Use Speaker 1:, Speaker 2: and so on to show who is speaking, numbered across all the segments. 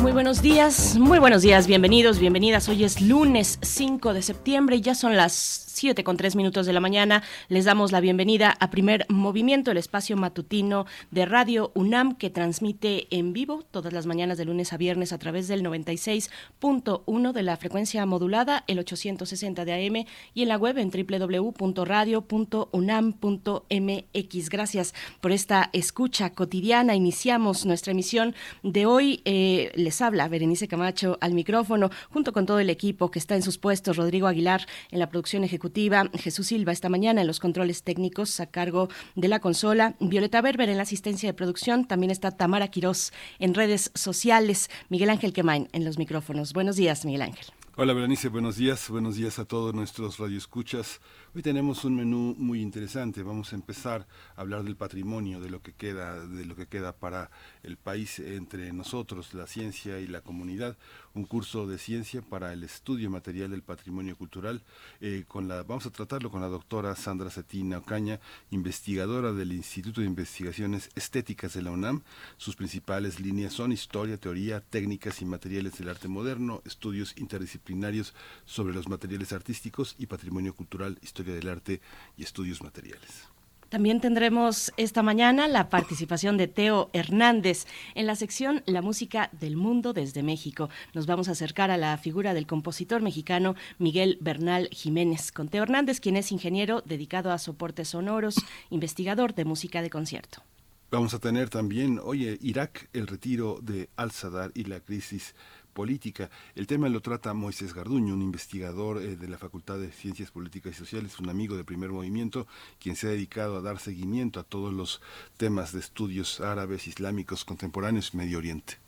Speaker 1: Muy buenos días, muy buenos días, bienvenidos, bienvenidas. Hoy es lunes 5 de septiembre y ya son las 7 con 3 minutos de la mañana. Les damos la bienvenida a Primer Movimiento, el espacio matutino de Radio UNAM que transmite en vivo todas las mañanas de lunes a viernes a través del 96.1 de la frecuencia modulada, el 860 de AM y en la web en www.radio.unam.mx. Gracias por esta escucha cotidiana. Iniciamos nuestra emisión de hoy. Eh, les habla Berenice Camacho al micrófono junto con todo el equipo que está en sus puestos, Rodrigo Aguilar en la producción ejecutiva Jesús Silva esta mañana en los controles técnicos a cargo de la consola, Violeta Berber en la asistencia de producción, también está Tamara Quirós en redes sociales, Miguel Ángel Quemain en los micrófonos. Buenos días, Miguel Ángel.
Speaker 2: Hola Berenice, buenos días, buenos días a todos nuestros radioescuchas. Hoy tenemos un menú muy interesante. Vamos a empezar a hablar del patrimonio, de lo que queda, de lo que queda para el país entre nosotros, la ciencia y la comunidad. Un curso de ciencia para el estudio material del patrimonio cultural. Eh, con la, vamos a tratarlo con la doctora Sandra Cetina Ocaña, investigadora del Instituto de Investigaciones Estéticas de la UNAM. Sus principales líneas son historia, teoría, técnicas y materiales del arte moderno, estudios interdisciplinarios sobre los materiales artísticos y patrimonio cultural Historia del Arte y Estudios Materiales.
Speaker 1: También tendremos esta mañana la participación de Teo Hernández en la sección La música del mundo desde México. Nos vamos a acercar a la figura del compositor mexicano Miguel Bernal Jiménez, con Teo Hernández, quien es ingeniero dedicado a soportes sonoros, investigador de música de concierto.
Speaker 2: Vamos a tener también, oye, Irak, el retiro de Al-Sadar y la crisis política. El tema lo trata Moisés Garduño, un investigador eh, de la Facultad de Ciencias Políticas y Sociales, un amigo de primer movimiento, quien se ha dedicado a dar seguimiento a todos los temas de estudios árabes, islámicos, contemporáneos y Medio Oriente.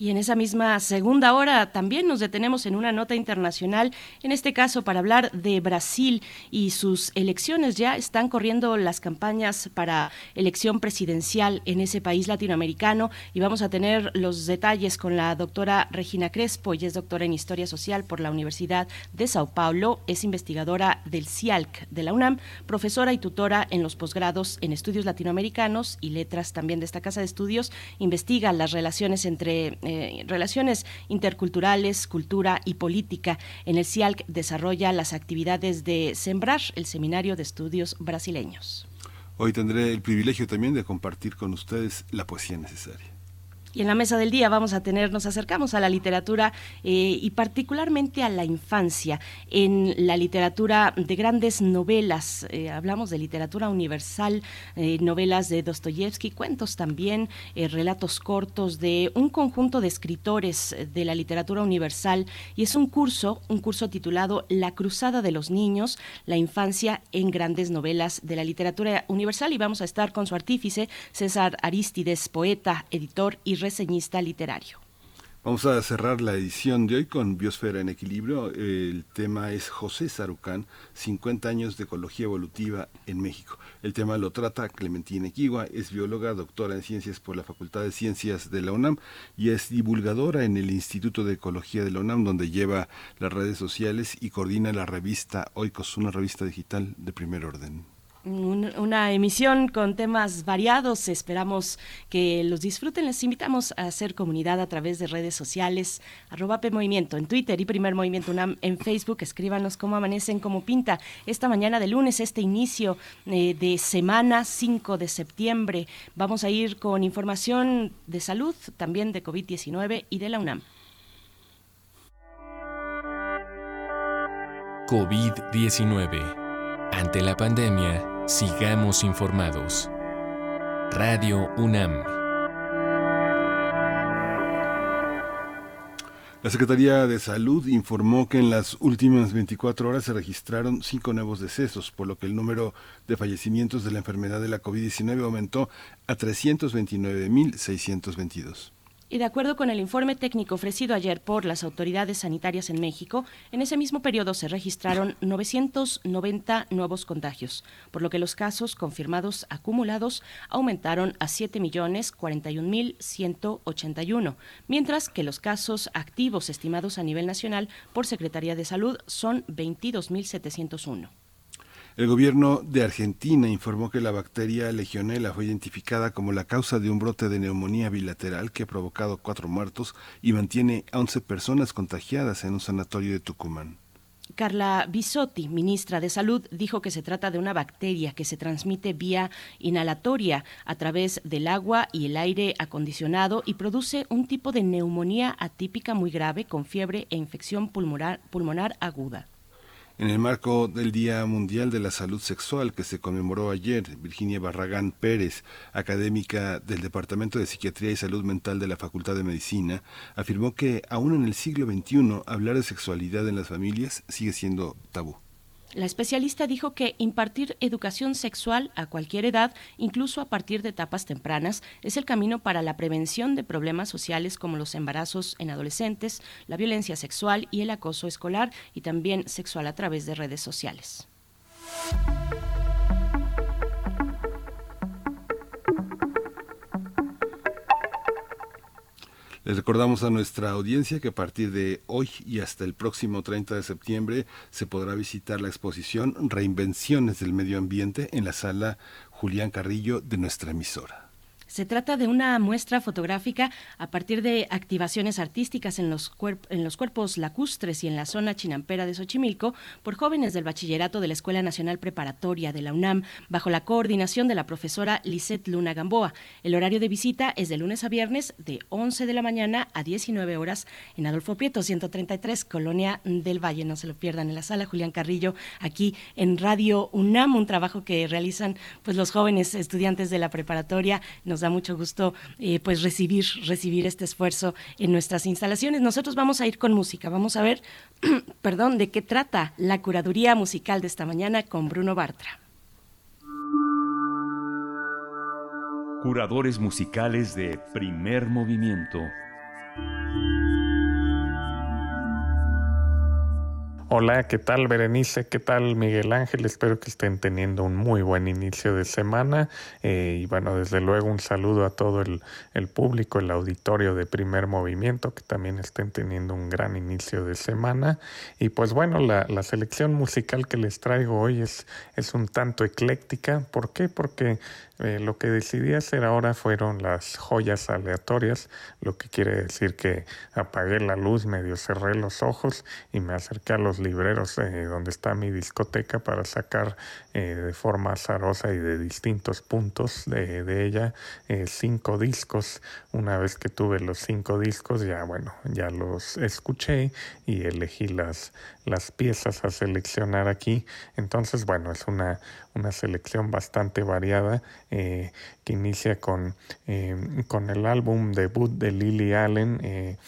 Speaker 1: Y en esa misma segunda hora también nos detenemos en una nota internacional, en este caso para hablar de Brasil y sus elecciones. Ya están corriendo las campañas para elección presidencial en ese país latinoamericano y vamos a tener los detalles con la doctora Regina Crespo, ella es doctora en Historia Social por la Universidad de Sao Paulo, es investigadora del CIALC de la UNAM, profesora y tutora en los posgrados en estudios latinoamericanos y letras también de esta casa de estudios, investiga las relaciones entre eh, relaciones interculturales, cultura y política. En el CIALC desarrolla las actividades de Sembrar, el Seminario de Estudios Brasileños.
Speaker 2: Hoy tendré el privilegio también de compartir con ustedes la poesía necesaria.
Speaker 1: Y en la mesa del día vamos a tener, nos acercamos a la literatura eh, y particularmente a la infancia. En la literatura de grandes novelas, eh, hablamos de literatura universal, eh, novelas de Dostoyevsky, cuentos también, relatos cortos de un conjunto de escritores de la literatura universal. Y es un curso, un curso titulado La Cruzada de los Niños, la infancia en grandes novelas de la literatura universal. Y vamos a estar con su artífice, César Aristides, poeta, editor y reseñista literario.
Speaker 2: Vamos a cerrar la edición de hoy con Biosfera en Equilibrio. El tema es José Sarucán, 50 años de ecología evolutiva en México. El tema lo trata Clementina Equigua, es bióloga, doctora en ciencias por la Facultad de Ciencias de la UNAM y es divulgadora en el Instituto de Ecología de la UNAM, donde lleva las redes sociales y coordina la revista Oikos, una revista digital de primer orden
Speaker 1: una emisión con temas variados. Esperamos que los disfruten. Les invitamos a hacer comunidad a través de redes sociales, arroba Movimiento en Twitter y Primer Movimiento UNAM en Facebook. Escríbanos cómo amanecen, cómo pinta esta mañana de lunes, este inicio eh, de semana 5 de septiembre. Vamos a ir con información de salud, también de COVID-19 y de la UNAM.
Speaker 3: COVID-19. Ante la pandemia, Sigamos informados. Radio UNAM.
Speaker 2: La Secretaría de Salud informó que en las últimas 24 horas se registraron cinco nuevos decesos, por lo que el número de fallecimientos de la enfermedad de la COVID-19 aumentó a 329.622.
Speaker 1: Y de acuerdo con el informe técnico ofrecido ayer por las autoridades sanitarias en México, en ese mismo periodo se registraron 990 nuevos contagios, por lo que los casos confirmados acumulados aumentaron a 7.041.181, mientras que los casos activos estimados a nivel nacional por Secretaría de Salud son 22.701.
Speaker 2: El gobierno de Argentina informó que la bacteria legionela fue identificada como la causa de un brote de neumonía bilateral que ha provocado cuatro muertos y mantiene a 11 personas contagiadas en un sanatorio de Tucumán.
Speaker 1: Carla Bisotti, ministra de Salud, dijo que se trata de una bacteria que se transmite vía inhalatoria a través del agua y el aire acondicionado y produce un tipo de neumonía atípica muy grave con fiebre e infección pulmonar, pulmonar aguda.
Speaker 2: En el marco del Día Mundial de la Salud Sexual que se conmemoró ayer, Virginia Barragán Pérez, académica del Departamento de Psiquiatría y Salud Mental de la Facultad de Medicina, afirmó que aún en el siglo XXI hablar de sexualidad en las familias sigue siendo tabú.
Speaker 1: La especialista dijo que impartir educación sexual a cualquier edad, incluso a partir de etapas tempranas, es el camino para la prevención de problemas sociales como los embarazos en adolescentes, la violencia sexual y el acoso escolar y también sexual a través de redes sociales.
Speaker 2: Les recordamos a nuestra audiencia que a partir de hoy y hasta el próximo 30 de septiembre se podrá visitar la exposición Reinvenciones del Medio Ambiente en la sala Julián Carrillo de nuestra emisora.
Speaker 1: Se trata de una muestra fotográfica a partir de activaciones artísticas en los, en los cuerpos lacustres y en la zona chinampera de Xochimilco por jóvenes del bachillerato de la Escuela Nacional Preparatoria de la UNAM bajo la coordinación de la profesora Lisette Luna Gamboa. El horario de visita es de lunes a viernes de 11 de la mañana a 19 horas en Adolfo Prieto 133, Colonia del Valle. No se lo pierdan en la sala Julián Carrillo, aquí en Radio UNAM, un trabajo que realizan pues los jóvenes estudiantes de la preparatoria. Nos da mucho gusto eh, pues recibir, recibir este esfuerzo en nuestras instalaciones. Nosotros vamos a ir con música, vamos a ver, perdón, de qué trata la curaduría musical de esta mañana con Bruno Bartra.
Speaker 4: Curadores musicales de primer movimiento.
Speaker 5: Hola, ¿qué tal Berenice? ¿Qué tal Miguel Ángel? Espero que estén teniendo un muy buen inicio de semana eh, y bueno, desde luego un saludo a todo el, público, el auditorio de primer movimiento, que también estén teniendo un gran inicio de semana. Y pues bueno, la, la selección musical que les traigo hoy es, es un tanto ecléctica. ¿Por qué? Porque eh, lo que decidí hacer ahora fueron las joyas aleatorias, lo que quiere decir que apagué la luz, medio cerré los ojos y me acerqué a los libreros eh, donde está mi discoteca para sacar eh, de forma azarosa y de distintos puntos de, de ella cinco discos. Una vez que tuve los cinco discos, ya bueno, ya los escuché y elegí las, las piezas a seleccionar aquí. Entonces, bueno, es una, una selección bastante variada eh, que inicia con, eh, con el álbum debut de Lily Allen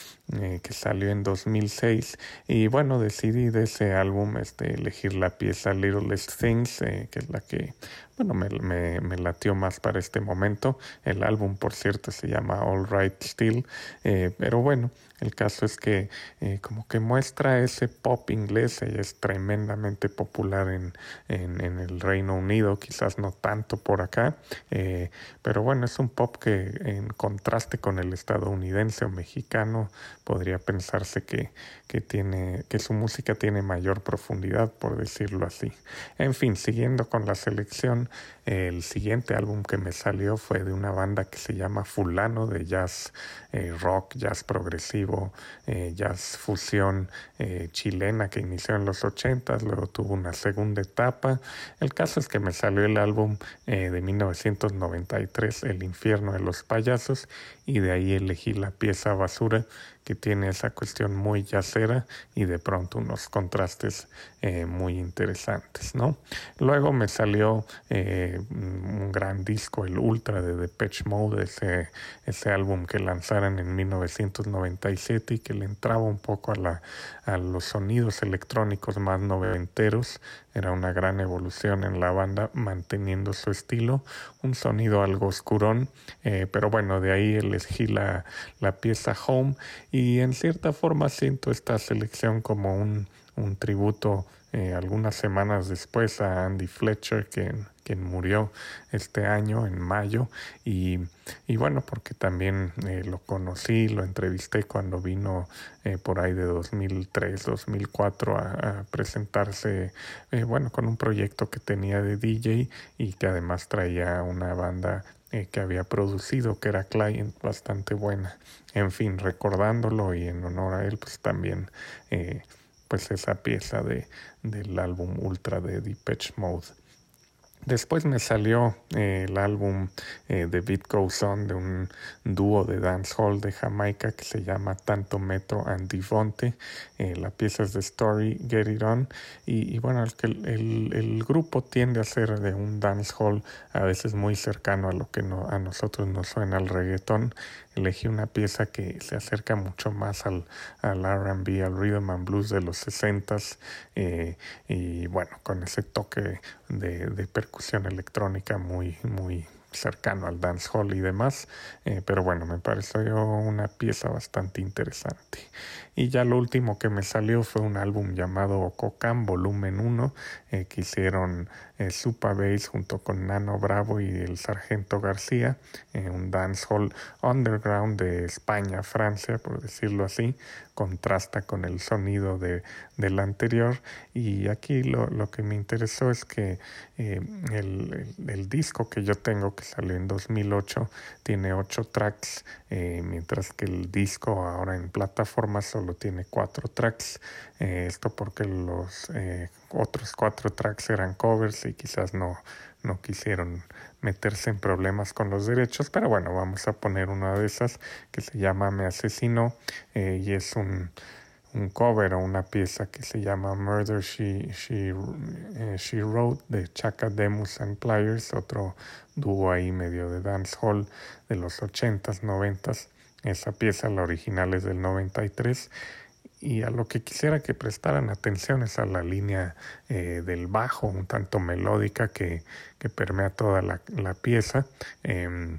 Speaker 5: eh, que salió en 2006 y bueno decidí de ese álbum este, elegir la pieza Littlest Things que es la que bueno me, me, latió más para este momento el álbum por cierto se llama All Right Still pero bueno el caso es que eh, como que muestra ese pop inglés, ella es tremendamente popular en, en, el Reino Unido, quizás no tanto por acá, eh, pero bueno, es un pop que en contraste con el estadounidense o mexicano podría pensarse que, que, tiene, que su música tiene mayor profundidad, por decirlo así. En fin, siguiendo con la selección, el siguiente álbum que me salió fue de una banda que se llama Fulano de jazz eh, rock, jazz progresivo, eh, jazz fusión eh, chilena que inició en los 80, luego tuvo una segunda etapa. El caso es que me salió el álbum de 1993, El infierno de los payasos, y de ahí elegí la pieza basura que tiene esa cuestión muy yacera y de pronto unos contrastes eh, muy interesantes, ¿no? Luego me salió eh, un gran disco, el Ultra de Depeche Mode, ese, ese álbum que lanzaron en 1997 y que le entraba un poco a, la, a los sonidos electrónicos más noventeros. Era una gran evolución en la banda, manteniendo su estilo, un sonido algo oscurón, eh, pero bueno, de ahí elegí la, la pieza Home y en cierta forma siento esta selección como un, un tributo eh, algunas semanas después a Andy Fletcher, quien, quien murió este año en mayo, y, y bueno, porque también eh, lo conocí, lo entrevisté cuando vino eh, por ahí de 2003, 2004 a, a presentarse, bueno, con un proyecto que tenía de DJ y que además traía una banda que había producido, que era Client, bastante buena. En fin, recordándolo y en honor a él, pues también pues esa pieza de, del álbum Ultra de Depeche Mode. Después me salió eh, el álbum eh, The Beat Goes On de un dúo de dancehall de Jamaica que se llama Tanto Metro and Divonte. Eh, la pieza es de Story, Get It On. Y, bueno, el, el, el, grupo tiende a ser de un dancehall a veces muy cercano a lo que no, a nosotros nos suena el reggaetón elegí una pieza que se acerca mucho más al, al RB, al rhythm and blues de los 60s eh, y bueno, con ese toque de, de percusión electrónica muy, muy cercano al dancehall y demás, eh, pero bueno, me pareció una pieza bastante interesante. Y ya lo último que me salió fue un álbum llamado Cocan Volumen 1, eh, que hicieron eh, Supa Bass junto con Nano Bravo y el Sargento García, un dancehall underground de España, Francia, por decirlo así, contrasta con el sonido de, del anterior. Y aquí lo, lo que me interesó es que eh, el, el, disco que yo tengo, que salió en 2008, tiene ocho tracks, eh, mientras que el disco ahora en plataforma solo tiene cuatro tracks. Eh, esto porque los otros cuatro tracks eran covers y quizás no, no quisieron meterse en problemas con los derechos, pero bueno, vamos a poner una de esas que se llama Me Asesinó eh, y es un, un, cover o una pieza que se llama Murder She, She, eh, She Wrote de Chaka Demus and Pliers, otro dúo ahí medio de dancehall de los 80s, 90s. Esa pieza, la original es del 93 y a lo que quisiera que prestaran atención es a la línea eh, del bajo, un tanto melódica que, que permea toda la, la pieza. Eh,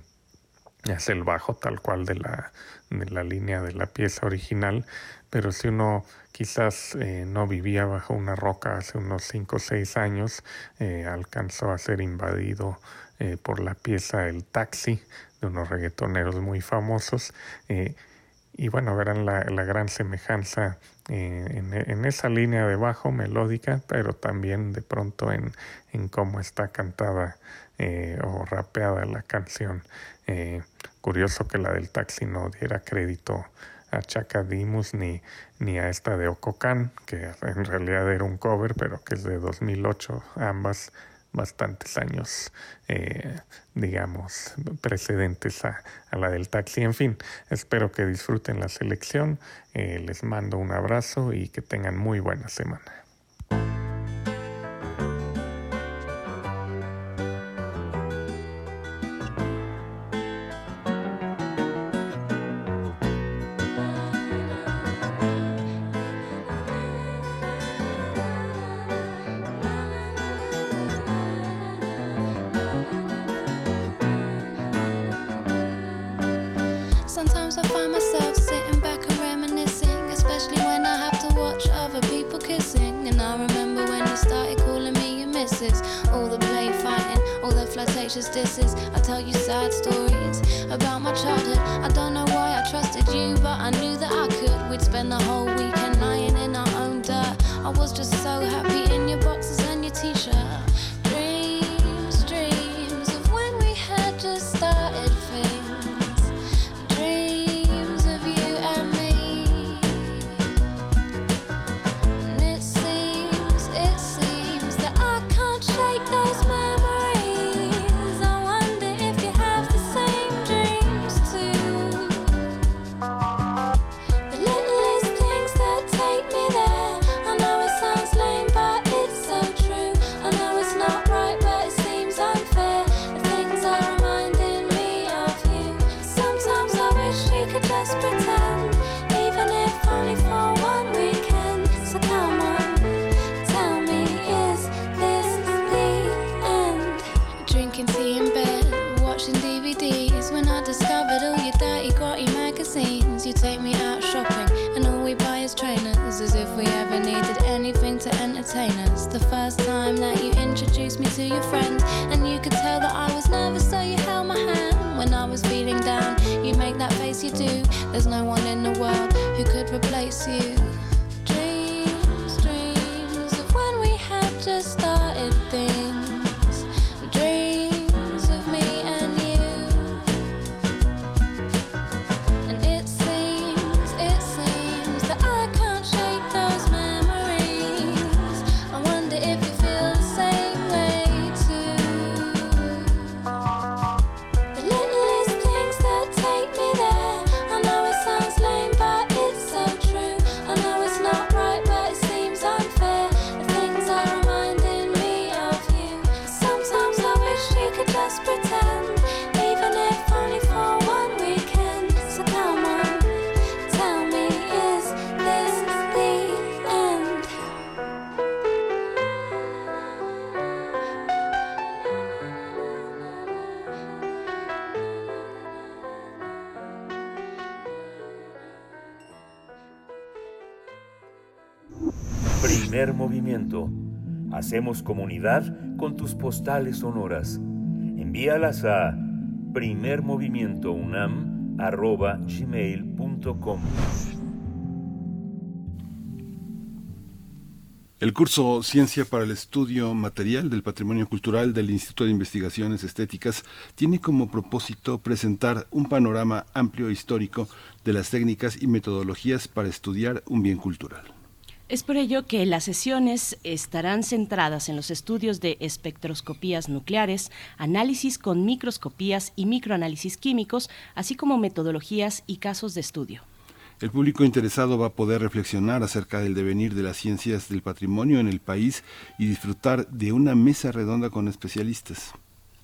Speaker 5: es el bajo tal cual de la, de la línea de la pieza original, pero si uno quizás eh, no vivía bajo una roca hace unos 5 o 6 años, eh, alcanzó a ser invadido eh, por la pieza El Taxi de unos reggaetoneros muy famosos y bueno, verán la, la gran semejanza eh, en, en, esa línea de bajo melódica, pero también de pronto en, en cómo está cantada eh, o rapeada la canción. Eh, curioso que la del taxi no diera crédito a Chaka Dimus ni, ni a esta de Ococan, que en realidad era un cover, pero que es de 2008, ambas bastantes años, eh, digamos, precedentes a, a, la del taxi. En fin, espero que disfruten la selección, eh, les mando un abrazo y que tengan muy buena semana.
Speaker 4: Hacemos comunidad con tus postales sonoras. Envíalas a primermovimientounam.gmail.com
Speaker 2: El curso Ciencia para el Estudio Material del Patrimonio Cultural del Instituto de Investigaciones Estéticas tiene como propósito presentar un panorama amplio e histórico de las técnicas y metodologías para estudiar un bien cultural.
Speaker 1: Es por ello que las sesiones estarán centradas en los estudios de espectroscopías nucleares, análisis con microscopías y microanálisis químicos, así como metodologías y casos de estudio.
Speaker 2: El público interesado va a poder reflexionar acerca del devenir de las ciencias del patrimonio en el país y disfrutar de una mesa redonda con especialistas.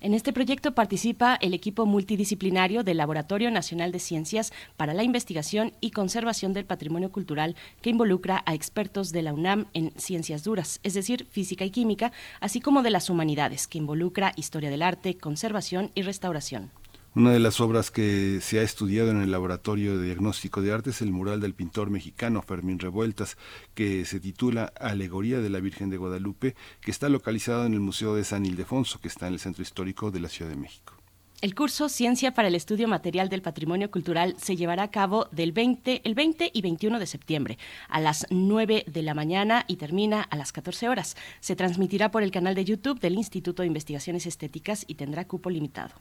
Speaker 1: En este proyecto participa el equipo multidisciplinario del Laboratorio Nacional de Ciencias para la Investigación y Conservación del Patrimonio Cultural, que involucra a expertos de la UNAM en ciencias duras, es decir, física y química, así como de las humanidades, que involucra historia del arte, conservación y restauración.
Speaker 2: Una de las obras que se ha estudiado en el Laboratorio de Diagnóstico de Arte es el mural del pintor mexicano Fermín Revueltas, que se titula Alegoría de la Virgen de Guadalupe, que está localizado en el Museo de San Ildefonso, que está en el Centro Histórico de la Ciudad de México.
Speaker 1: El curso Ciencia para el Estudio Material del Patrimonio Cultural se llevará a cabo del 20, el 20 y 21 de septiembre a las 9 de la mañana y termina a las 14 horas. Se transmitirá por el canal de YouTube del Instituto de Investigaciones Estéticas y tendrá cupo limitado.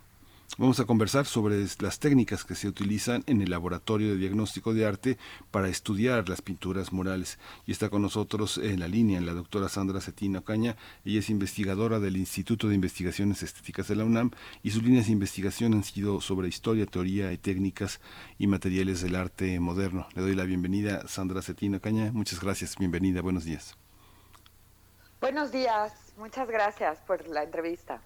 Speaker 2: Vamos a conversar sobre las técnicas que se utilizan en el laboratorio de diagnóstico de arte para estudiar las pinturas murales. Y está con nosotros en la línea la doctora Sandra Cetina Ocaña. Ella es investigadora del Instituto de Investigaciones Estéticas de la UNAM y sus líneas de investigación han sido sobre historia, teoría y técnicas y materiales del arte moderno. Le doy la bienvenida, Sandra Cetina Ocaña. Muchas gracias. Bienvenida. Buenos días.
Speaker 6: Buenos días. Muchas gracias por la entrevista.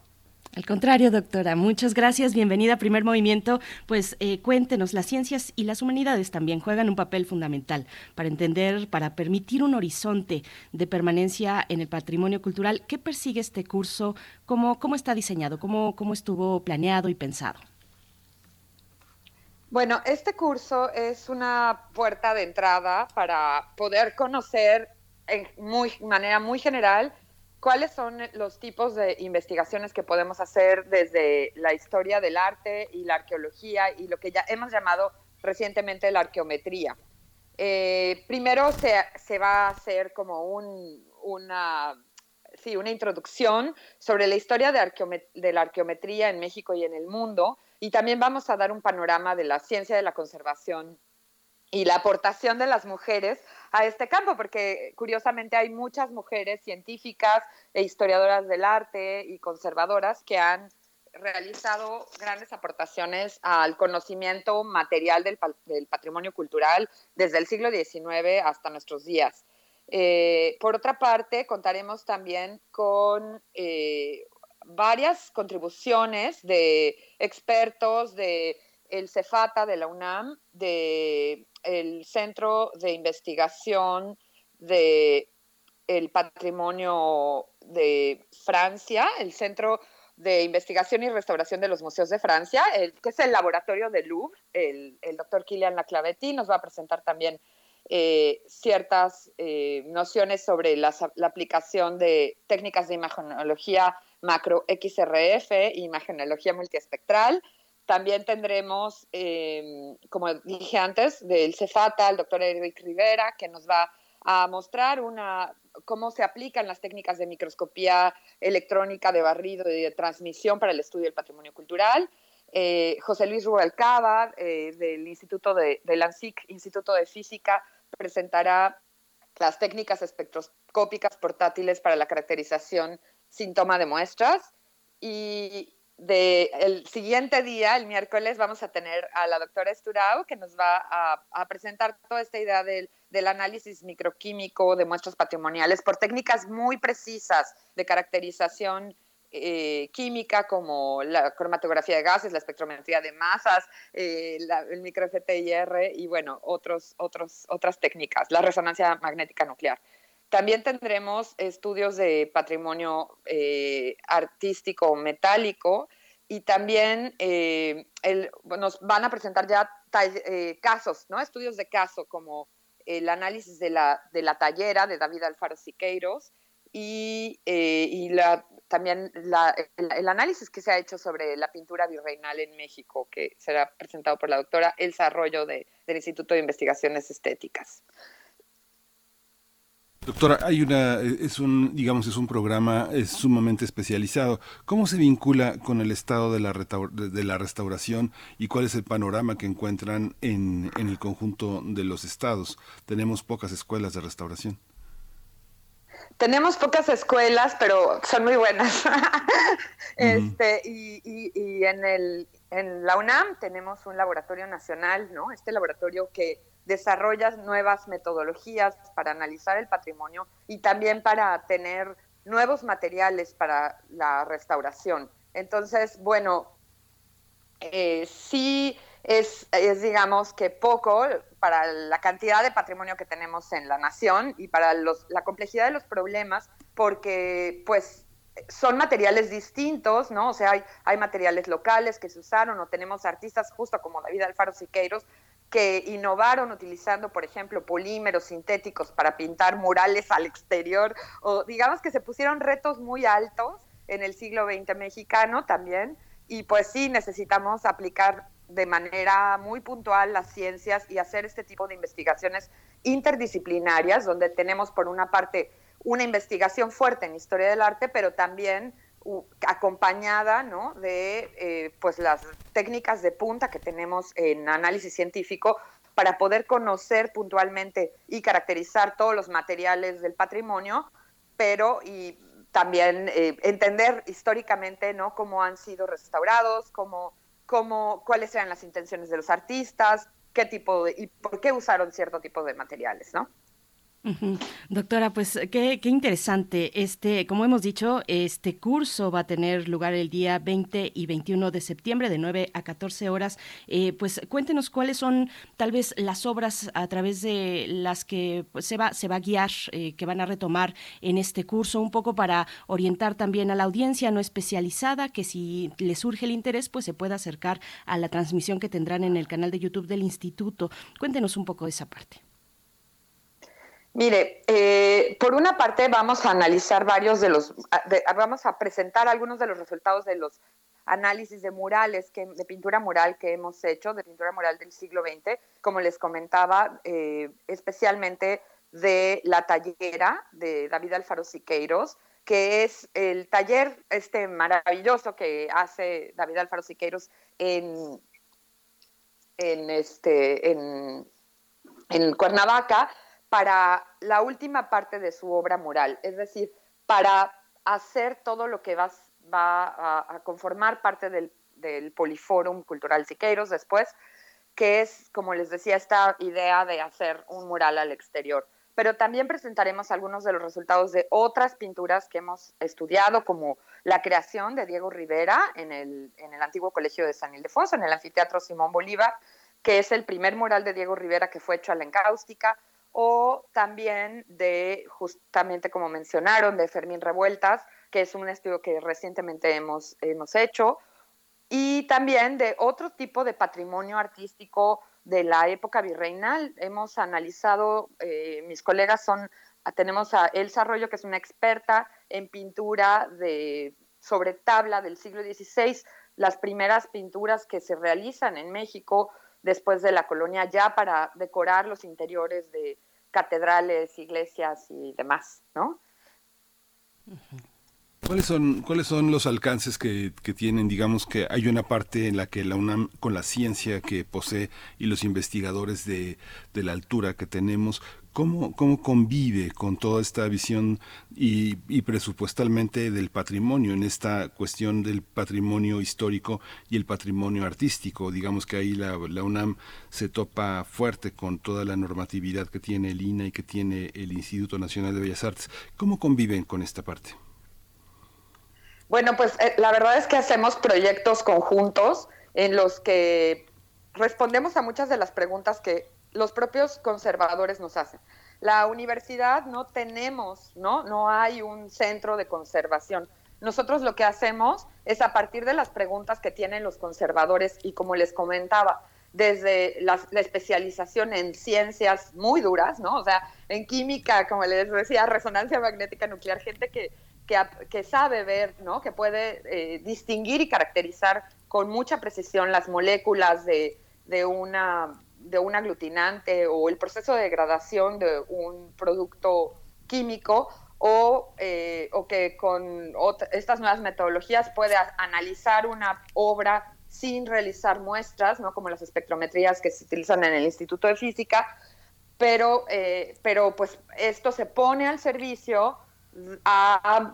Speaker 1: Al contrario, doctora, muchas gracias. Bienvenida a Primer Movimiento. Pues eh, cuéntenos, las ciencias y las humanidades también juegan un papel fundamental para entender, para permitir un horizonte de permanencia en el patrimonio cultural. ¿Qué persigue este curso? ¿Cómo, cómo está diseñado? ¿Cómo, ¿Cómo estuvo planeado y pensado?
Speaker 6: Bueno, este curso es una puerta de entrada para poder conocer en muy, manera muy general cuáles son los tipos de investigaciones que podemos hacer desde la historia del arte y la arqueología y lo que ya hemos llamado recientemente la arqueometría. Eh, primero se, se, va a hacer como un, una, sí, una introducción sobre la historia de, de la arqueometría en México y en el mundo y también vamos a dar un panorama de la ciencia de la conservación y la aportación de las mujeres a este campo, porque curiosamente hay muchas mujeres científicas e historiadoras del arte y conservadoras que han realizado grandes aportaciones al conocimiento material del, patrimonio cultural desde el siglo XIX hasta nuestros días. Eh, por otra parte, contaremos también con eh, varias contribuciones de expertos de el CEFATA de la UNAM, de el Centro de Investigación de el Patrimonio de Francia, el Centro de Investigación y Restauración de los Museos de Francia, el, que es el laboratorio del Louvre. El, el doctor Kilian Laclavetti nos va a presentar también eh, ciertas eh, nociones sobre la, aplicación de técnicas de imagenología macro XRF imagenología multiespectral. También tendremos, em, como dije antes, del Cefata, el doctor Eric Rivera, que nos va a mostrar una, cómo se aplican las técnicas de microscopía electrónica de barrido y de transmisión para el estudio del patrimonio cultural. Eh, José Luis Rubalcaba, eh, del Instituto de, del ANSIC, Instituto de Física, presentará las técnicas espectroscópicas portátiles para la caracterización síntoma de muestras. Y el siguiente día, el miércoles, vamos a tener a la doctora Esturao, que nos va a, presentar toda esta idea del, análisis microquímico de muestras patrimoniales por técnicas muy precisas de caracterización eh, química como la cromatografía de gases, la espectrometría de masas, eh, el micro FTIR y bueno, otros, otros, otras técnicas, la resonancia magnética nuclear. También tendremos estudios de patrimonio eh, artístico metálico y también nos van a presentar ya casos, ¿no? estudios de caso como el análisis de la, de la tallera de David Alfaro Siqueiros, y, también el, análisis que se ha hecho sobre la pintura virreinal en México, que será presentado por la doctora Elsa Arroyo del Instituto de Investigaciones Estéticas.
Speaker 2: Doctora, hay una, es un, digamos, es un programa es sumamente especializado. ¿Cómo se vincula con el estado de la, de la restauración y cuál es el panorama que encuentran en, en el conjunto de los estados? Tenemos pocas escuelas de restauración.
Speaker 6: Tenemos pocas escuelas, pero son muy buenas. este, y, en, el, en la UNAM tenemos un laboratorio nacional, ¿no? Este laboratorio que desarrolla nuevas metodologías para analizar el patrimonio y también para tener nuevos materiales para la restauración. Entonces, bueno, eh, sí es, digamos que poco, para la cantidad de patrimonio que tenemos en la nación y para la complejidad de los problemas, porque pues son materiales distintos, ¿no? O sea, hay, hay materiales locales que se usaron o tenemos artistas justo como David Alfaro Siqueiros que innovaron utilizando, por ejemplo, polímeros sintéticos para pintar murales al exterior o digamos que se pusieron retos muy altos en el siglo XX mexicano también. Y pues sí necesitamos aplicar de manera muy puntual las ciencias y hacer este tipo de investigaciones interdisciplinarias, donde tenemos por una parte una investigación fuerte en historia del arte, pero también acompañada ¿no? de eh, pues las técnicas de punta que tenemos en análisis científico para poder conocer puntualmente y caracterizar todos los materiales del patrimonio, pero y también eh, entender históricamente ¿no? cómo han sido restaurados, cómo cómo, cuáles eran las intenciones de los artistas, qué tipo y por qué usaron cierto tipo de materiales, ¿no?
Speaker 1: Doctora, pues qué, interesante. Este, como hemos dicho, este curso va a tener lugar el día 20 y 21 de septiembre de 9 a 14 horas. Eh, pues cuéntenos cuáles son tal vez las obras a través de las que pues, se, va, se va a guiar, eh, que van a retomar en este curso, un poco para orientar también a la audiencia no especializada, que si le surge el interés, pues se pueda acercar a la transmisión que tendrán en el canal de YouTube del instituto. Cuéntenos un poco de esa parte.
Speaker 6: Mire, eh, por una parte vamos a analizar varios de los, vamos a presentar algunos de los resultados de los análisis de murales, que, de pintura mural que hemos hecho, de pintura mural del siglo XX, como les comentaba, eh, especialmente de la tallera de David Alfaro Siqueiros, que es el taller este maravilloso que hace David Alfaro Siqueiros en, en, este, en, en Cuernavaca, para la última parte de su obra moral, es decir, para hacer todo lo que va, a, conformar parte del, del Poliforum Cultural Siqueiros después, que es, como les decía, esta idea de hacer un mural al exterior. Pero también presentaremos algunos de los resultados de otras pinturas que hemos estudiado, como la creación de Diego Rivera en el, en el antiguo Colegio de San Ildefonso, en el Anfiteatro Simón Bolívar, que es el primer mural de Diego Rivera que fue hecho a la encáustica, o también de, justamente como mencionaron, de Fermín Revueltas, que es un estudio que recientemente hemos, hemos hecho, y también de otro tipo de patrimonio artístico de la época virreinal. Hemos analizado, eh, mis colegas son, tenemos a Elsa Arroyo, que es una experta en pintura de, sobre tabla del siglo XVI, las primeras pinturas que se realizan en México después de la colonia ya para decorar los interiores de catedrales, iglesias y demás, ¿no?
Speaker 2: ¿Cuáles son, ¿Cuáles son los alcances que, tienen? Digamos que hay una parte en la que la UNAM, con la ciencia que posee y los investigadores de, de la altura que tenemos, ¿cómo, ¿cómo convive con toda esta visión y, y, presupuestalmente del patrimonio, en esta cuestión del patrimonio histórico y el patrimonio artístico? Digamos que ahí la, la UNAM se topa fuerte con toda la normatividad que tiene el INA y que tiene el Instituto Nacional de Bellas Artes. ¿Cómo conviven con esta parte?
Speaker 6: Bueno, pues eh, la verdad es que hacemos proyectos conjuntos en los que respondemos a muchas de las preguntas que los propios conservadores nos hacen. La universidad no tenemos, ¿no? No hay un centro de conservación. Nosotros lo que hacemos es a partir de las preguntas que tienen los conservadores y como les comentaba, desde la, la, especialización en ciencias muy duras, ¿no? O sea, en química, como les decía, resonancia magnética nuclear, gente que que, sabe ver, ¿no? que puede eh, distinguir y caracterizar con mucha precisión las moléculas de, de, una, de un aglutinante o el proceso de degradación de un producto químico o, eh, o que con estas nuevas metodologías puede analizar una obra sin realizar muestras, ¿no? como las espectrometrías que se utilizan en el Instituto de Física, pero, eh, pero pues esto se pone al servicio a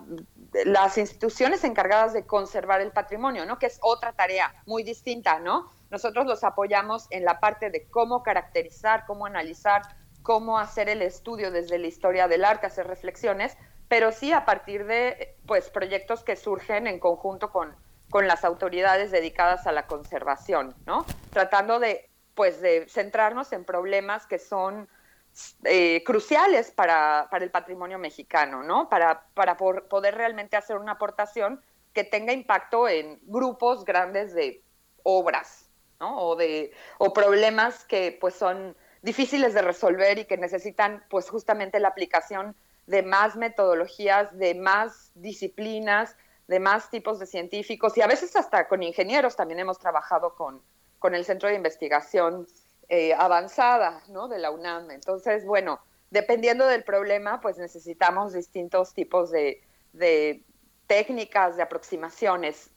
Speaker 6: las instituciones encargadas de conservar el patrimonio, ¿no? Que es otra tarea muy distinta, ¿no? Nosotros los apoyamos en la parte de cómo caracterizar, cómo analizar, cómo hacer el estudio desde la historia del arte, hacer reflexiones, pero sí a partir de pues proyectos que surgen en conjunto con, con las autoridades dedicadas a la conservación, ¿no? Tratando de pues de centrarnos en problemas que son eh, cruciales para, para, el patrimonio mexicano, ¿no? Para, para poder realmente hacer una aportación que tenga impacto en grupos grandes de obras, ¿no? O, de, o problemas que pues son difíciles de resolver y que necesitan pues justamente la aplicación de más metodologías, de más disciplinas, de más tipos de científicos y a veces hasta con ingenieros también hemos trabajado con, con el Centro de Investigación eh, avanzada ¿no? de la UNAM. Entonces, bueno, dependiendo del problema, pues necesitamos distintos tipos de, técnicas, de aproximaciones,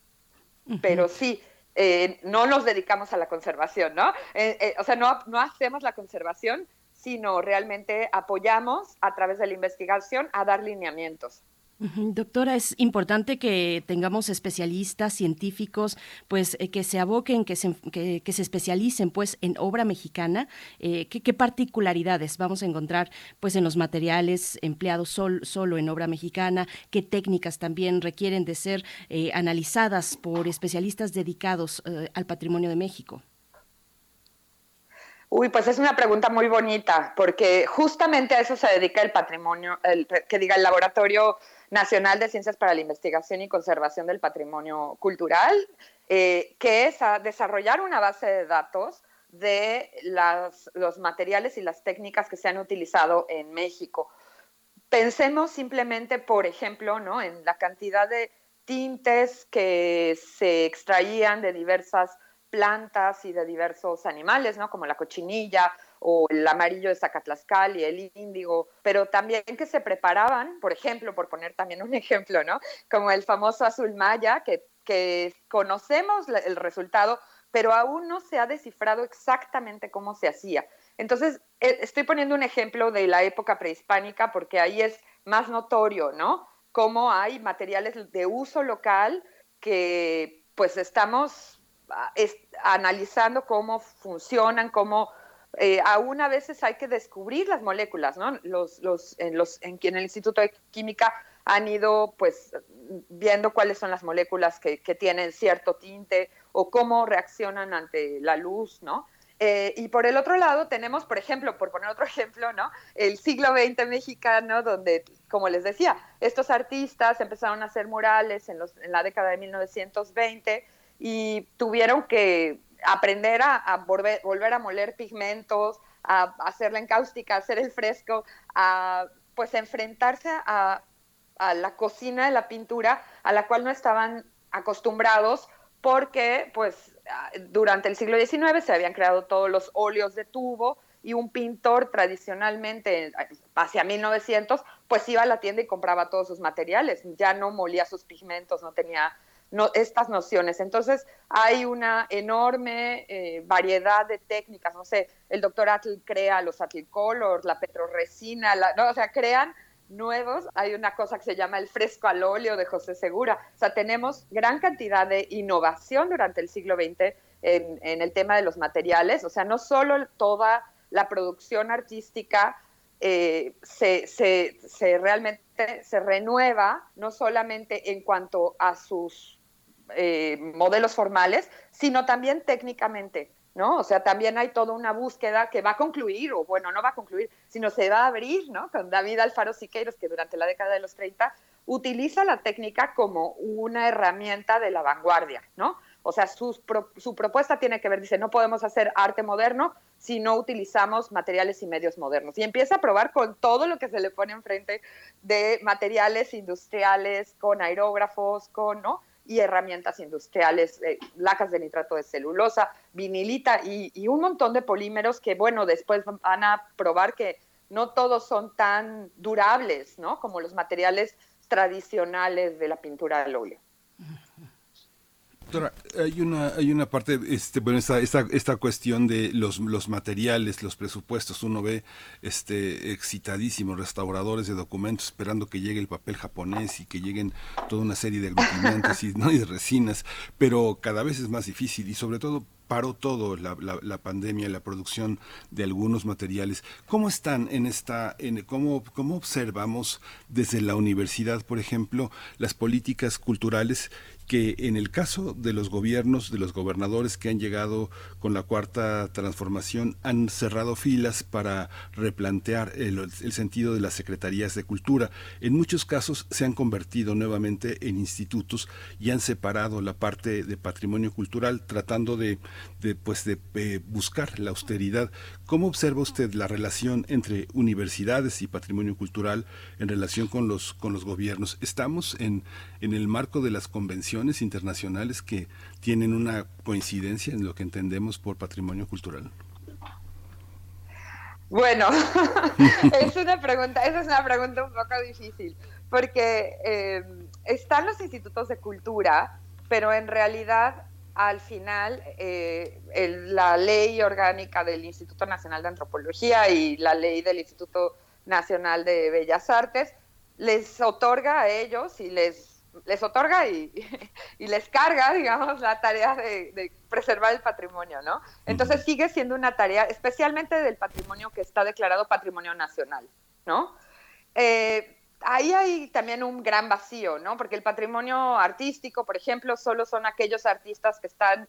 Speaker 6: pero sí, eh, no nos dedicamos a la conservación, ¿no? Eh, o sea, no, no hacemos la conservación, sino realmente apoyamos a través de la investigación a dar lineamientos.
Speaker 1: Doctora, es importante que tengamos especialistas, científicos, pues eh, que se aboquen, que se, que, se especialicen pues en obra mexicana. Eh, ¿qué, particularidades vamos a encontrar pues en los materiales empleados solo en obra mexicana? ¿Qué técnicas también requieren de ser eh, analizadas por especialistas dedicados al patrimonio de México?
Speaker 6: Uy, pues es una pregunta muy bonita, porque justamente a eso se dedica el patrimonio, el, que diga el laboratorio Nacional de Ciencias para la Investigación y Conservación del Patrimonio Cultural, eh, que es desarrollar una base de datos de los materiales y las técnicas que se han utilizado en México. Pensemos simplemente, por ejemplo, ¿no? en la cantidad de tintes que se extraían de diversas plantas y de diversos animales, ¿no? como la cochinilla o el amarillo de Zacatlascal y el índigo, pero también que se preparaban, por ejemplo, por poner también un ejemplo, ¿no? Como el famoso azul maya, que, que conocemos el resultado, pero aún no se ha descifrado exactamente cómo se hacía. Entonces, e, estoy poniendo un ejemplo de la época prehispánica porque ahí es más notorio, ¿no? Cómo hay materiales de uso local que pues estamos ah, analizando cómo funcionan, cómo eh, aún a veces hay que descubrir las moléculas, ¿no? Los, los, en, los, en, en el Instituto de Química han ido pues viendo cuáles son las moléculas que, tienen cierto tinte o cómo reaccionan ante la luz, ¿no? Eh, y por el otro lado tenemos, por ejemplo, por poner otro ejemplo, ¿no? El siglo XX mexicano, donde, como les decía, estos artistas empezaron a hacer murales en, los, en la década de 1920 y tuvieron que aprender a, volver, a moler pigmentos, a, hacer la encáustica, hacer el fresco, a pues enfrentarse a, a la cocina de la pintura a la cual no estaban acostumbrados porque pues durante el siglo XIX se habían creado todos los óleos de tubo y un pintor tradicionalmente hacia 1900 pues iba a la tienda y compraba todos sus materiales, ya no molía sus pigmentos, no tenía no, estas nociones. Entonces hay una enorme eh, variedad de técnicas, no sé, el doctor Atl crea los Atl Colors, la petroresina, la, no, o sea, crean nuevos. Hay una cosa que se llama el fresco al óleo de José Segura. O sea, tenemos gran cantidad de innovación durante el siglo XX en, el tema de los materiales. O sea, no solo toda la producción artística eh, se, se, realmente se renueva, no solamente en cuanto a sus eh, modelos formales, sino también técnicamente. ¿no? O sea, también hay toda una búsqueda que va a concluir, o bueno, no va a concluir, sino se va a abrir, ¿no? Con David Alfaro Siqueiros, que durante la década de los 30 utiliza la técnica como una herramienta de la vanguardia, ¿no? O sea, su, su propuesta tiene que ver, dice, no podemos hacer arte moderno si no utilizamos materiales y medios modernos. Y empieza a probar con todo lo que se le pone enfrente de materiales industriales, con aerógrafos, con, ¿no? Y herramientas industriales, eh, lacas de nitrato de celulosa, vinilita y, un montón de polímeros que, bueno, después van a probar que no todos son tan durables, ¿no? Como los materiales tradicionales de la pintura al óleo.
Speaker 2: Doctora, hay una, hay una parte, este, bueno, esta, esta, esta cuestión de los, los materiales, los presupuestos, uno ve este excitadísimos restauradores de documentos esperando que llegue el papel japonés y que lleguen toda una serie de aglutinantes y, de resinas, pero cada vez es más difícil y sobre todo paró todo la, la, pandemia, la producción de algunos materiales. ¿Cómo están en esta, en, cómo, cómo observamos desde la universidad, por ejemplo, las políticas culturales que en el caso de los gobiernos, de los gobernadores que han llegado con la cuarta transformación, han cerrado filas para replantear el, sentido de las secretarías de cultura. En muchos casos se han convertido nuevamente en institutos y han separado la parte de patrimonio cultural tratando de, pues de eh, buscar la austeridad. ¿Cómo observa usted la relación entre universidades y patrimonio cultural en relación con los, con los gobiernos? ¿Estamos en, en el marco de las convenciones internacionales que tienen una coincidencia en lo que entendemos por patrimonio cultural?
Speaker 6: Bueno, es una pregunta, esa es una pregunta un poco difícil, porque eh, están los institutos de cultura, pero en realidad al final eh, la ley orgánica del Instituto Nacional de Antropología y la ley del Instituto Nacional de Bellas Artes les otorga a ellos y les les otorga y, les carga, digamos, la tarea de, preservar el patrimonio, ¿no? Entonces sigue siendo una tarea, especialmente del patrimonio que está declarado patrimonio nacional, ¿no? Eh, ahí hay también un gran vacío, ¿no? Porque el patrimonio artístico, por ejemplo, solo son aquellos artistas que están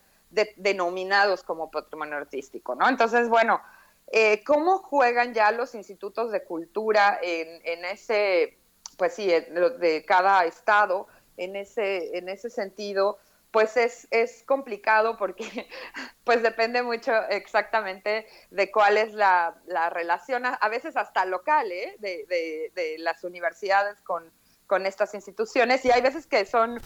Speaker 6: denominados como patrimonio artístico, ¿no? Entonces, bueno, eh, ¿cómo juegan ya los institutos de cultura en, ese, pues sí, de cada estado, en ese, en ese sentido? pues es, es complicado porque pues depende mucho exactamente de cuál es la, relación, a, veces hasta local, ¿eh? de, las universidades con, con estas instituciones y hay veces que son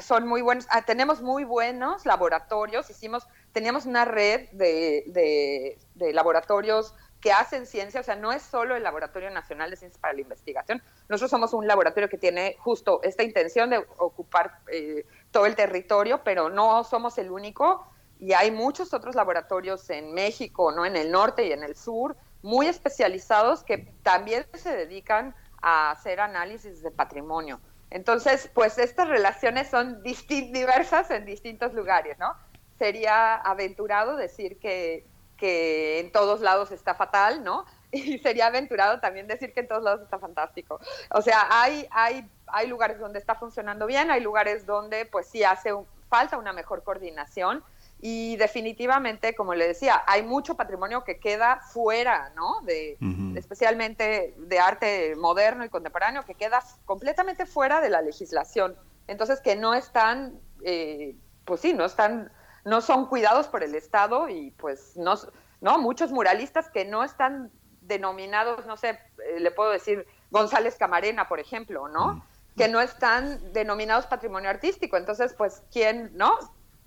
Speaker 6: son muy buenos, ah, tenemos muy buenos laboratorios, hicimos, teníamos una red de, de, laboratorios que hacen ciencia, o sea, no es solo el Laboratorio Nacional de Ciencias para la Investigación, nosotros somos un laboratorio que tiene justo esta intención de ocupar eh, todo el territorio, pero no somos el único y hay muchos otros laboratorios en México, no en el norte y en el sur, muy especializados que también se dedican a hacer análisis de patrimonio. Entonces, pues estas relaciones son diversas en distintos lugares, ¿no? Sería aventurado decir que, que en todos lados está fatal, ¿no? Y sería aventurado también decir que en todos lados está fantástico. O sea, hay, hay hay lugares donde está funcionando bien, hay lugares donde pues sí hace falta una mejor coordinación y definitivamente, como le decía, hay mucho patrimonio que queda fuera, ¿no? De, Especialmente de arte moderno y contemporáneo, que queda completamente fuera de la legislación. Entonces, que no están, eh, pues sí, no están no son cuidados por el Estado y pues no, no muchos muralistas que no están denominados, no sé, eh, le puedo decir González Camarena, por ejemplo, ¿no? Que no están denominados patrimonio artístico. Entonces, pues, ¿quién, no?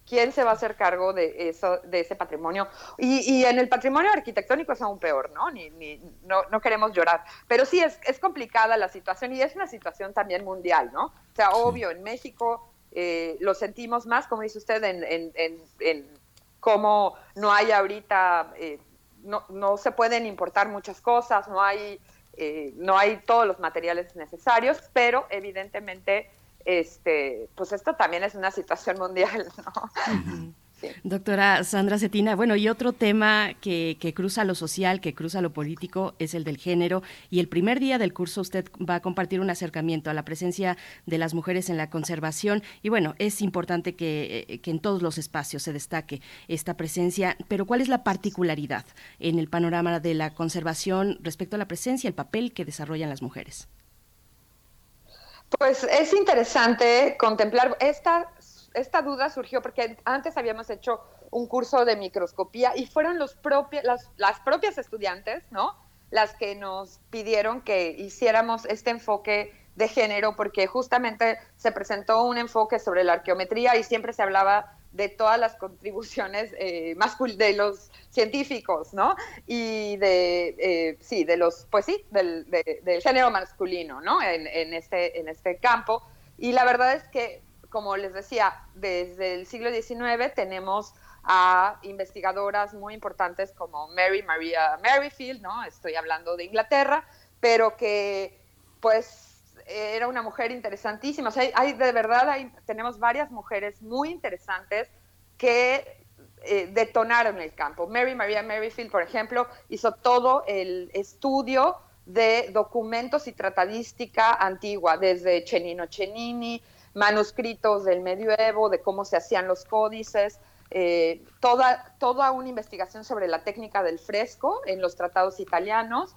Speaker 6: ¿Quién se va a hacer cargo de eso, de ese patrimonio? Y, en el patrimonio arquitectónico es aún peor, ¿no? Ni, no, no, queremos llorar. Pero sí, es, es complicada la situación y es una situación también mundial, ¿no? O sea, obvio, en México eh, lo sentimos más, como dice usted, en, en, en, cómo no hay ahorita, eh, no, no se pueden importar muchas cosas, no hay, eh, no hay todos los materiales necesarios, pero evidentemente este, pues esto también es una situación mundial, ¿no?
Speaker 1: Doctora Sandra Cetina, bueno, y otro tema que, cruza lo social, que cruza lo político, es el del género. Y el primer día del curso usted va a compartir un acercamiento a la presencia de las mujeres en la conservación. Y bueno, es importante que, eh, que en todos los espacios se destaque esta presencia. Pero ¿cuál es la particularidad en el panorama de la conservación respecto a la presencia, el papel que desarrollan las mujeres?
Speaker 6: Pues es interesante contemplar, esta, esta duda surgió porque antes habíamos hecho un curso de microscopía y fueron los las, las propias estudiantes, ¿no? Las que nos pidieron que hiciéramos este enfoque de género porque justamente se presentó un enfoque sobre la arqueometría y siempre se hablaba de todas las contribuciones eh, de los científicos, ¿no? Y de, eh, sí, de los, pues sí, del, género masculino, ¿no? En, en, este, en este campo. Y la verdad es que, como les decía, desde el siglo XIX tenemos a investigadoras muy importantes como Mary Maria Merrifield, ¿no? Estoy hablando de Inglaterra, pero que, pues, era una mujer interesantísima. O sea, hay, de verdad, tenemos varias mujeres muy interesantes que eh, detonaron el campo. Mary Maria Merrifield, por ejemplo, hizo todo el estudio de documentos y tratadística antigua, desde Chenino Chenini, manuscritos del medioevo, de cómo se hacían los códices, eh, toda, toda una investigación sobre la técnica del fresco en los tratados italianos,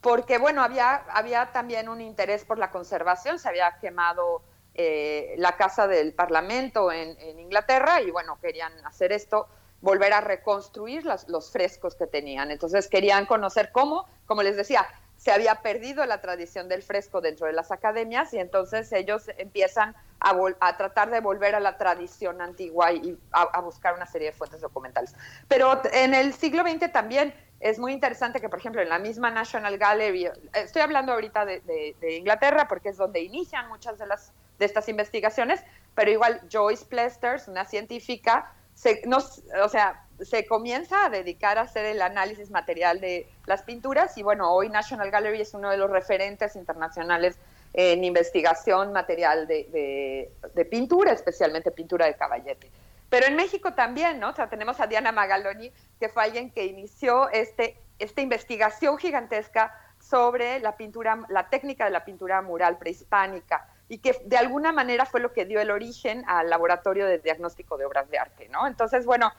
Speaker 6: porque bueno, había, había también un interés por la conservación, se había quemado eh, la casa del Parlamento en, Inglaterra y bueno, querían hacer esto, volver a reconstruir los frescos que tenían. Entonces querían conocer cómo, como les decía, se había perdido la tradición del fresco dentro de las academias y entonces ellos empiezan a, tratar de volver a la tradición antigua y a, buscar una serie de fuentes documentales. Pero en el siglo XX también es muy interesante que, por ejemplo, en la misma National Gallery, estoy hablando ahorita de, Inglaterra porque es donde inician muchas de, las, de estas investigaciones, pero igual Joyce Plesters, una científica, se, o sea, se comienza a dedicar a hacer el análisis material de las pinturas y bueno, hoy National Gallery es uno de los referentes internacionales en investigación material de, pintura, especialmente pintura de caballete. Pero en México también, ¿no? O tenemos a Diana Magaloni, que fue alguien que inició este, esta investigación gigantesca sobre la pintura, la técnica de la pintura mural prehispánica y que de alguna manera fue lo que dio el origen al laboratorio de diagnóstico de obras de arte, ¿no? Entonces, bueno,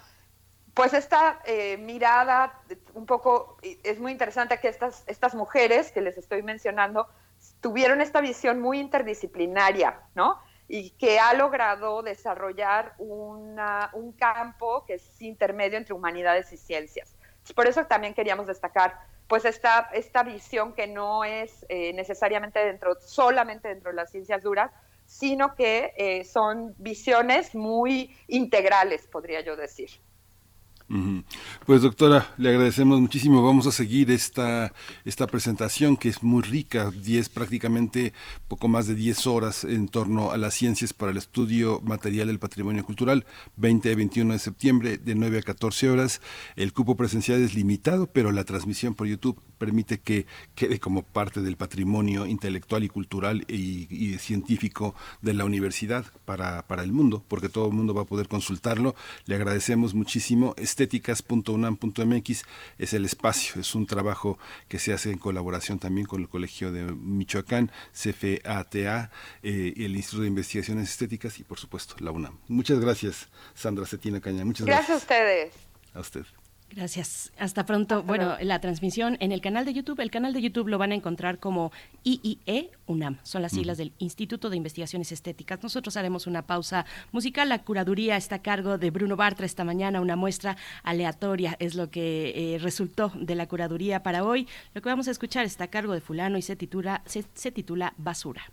Speaker 6: pues esta eh, mirada un poco, es muy interesante que estas, estas mujeres que les estoy mencionando tuvieron esta visión muy interdisciplinaria, ¿no? y que ha logrado desarrollar una, un campo que es intermedio entre humanidades y ciencias. Por eso también queríamos destacar pues esta, esta visión que no es eh, necesariamente dentro, solamente dentro de las ciencias duras, sino que eh, son visiones muy integrales, podría yo decir. Mm-hmm.
Speaker 2: Pues doctora, le agradecemos muchísimo. Vamos a seguir esta, esta presentación que es muy rica, 10 prácticamente poco más de 10 horas en torno a las ciencias para el estudio material del patrimonio cultural, 20 y 21 de septiembre de 9 a 14 horas. El cupo presencial es limitado, pero la transmisión por YouTube permite que quede como parte del patrimonio intelectual y cultural y, científico de la universidad para, para el mundo, porque todo el mundo va a poder consultarlo. Le agradecemos muchísimo. estéticas.unam.mx es el espacio, es un trabajo que se hace en colaboración también con el Colegio de Michoacán, CFATA, eh, el Instituto de Investigaciones Estéticas y por supuesto la UNAM. Muchas gracias, Sandra Cetina Caña. Muchas
Speaker 6: gracias. Gracias a ustedes.
Speaker 2: A usted.
Speaker 7: Gracias. Hasta pronto. bueno, la transmisión en el canal de YouTube, el canal de YouTube lo van a encontrar como IIE UNAM. Son las siglas del Instituto de Investigaciones Estéticas. Nosotros haremos una pausa musical. La curaduría está a cargo de Bruno Bartra esta mañana. Una muestra aleatoria es lo que eh, resultó de la curaduría para hoy. Lo que vamos a escuchar está a cargo de fulano y se titula, se titula Basura.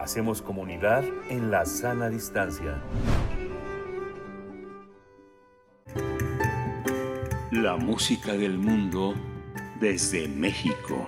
Speaker 4: Hacemos comunidad en la sana distancia.
Speaker 8: La música del mundo desde México.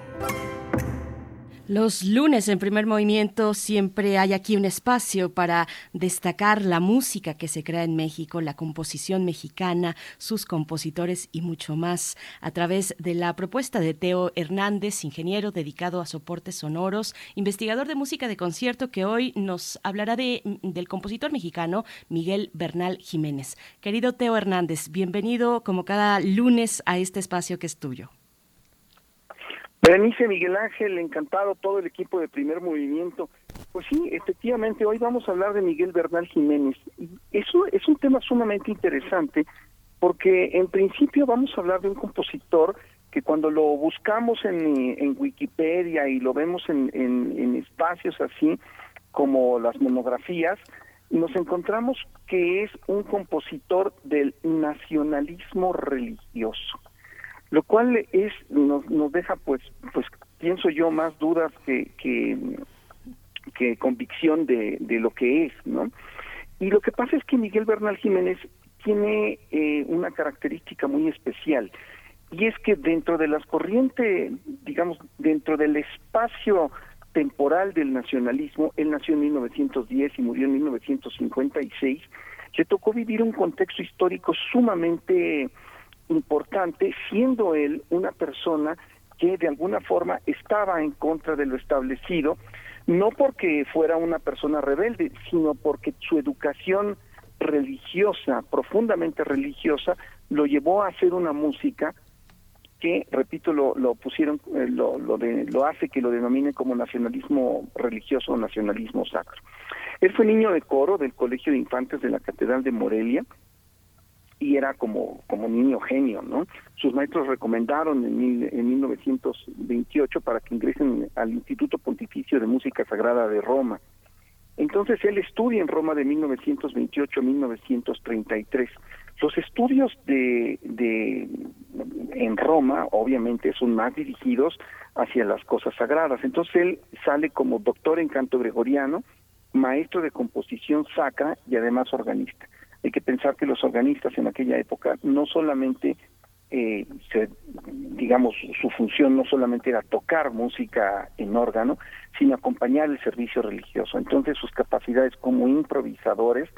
Speaker 1: Los lunes en primer movimiento siempre hay aquí un espacio para destacar la música que se crea en México, la composición mexicana, sus compositores y mucho más a través de la propuesta de Teo Hernández, ingeniero dedicado a soportes sonoros, investigador de música de concierto que hoy nos hablará de, del compositor mexicano Miguel Bernal Jiménez. Querido Teo Hernández, bienvenido como cada lunes a este espacio que es tuyo.
Speaker 9: Berenice Miguel Ángel, encantado todo el equipo de primer movimiento. Pues sí, efectivamente, hoy vamos a hablar de Miguel Bernal Jiménez. Y eso es un tema sumamente interesante porque en principio vamos a hablar de un compositor que cuando lo buscamos en, en Wikipedia y lo vemos en, en, en espacios así como las monografías, nos encontramos que es un compositor del nacionalismo religioso lo cual es nos, nos deja pues pues pienso yo más dudas que que, que convicción de, de lo que es no y lo que pasa es que Miguel Bernal Jiménez tiene eh, una característica muy especial y es que dentro de las corrientes digamos dentro del espacio temporal del nacionalismo él nació en 1910 y murió en 1956 le tocó vivir un contexto histórico sumamente importante, siendo él una persona que de alguna forma estaba en contra de lo establecido, no porque fuera una persona rebelde, sino porque su educación religiosa, profundamente religiosa, lo llevó a hacer una música que, repito, lo, lo pusieron, eh, lo, lo, de, lo hace que lo denomine como nacionalismo religioso o nacionalismo sacro. Él fue niño de coro del Colegio de Infantes de la Catedral de Morelia, y era como, como niño genio, ¿no? Sus maestros recomendaron en, en 1928 para que ingresen al Instituto Pontificio de Música Sagrada de Roma. Entonces él estudia en Roma de 1928 a 1933. Los estudios de, de en Roma obviamente son más dirigidos hacia las cosas sagradas. Entonces él sale como doctor en canto gregoriano, maestro de composición sacra y además organista. Hay que pensar que los organistas en aquella época no solamente, eh, digamos, su función no solamente era tocar música en órgano, sino acompañar el servicio religioso. Entonces sus capacidades como improvisadores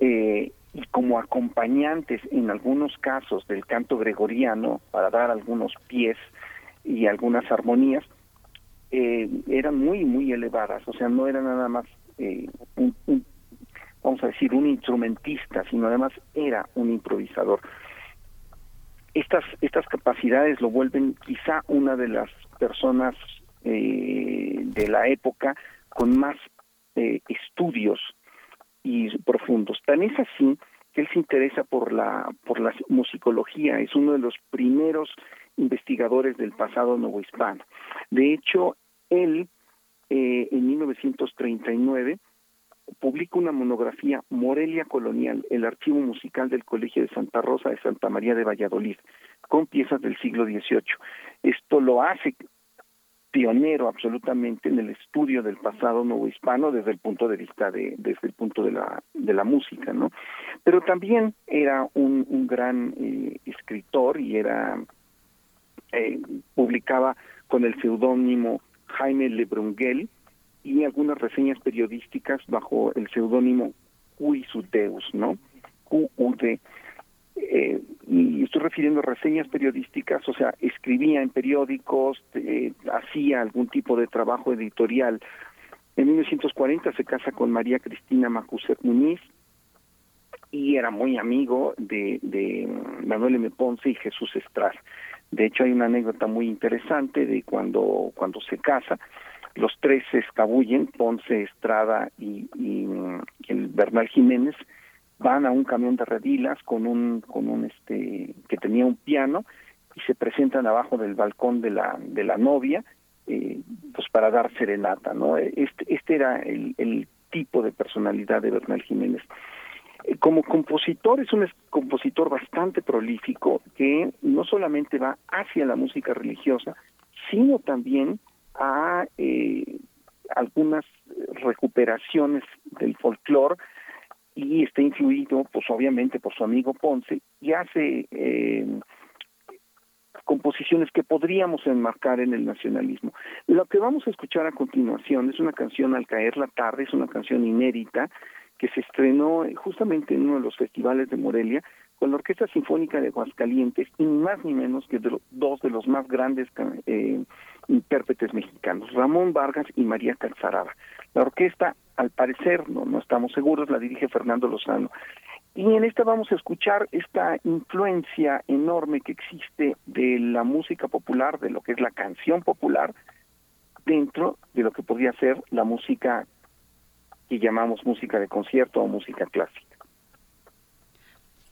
Speaker 9: eh, y como acompañantes en algunos casos del canto gregoriano para dar algunos pies y algunas armonías, eh, eran muy, muy elevadas, o sea, no era nada más eh, un, un, vamos a decir, un instrumentista, sino además era un improvisador. Estas, estas capacidades lo vuelven quizá una de las personas eh, de la época con más eh, estudios y profundos. Tan es así que él se interesa por la, por la musicología, es uno de los primeros investigadores del pasado novohispano. De hecho, él eh, en 1939 publica una monografía Morelia Colonial, el archivo musical del Colegio de Santa Rosa de Santa María de Valladolid, con piezas del siglo XVIII. Esto lo hace pionero absolutamente en el estudio del pasado nuevo hispano desde el punto de vista de desde el punto de la de la música no pero también era un, un gran eh, escritor y era eh, publicaba con el seudónimo Jaime Lebrunguel y algunas reseñas periodísticas bajo el seudónimo Cuisuteus, ¿no? QUD. Eh, y estoy refiriendo a reseñas periodísticas, o sea, escribía en periódicos, eh, hacía algún tipo de trabajo editorial. En 1940 se casa con María Cristina Macuset Muniz y era muy amigo de, de Manuel M. Ponce y Jesús Estraz. De hecho, hay una anécdota muy interesante de cuando, cuando se casa los tres se escabullen, Ponce, Estrada y, y, el Bernal Jiménez, van a un camión de redilas con un, con un este, que tenía un piano y se presentan abajo del balcón de la, de la novia, eh, pues para dar serenata, ¿no? Este, este era el, el tipo de personalidad de Bernal Jiménez. Eh, como compositor es un compositor bastante prolífico que no solamente va hacia la música religiosa, sino también a eh, algunas recuperaciones del folclore y está influido, pues obviamente, por su amigo Ponce y hace eh, composiciones que podríamos enmarcar en el nacionalismo. Lo que vamos a escuchar a continuación es una canción Al caer la tarde, es una canción inédita que se estrenó justamente en uno de los festivales de Morelia con la Orquesta Sinfónica de Aguascalientes y ni más ni menos que dos de los más grandes eh, intérpretes mexicanos, Ramón Vargas y María Calzarada. La orquesta, al parecer, no, no estamos seguros, la dirige Fernando Lozano. Y en esta vamos a escuchar esta influencia enorme que existe de la música popular, de lo que es la canción popular, dentro de lo que podría ser la música que llamamos música de concierto o música clásica.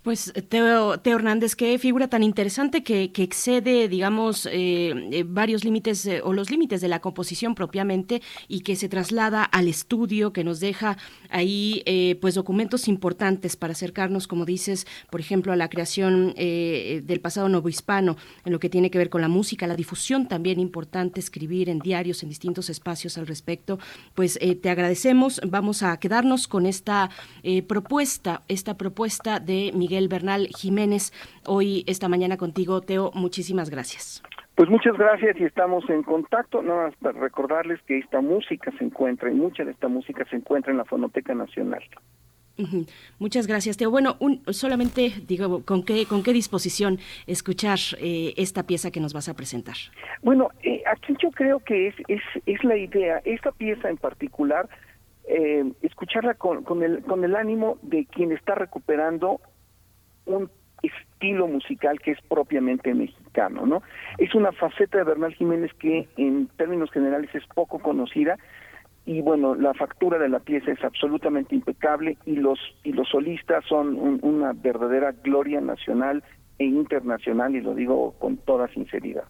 Speaker 1: Pues Teo, Hernández, qué figura tan interesante que, excede, digamos, eh, eh, varios límites eh, o los límites de la composición propiamente y que se traslada al estudio, que nos deja ahí pues documentos importantes para acercarnos, como dices, por ejemplo, a la creación del pasado novohispano, en lo que tiene que ver con la música, la difusión también importante, escribir en diarios, en distintos espacios al respecto. Pues te agradecemos, vamos a quedarnos con esta propuesta, esta propuesta de Miguel Miguel Bernal Jiménez, hoy, esta mañana contigo. Teo, muchísimas gracias.
Speaker 9: Pues muchas gracias y estamos en contacto. No, hasta recordarles que esta música se encuentra, y mucha de esta música se encuentra en la Fonoteca Nacional.
Speaker 1: Muchas gracias, Teo. Bueno, solamente digo, ¿con qué, ¿con qué disposición escuchar eh, esta pieza que nos vas a presentar?
Speaker 9: Bueno, eh, aquí yo creo que es, es, es la idea, esta pieza en particular, eh, escucharla con, con, el, con el ánimo de quien está recuperando un estilo musical que es propiamente mexicano, ¿no? Es una faceta de Bernal Jiménez que en términos generales es poco conocida y bueno, la factura de la pieza es absolutamente impecable y los y los solistas son una verdadera gloria nacional e internacional y lo digo con toda sinceridad.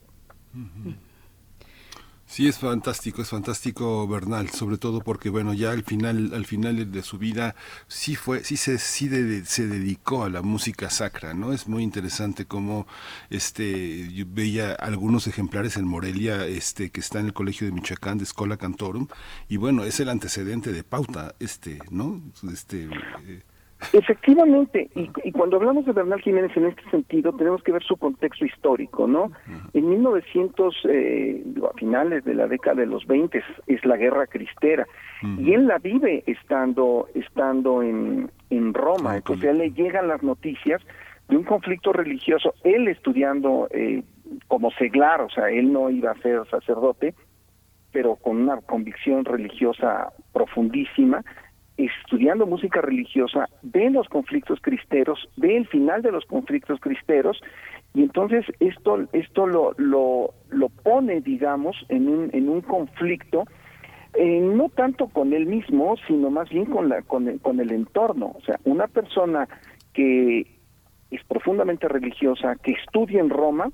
Speaker 2: Sí, es fantástico, es fantástico Bernal, sobre todo porque bueno, ya al final, al final de su vida sí fue, sí se, sí se dedicó a la música sacra, ¿no? Es muy interesante cómo este veía algunos ejemplares en Morelia, este, que está en el colegio de Michoacán de Escola Cantorum, y bueno, es el antecedente de Pauta, este, ¿no? Este eh,
Speaker 9: Efectivamente, y, cuando hablamos de Bernal Jiménez en este sentido, tenemos que ver su contexto histórico, ¿no? En 1900, eh, a finales de la década de los 20, es, la guerra cristera, y él la vive estando, estando en, en Roma, entonces a él le llegan las noticias de un conflicto religioso, él estudiando eh, como seglar, o sea, él no iba a ser sacerdote, pero con una convicción religiosa profundísima, estudiando música religiosa, ve los conflictos cristeros, ve el final de los conflictos cristeros, y entonces esto, esto lo, lo, lo pone, digamos, en un, en un conflicto, eh, no tanto con él mismo, sino más bien con, la, con, el, con el entorno. O sea, una persona que es profundamente religiosa, que estudia en Roma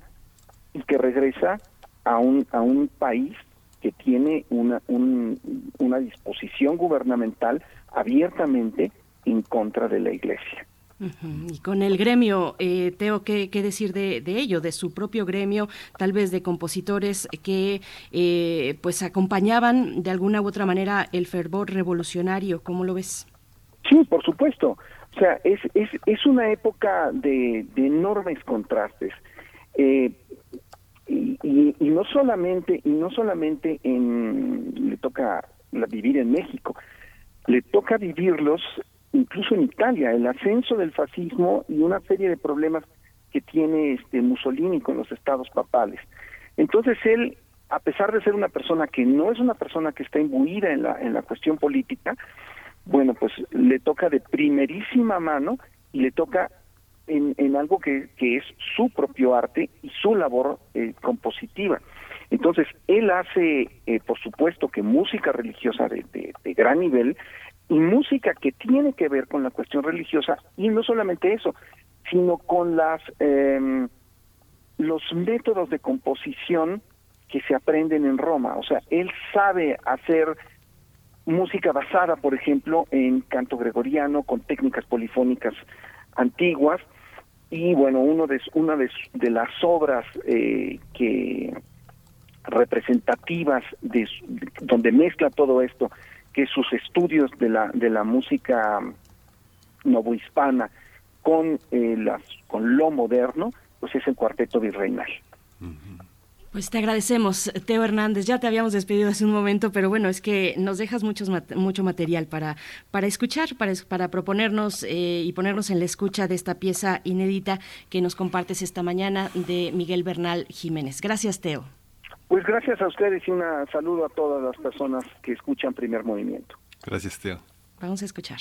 Speaker 9: y que regresa a un, a un país que tiene una, una disposición gubernamental abiertamente en contra de la Iglesia.
Speaker 1: Y con el gremio, eh, Teo, ¿qué, decir de, ello, de su propio gremio, tal vez de compositores que eh, pues acompañaban de alguna u otra manera el fervor revolucionario? ¿Cómo lo ves?
Speaker 9: Sí, por supuesto. O sea, es, es, es una época de, enormes contrastes. Eh, y, y, no solamente y no solamente en le toca vivir en México le toca vivirlos incluso en Italia, el ascenso del fascismo y una serie de problemas que tiene este Mussolini con los estados papales. Entonces él, a pesar de ser una persona que no es una persona que está imbuida en la, en la cuestión política, bueno, pues le toca de primerísima mano y le toca en, en algo que, que es su propio arte y su labor eh, compositiva. Entonces, él hace, eh, por supuesto, que música religiosa de, gran nivel y música que tiene que ver con la cuestión religiosa, y no solamente eso, sino con las eh, los métodos de composición que se aprenden en Roma. O sea, él sabe hacer música basada, por ejemplo, en canto gregoriano, con técnicas polifónicas antiguas, y bueno, uno de, una de, de las obras eh, que representativas de, donde mezcla todo esto, que sus estudios de la, de la música novohispana con, eh, las, con lo moderno, pues es el cuarteto virreinal.
Speaker 1: Pues te agradecemos, Teo Hernández. Ya te habíamos despedido hace un momento, pero bueno, es que nos dejas muchos, mucho material para, para escuchar, para, para proponernos eh, y ponernos en la escucha de esta pieza inédita que nos compartes esta mañana de Miguel Bernal Jiménez. Gracias, Teo.
Speaker 9: Pues gracias a ustedes y un saludo a todas las personas que escuchan Primer Movimiento.
Speaker 2: Gracias, Teo.
Speaker 1: Vamos a escuchar.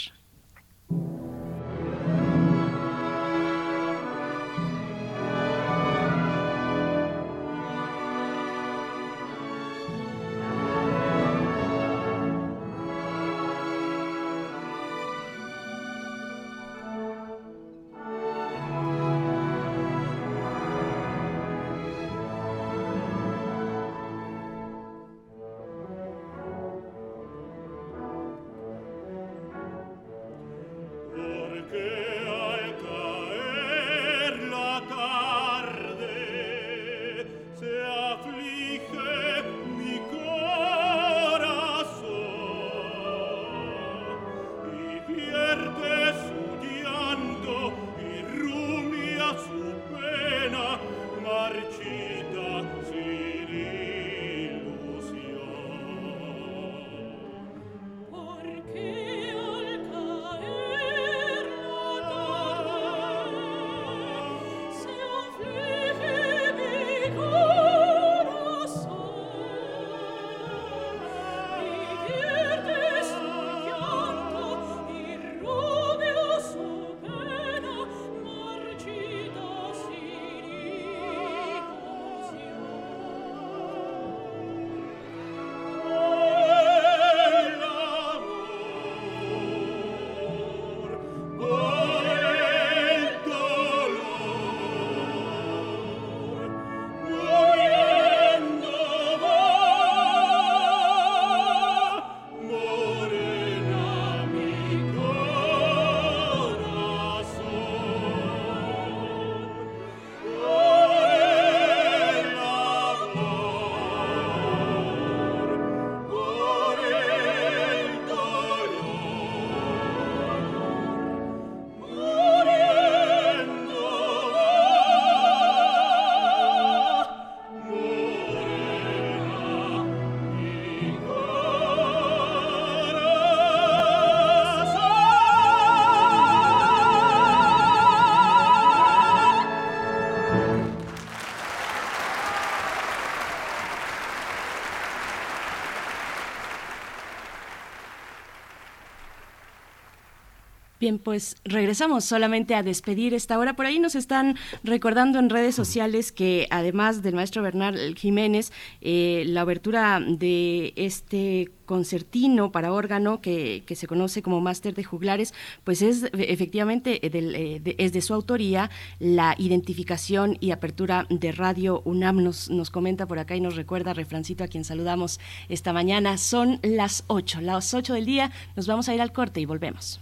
Speaker 1: Bien, pues regresamos solamente a despedir esta hora. Por ahí nos están recordando en redes sociales que además del maestro Bernal Jiménez, eh, la abertura de este concertino para órgano que, se conoce como Máster de Juglares, pues es efectivamente eh, eh, es de su autoría la identificación y apertura de Radio UNAM. Nos, nos comenta por acá y nos recuerda Refrancito a quien saludamos esta mañana. Son las 8, las 8 del día. Nos vamos a ir al corte y volvemos.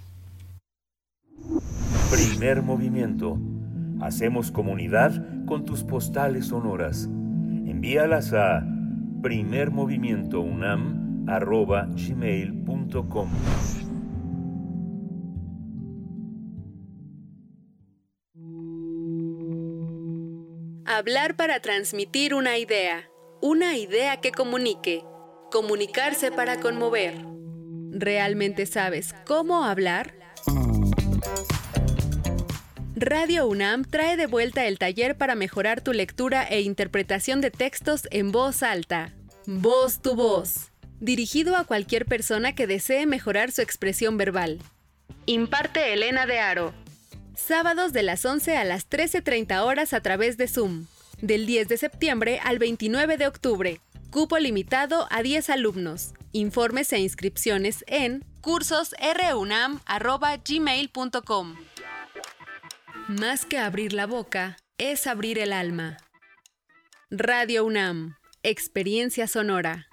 Speaker 4: Primer movimiento. Hacemos comunidad con tus postales sonoras. Envíalas a primermovimientounam.gmail.com
Speaker 10: Hablar para transmitir una idea. Una idea que comunique. Comunicarse para conmover. ¿Realmente sabes cómo hablar? Radio UNAM trae de vuelta el taller para mejorar tu lectura e interpretación de textos en voz alta. Voz tu voz. Dirigido a cualquier persona que desee mejorar su expresión verbal. Imparte Elena de Aro. Sábados de las 11 a las 13.30 horas a través de Zoom. Del 10 de septiembre al 29 de octubre. Cupo limitado a 10 alumnos. Informes e inscripciones en cursosrunam.gmail.com. Más que abrir la boca, es abrir el alma. Radio UNAM, Experiencia Sonora.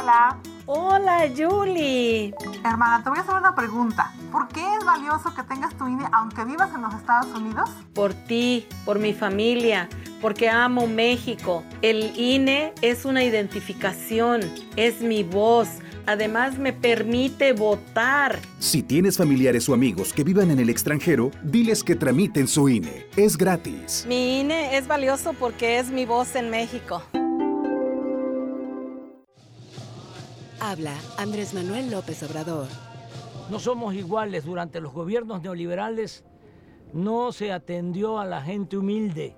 Speaker 11: Hola.
Speaker 12: Hola, Julie.
Speaker 11: Hermana, te voy a hacer una pregunta. ¿Por qué es valioso que tengas tu INE aunque vivas en los Estados Unidos?
Speaker 12: Por ti, por mi familia porque amo México. El INE es una identificación, es mi voz. Además me permite votar.
Speaker 13: Si tienes familiares o amigos que vivan en el extranjero, diles que tramiten su INE. Es gratis.
Speaker 12: Mi INE es valioso porque es mi voz en México.
Speaker 14: Habla Andrés Manuel López Obrador.
Speaker 15: No somos iguales. Durante los gobiernos neoliberales no se atendió a la gente humilde.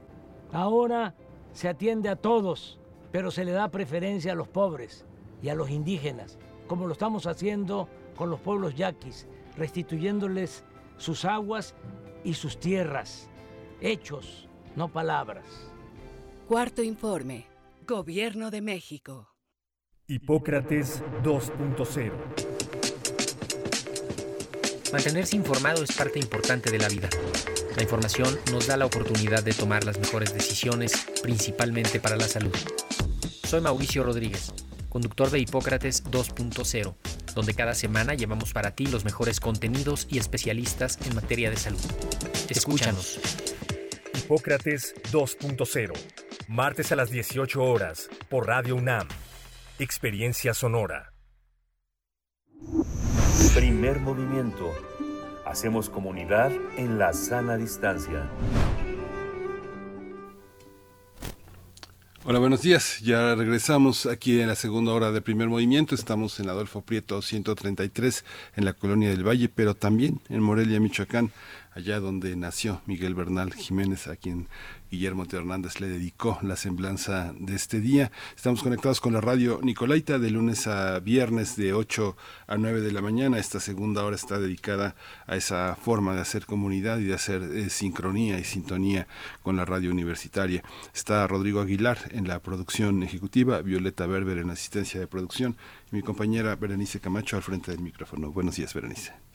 Speaker 15: Ahora se atiende a todos, pero se le da preferencia a los pobres y a los indígenas, como lo estamos haciendo con los pueblos yaquis, restituyéndoles sus aguas y sus tierras. Hechos, no palabras.
Speaker 14: Cuarto informe. Gobierno de México.
Speaker 16: Hipócrates 2.0
Speaker 17: Mantenerse informado es parte importante de la vida. La información nos da la oportunidad de tomar las mejores decisiones, principalmente para la salud. Soy Mauricio Rodríguez, conductor de Hipócrates 2.0, donde cada semana llevamos para ti los mejores contenidos y especialistas en materia de salud. Escúchanos.
Speaker 16: Hipócrates 2.0, martes a las 18 horas, por Radio UNAM. Experiencia sonora.
Speaker 4: Primer movimiento. Hacemos comunidad en la sana distancia.
Speaker 2: Hola, buenos días. Ya regresamos aquí en la segunda hora de primer movimiento. Estamos en Adolfo Prieto 133 en la colonia del Valle, pero también en Morelia, Michoacán, allá donde nació Miguel Bernal Jiménez, a quien Guillermo T. Hernández le dedicó la semblanza de este día. Estamos conectados con la radio Nicolaita de lunes a viernes de 8 a 9 de la mañana. Esta segunda hora está dedicada a esa forma de hacer comunidad y de hacer eh, sincronía y sintonía con la radio universitaria. Está Rodrigo Aguilar en la producción ejecutiva, Violeta Berber en asistencia de producción y mi compañera Berenice Camacho al frente del micrófono. Buenos días, Berenice.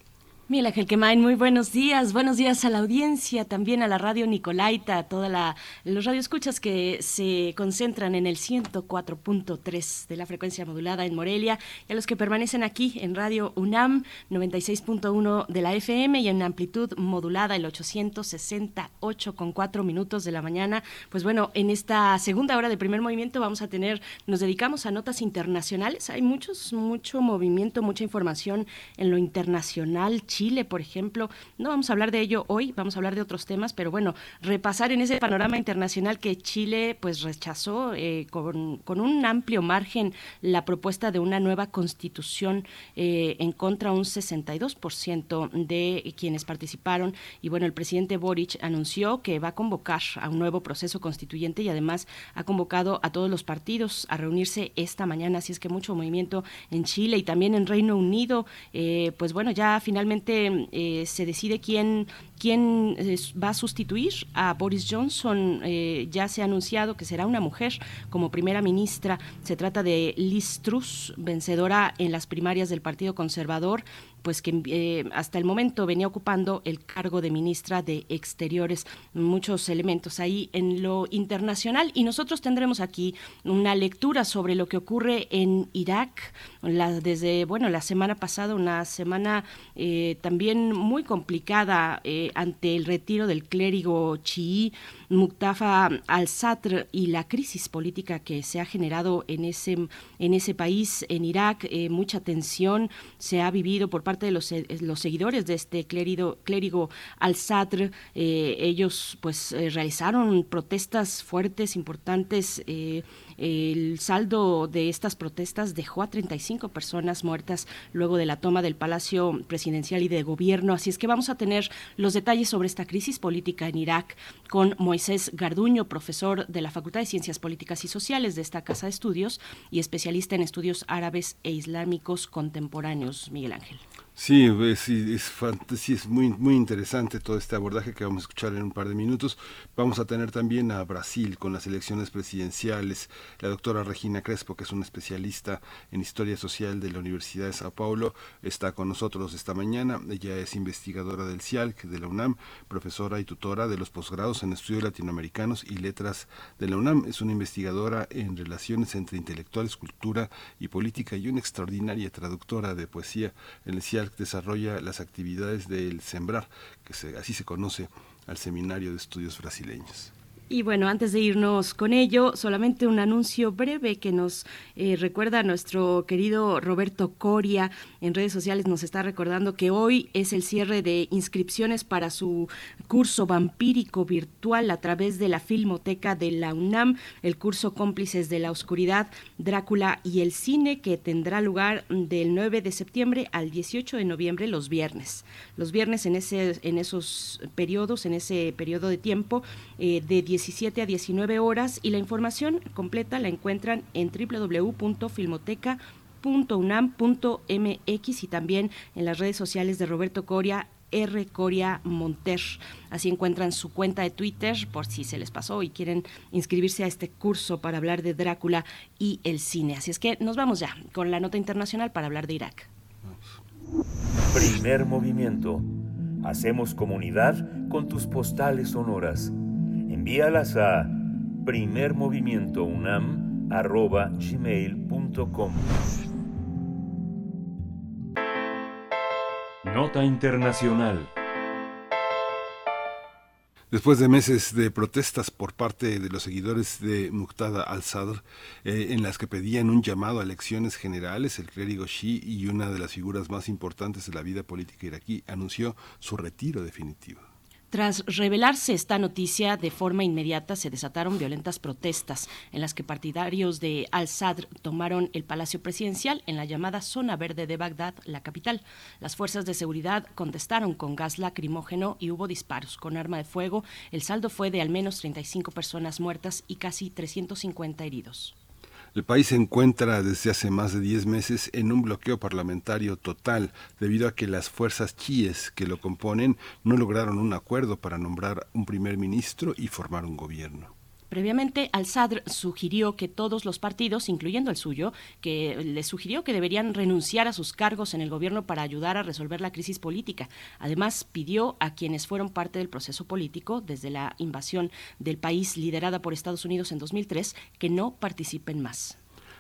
Speaker 1: Miguel Ángel Quemain, muy buenos días. Buenos días a la audiencia, también a la radio Nicolaita, a toda la, los radioescuchas que se concentran en el 104.3 de la frecuencia modulada en Morelia y a los que permanecen aquí en Radio UNAM 96.1 de la FM y en amplitud modulada el 868 con cuatro minutos de la mañana. Pues bueno, en esta segunda hora de primer movimiento vamos a tener, nos dedicamos a notas internacionales. Hay muchos, mucho movimiento, mucha información en lo internacional Chile, por ejemplo. No vamos a hablar de ello hoy, vamos a hablar de otros temas, pero bueno, repasar en ese panorama internacional que Chile pues rechazó eh, con, un amplio margen la propuesta de una nueva constitución eh, en contra un 62% de quienes participaron. Y bueno, el presidente Boric anunció que va a convocar a un nuevo proceso constituyente y además ha convocado a todos los partidos a reunirse esta mañana, así es que mucho movimiento en Chile y también en Reino Unido, eh, pues bueno, ya finalmente eh, se decide quién, quién eh, va a sustituir a Boris Johnson. Eh, ya se ha anunciado que será una mujer como primera ministra. Se trata de Liz Truss, vencedora en las primarias del Partido Conservador pues que eh, hasta el momento venía ocupando el cargo de ministra de Exteriores. Muchos elementos ahí en lo internacional y nosotros tendremos aquí una lectura sobre lo que ocurre en Irak. Desde bueno la semana pasada, una semana eh, también muy complicada eh, ante el retiro del clérigo chií Mustafa al-Sadr y la crisis política que se ha generado en ese en ese país, en Irak, mucha tensión se ha vivido por parte de los, eh, los seguidores de este clérigo, al-Sadr. Eh, ellos pues eh, realizaron protestas fuertes, importantes. El saldo de estas protestas dejó a 35 personas muertas luego de la toma del Palacio Presidencial y de Gobierno. Así es que vamos a tener los detalles sobre esta crisis política en Irak con Moisés Garduño, profesor de la Facultad de Ciencias Políticas y Sociales de esta Casa de Estudios y especialista en estudios árabes e islámicos contemporáneos. Miguel Ángel.
Speaker 2: Sí, es, es, es muy, muy interesante todo este abordaje que vamos a escuchar en un par de minutos. Vamos a tener también a Brasil con las elecciones presidenciales. La doctora Regina Crespo, que es una especialista en historia social de la Universidad de Sao Paulo, está con nosotros esta mañana. Ella es investigadora del CIALC de la UNAM, profesora y tutora de los posgrados en estudios latinoamericanos y letras de la UNAM. Es una investigadora en relaciones entre intelectuales, cultura y política y una extraordinaria traductora de poesía en el CIALC desarrolla las actividades del Sembrar, que así se conoce al Seminario de Estudios Brasileños.
Speaker 1: Y bueno, antes de irnos con ello, solamente un anuncio breve que nos eh, recuerda a nuestro querido Roberto Coria. En redes sociales nos está recordando que hoy es el cierre de inscripciones para su curso vampírico virtual a través de la Filmoteca de la UNAM, el curso Cómplices de la Oscuridad, Drácula y el Cine, que tendrá lugar del 9 de septiembre al 18 de noviembre, los viernes. Los viernes en, ese, en esos periodos, en ese periodo de tiempo, eh, de 17 a 19 horas y la información completa la encuentran en www.filmoteca.unam.mx y también en las redes sociales de Roberto Coria R. Coria Monter. Así encuentran su cuenta de Twitter por si se les pasó y quieren inscribirse a este curso para hablar de Drácula y el cine. Así es que nos vamos ya con la nota internacional para hablar de Irak.
Speaker 4: Primer movimiento. Hacemos comunidad con tus postales sonoras. Envíalas a primermovimientounam.gmail.com
Speaker 16: Nota Internacional.
Speaker 2: Después de meses de protestas por parte de los seguidores de Muqtada al-Sadr, eh, en las que pedían un llamado a elecciones generales, el clérigo Shi y una de las figuras más importantes de la vida política iraquí anunció su retiro definitivo.
Speaker 1: Tras revelarse esta noticia, de forma inmediata se desataron violentas protestas en las que partidarios de al-Sadr tomaron el Palacio Presidencial en la llamada Zona Verde de Bagdad, la capital. Las fuerzas de seguridad contestaron con gas lacrimógeno y hubo disparos con arma de fuego. El saldo fue de al menos 35 personas muertas y casi 350 heridos.
Speaker 2: El país se encuentra desde hace más de 10 meses en un bloqueo parlamentario total debido a que las fuerzas chiíes que lo componen no lograron un acuerdo para nombrar un primer ministro y formar un gobierno.
Speaker 1: Previamente, al-Sadr sugirió que todos los partidos, incluyendo el suyo, que le sugirió que deberían renunciar a sus cargos en el gobierno para ayudar a resolver la crisis política. Además, pidió a quienes fueron parte del proceso político desde la invasión del país liderada por Estados Unidos en 2003 que no participen más.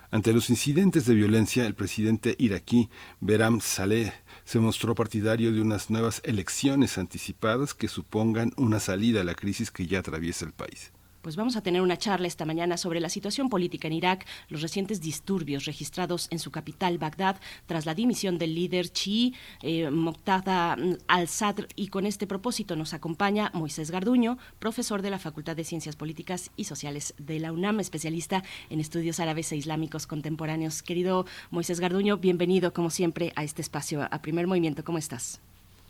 Speaker 2: Ante los incidentes de violencia, el presidente iraquí Beram Saleh se mostró partidario de unas nuevas elecciones anticipadas que supongan una salida a la crisis que ya atraviesa el país.
Speaker 1: Pues vamos a tener una charla esta mañana sobre la situación política en Irak, los recientes disturbios registrados en su capital, Bagdad, tras la dimisión del líder chií eh, Moqtada al-Sadr. Y con este propósito nos acompaña Moisés Garduño, profesor de la Facultad de Ciencias Políticas y Sociales de la UNAM, especialista en estudios árabes e islámicos contemporáneos. Querido Moisés Garduño, bienvenido como siempre a este espacio, a Primer Movimiento. ¿Cómo estás?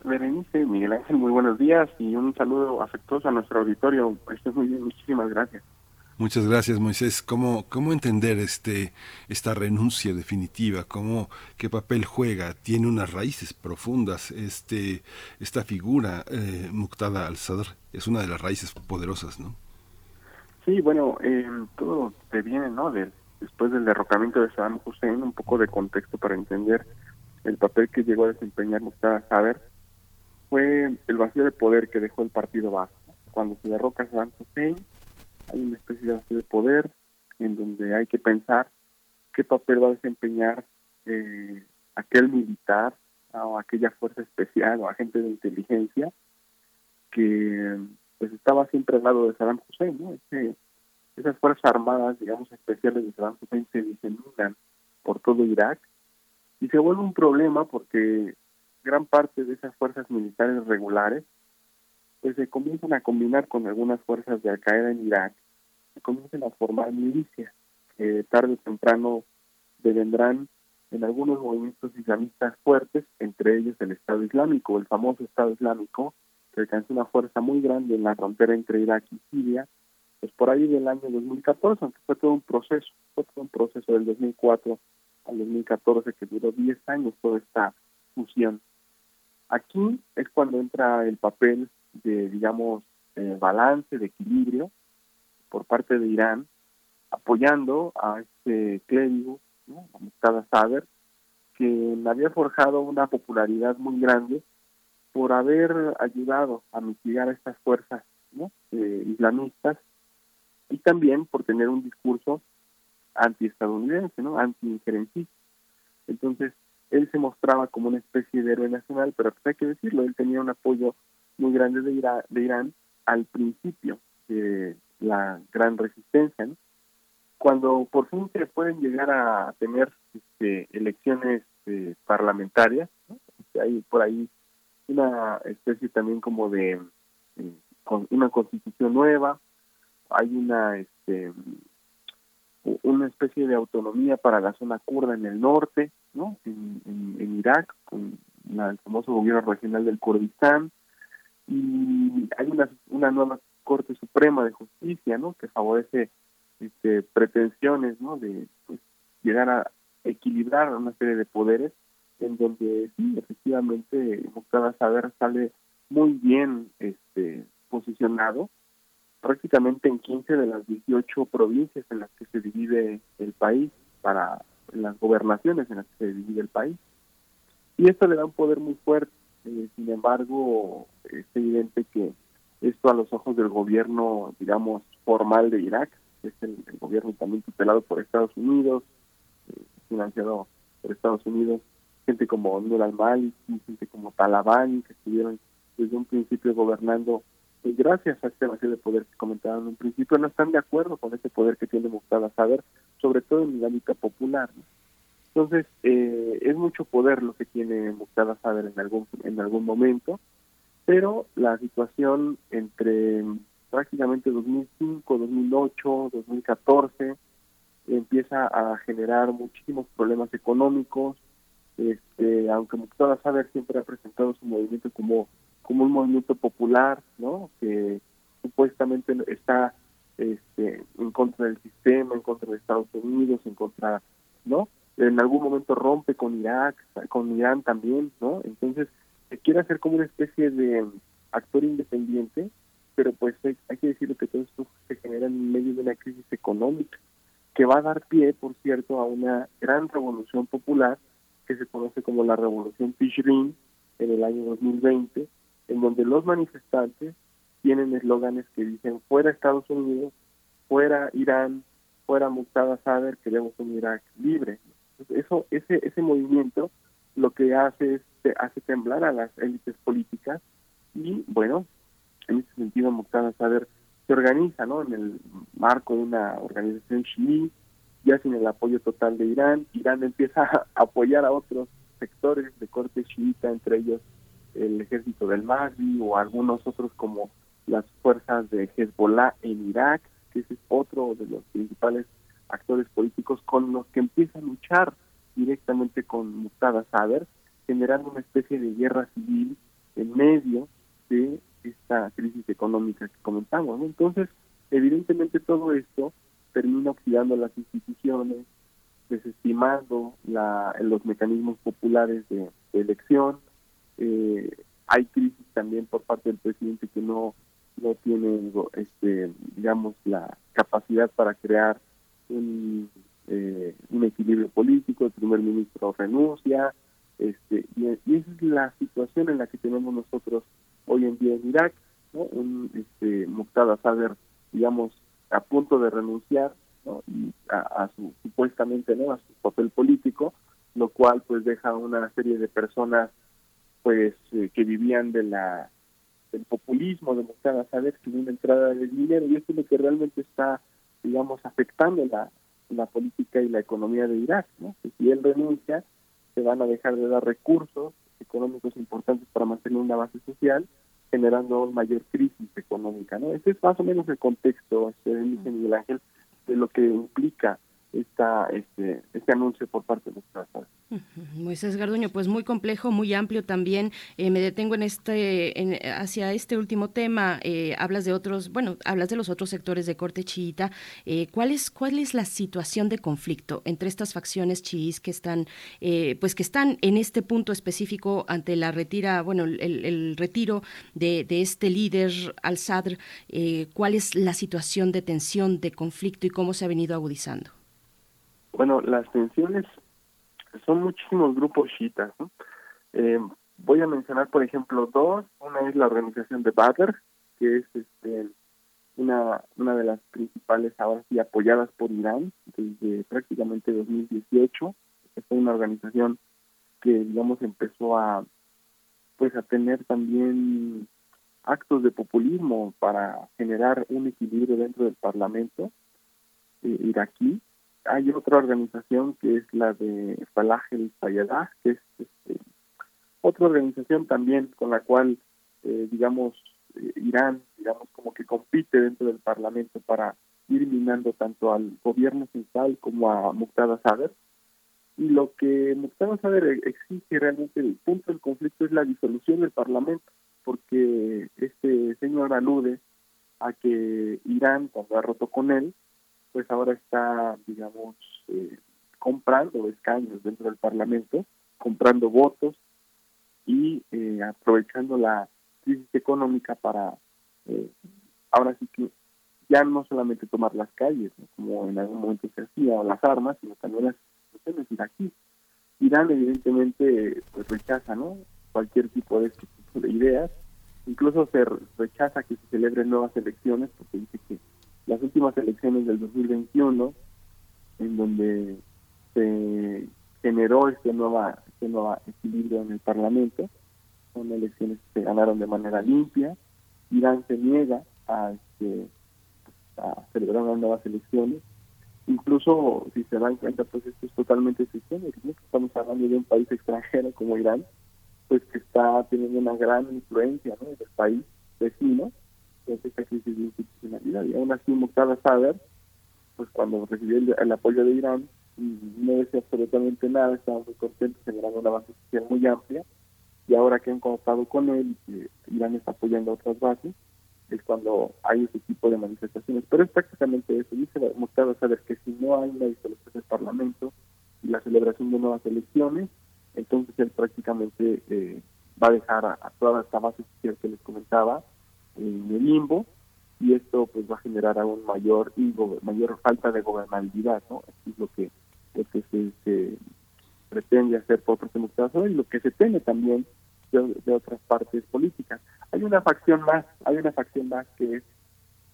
Speaker 18: Berenice, Miguel Ángel, muy buenos días y un saludo afectuoso a nuestro auditorio. Esto es muy bien, muchísimas gracias.
Speaker 2: Muchas gracias, Moisés. ¿Cómo, cómo entender este, esta renuncia definitiva? ¿Cómo, ¿Qué papel juega? Tiene unas raíces profundas. Este, esta figura, eh, Muqtada al-Sadr, es una de las raíces poderosas, ¿no?
Speaker 18: Sí, bueno, eh, todo te viene, ¿no? De, después del derrocamiento de Saddam Hussein, un poco de contexto para entender el papel que llegó a desempeñar Muqtada al-Sadr fue el vacío de poder que dejó el partido Bajo. Cuando se derroca Saddam Hussein, hay una especie de vacío de poder en donde hay que pensar qué papel va a desempeñar eh, aquel militar o aquella fuerza especial o agente de inteligencia que pues estaba siempre al lado de Saddam Hussein, ¿no? esas fuerzas armadas, digamos, especiales de Saddam Hussein se diseminan por todo Irak y se vuelve un problema porque gran parte de esas fuerzas militares regulares pues se comienzan a combinar con algunas fuerzas de Al Qaeda en Irak, se comienzan a formar milicias que tarde o temprano devendrán en algunos movimientos islamistas fuertes, entre ellos el Estado Islámico, el famoso Estado Islámico, que alcanzó una fuerza muy grande en la frontera entre Irak y Siria, pues por ahí del año 2014, aunque fue todo un proceso, fue todo un proceso del 2004 al 2014 que duró 10 años toda esta fusión. Aquí es cuando entra el papel de, digamos, eh, balance, de equilibrio por parte de Irán, apoyando a este clérigo, ¿no? a Saber, que había forjado una popularidad muy grande por haber ayudado a mitigar estas fuerzas eh, islamistas y también por tener un discurso anti-estadounidense, ¿no? anti-injerencista. Entonces, él se mostraba como una especie de héroe nacional, pero hay que decirlo, él tenía un apoyo muy grande de, Irán al principio de la gran resistencia. Cuando por fin se pueden llegar a tener este, elecciones eh, parlamentarias, ¿no? hay por ahí una especie también como de eh, con una constitución nueva, hay una este una especie de autonomía para la zona kurda en el norte, ¿no? En, Irak, con el famoso gobierno regional del Kurdistán, y hay una, una nueva Corte Suprema de Justicia, ¿no? Que favorece este, pretensiones, ¿no? De pues, llegar a equilibrar una serie de poderes en donde sí, efectivamente, Muqtada Saber sale muy bien este, posicionado, prácticamente en 15 de las 18 provincias en las que se divide el país, para las gobernaciones en las que se divide el país. Y esto le da un poder muy fuerte. Eh, sin embargo, es evidente que esto a los ojos del gobierno, digamos, formal de Irak, es el, gobierno también tutelado por Estados Unidos, eh, financiado por Estados Unidos, gente como Nur al-Maliki, gente como Talabani, que estuvieron desde un principio gobernando y gracias a este vacío de poder que comentaban en un principio, no están de acuerdo con ese poder que tiene Muqtada Saber, sobre todo en dinámica popular. Entonces, eh, es mucho poder lo que tiene Muqtada Saber en algún, en algún momento, pero la situación entre prácticamente 2005, 2008, 2014 empieza a generar muchísimos problemas económicos, este, aunque Muqtada Saber siempre ha presentado su movimiento como como un movimiento popular, ¿no? Que supuestamente está este, en contra del sistema, en contra de Estados Unidos, en contra, ¿no? En algún momento rompe con Irak, con Irán también, ¿no? Entonces, se quiere hacer como una especie de actor independiente, pero pues hay que decirlo que todo esto se genera en medio de una crisis económica, que va a dar pie, por cierto, a una gran revolución popular que se conoce como la Revolución Tishrin en el año 2020, en donde los manifestantes tienen eslóganes que dicen fuera Estados Unidos, fuera Irán, fuera Muqtada Saber, queremos un Irak libre. Eso, ese, ese movimiento lo que hace es hace temblar a las élites políticas y bueno, en ese sentido Muqtada Saber se organiza ¿no? en el marco de una organización chií, ya sin el apoyo total de Irán, Irán empieza a apoyar a otros sectores de corte chiita, entre ellos el ejército del Mahdi o algunos otros como las fuerzas de Hezbollah en Irak, que ese es otro de los principales actores políticos con los que empieza a luchar directamente con Muqtada Saber, generando una especie de guerra civil en medio de esta crisis económica que comentamos. Entonces, evidentemente todo esto termina oxidando las instituciones, desestimando la, los mecanismos populares de elección, eh, hay crisis también por parte del presidente que no no tiene este digamos la capacidad para crear un, eh, equilibrio político el primer ministro renuncia este y, esa es la situación en la que tenemos nosotros hoy en día en Irak ¿no? un este Muqtada Sader digamos a punto de renunciar ¿no? a, su supuestamente no a su papel político lo cual pues deja una serie de personas pues eh, que vivían de la del populismo, de mostrar a saber que una entrada de dinero y esto es lo que realmente está, digamos, afectando la, la política y la economía de Irak, ¿no? Si él renuncia, se van a dejar de dar recursos económicos importantes para mantener una base social, generando mayor crisis económica, ¿no? Ese es más o menos el contexto, este, Miguel Ángel, de lo que implica esta, este, este anuncio por parte de los trabajadores.
Speaker 1: Moisés Garduño, pues muy complejo, muy amplio también. Eh, me detengo en este, en, hacia este último tema. Eh, hablas de otros, bueno, hablas de los otros sectores de corte chiita. Eh, ¿cuál es cuál es la situación de conflicto entre estas facciones chiís que están, pues que están en este punto específico ante la retira, bueno, el, retiro de, de, este líder al-Sadr? ¿Cuál es la situación de tensión, de conflicto y cómo se ha venido agudizando?
Speaker 18: Bueno, las tensiones son muchísimos grupos chiitas. Eh, voy a mencionar, por ejemplo, dos. Una es la organización de Badr, que es este, una, una de las principales ahora sí apoyadas por Irán desde prácticamente 2018. Es una organización que, digamos, empezó a pues a tener también actos de populismo para generar un equilibrio dentro del Parlamento eh, iraquí. Hay otra organización que es la de Falah el Fayadah, que es este, otra organización también con la cual, eh, digamos, eh, Irán, digamos, como que compite dentro del Parlamento para ir minando tanto al gobierno central como a Muqtada Saber. Y lo que Muqtada Saber exige realmente, el punto del conflicto es la disolución del Parlamento, porque este señor alude a que Irán, cuando ha roto con él, pues ahora está, digamos, eh, comprando escaños dentro del Parlamento, comprando votos y eh, aprovechando la crisis económica para, eh, ahora sí que ya no solamente tomar las calles, como en algún momento se hacía, o las armas, sino también las instituciones aquí. Irán evidentemente pues rechaza ¿no? cualquier tipo de, este de ideas, incluso se rechaza que se celebren nuevas elecciones, porque dice que las últimas elecciones del 2021, en donde se generó este nueva este nuevo equilibrio en el Parlamento, son elecciones que se ganaron de manera limpia, Irán se niega a, este, a celebrar unas nuevas elecciones, incluso si se dan cuenta pues esto es totalmente excepcional, estamos hablando de un país extranjero como Irán, pues que está teniendo una gran influencia ¿no? en el país vecino, esta crisis de institucionalidad. Y aún así, Muqtada Saber, pues cuando recibió el, apoyo de Irán, no decía absolutamente nada, estaba muy contento, generando una base social muy amplia, y ahora que han contado con él, eh, Irán está apoyando otras bases, es cuando hay ese tipo de manifestaciones. Pero es prácticamente eso, dice Muqtada Saber que si no hay una disolución del Parlamento y la celebración de nuevas elecciones, entonces él prácticamente eh, va a dejar a, toda esta base social que les comentaba en el limbo y esto pues va a generar aún mayor mayor falta de gobernabilidad, ¿no? es lo que, lo que se, pretende hacer por parte de y lo que se teme también de, otras partes políticas. Hay una facción más, hay una facción más que es,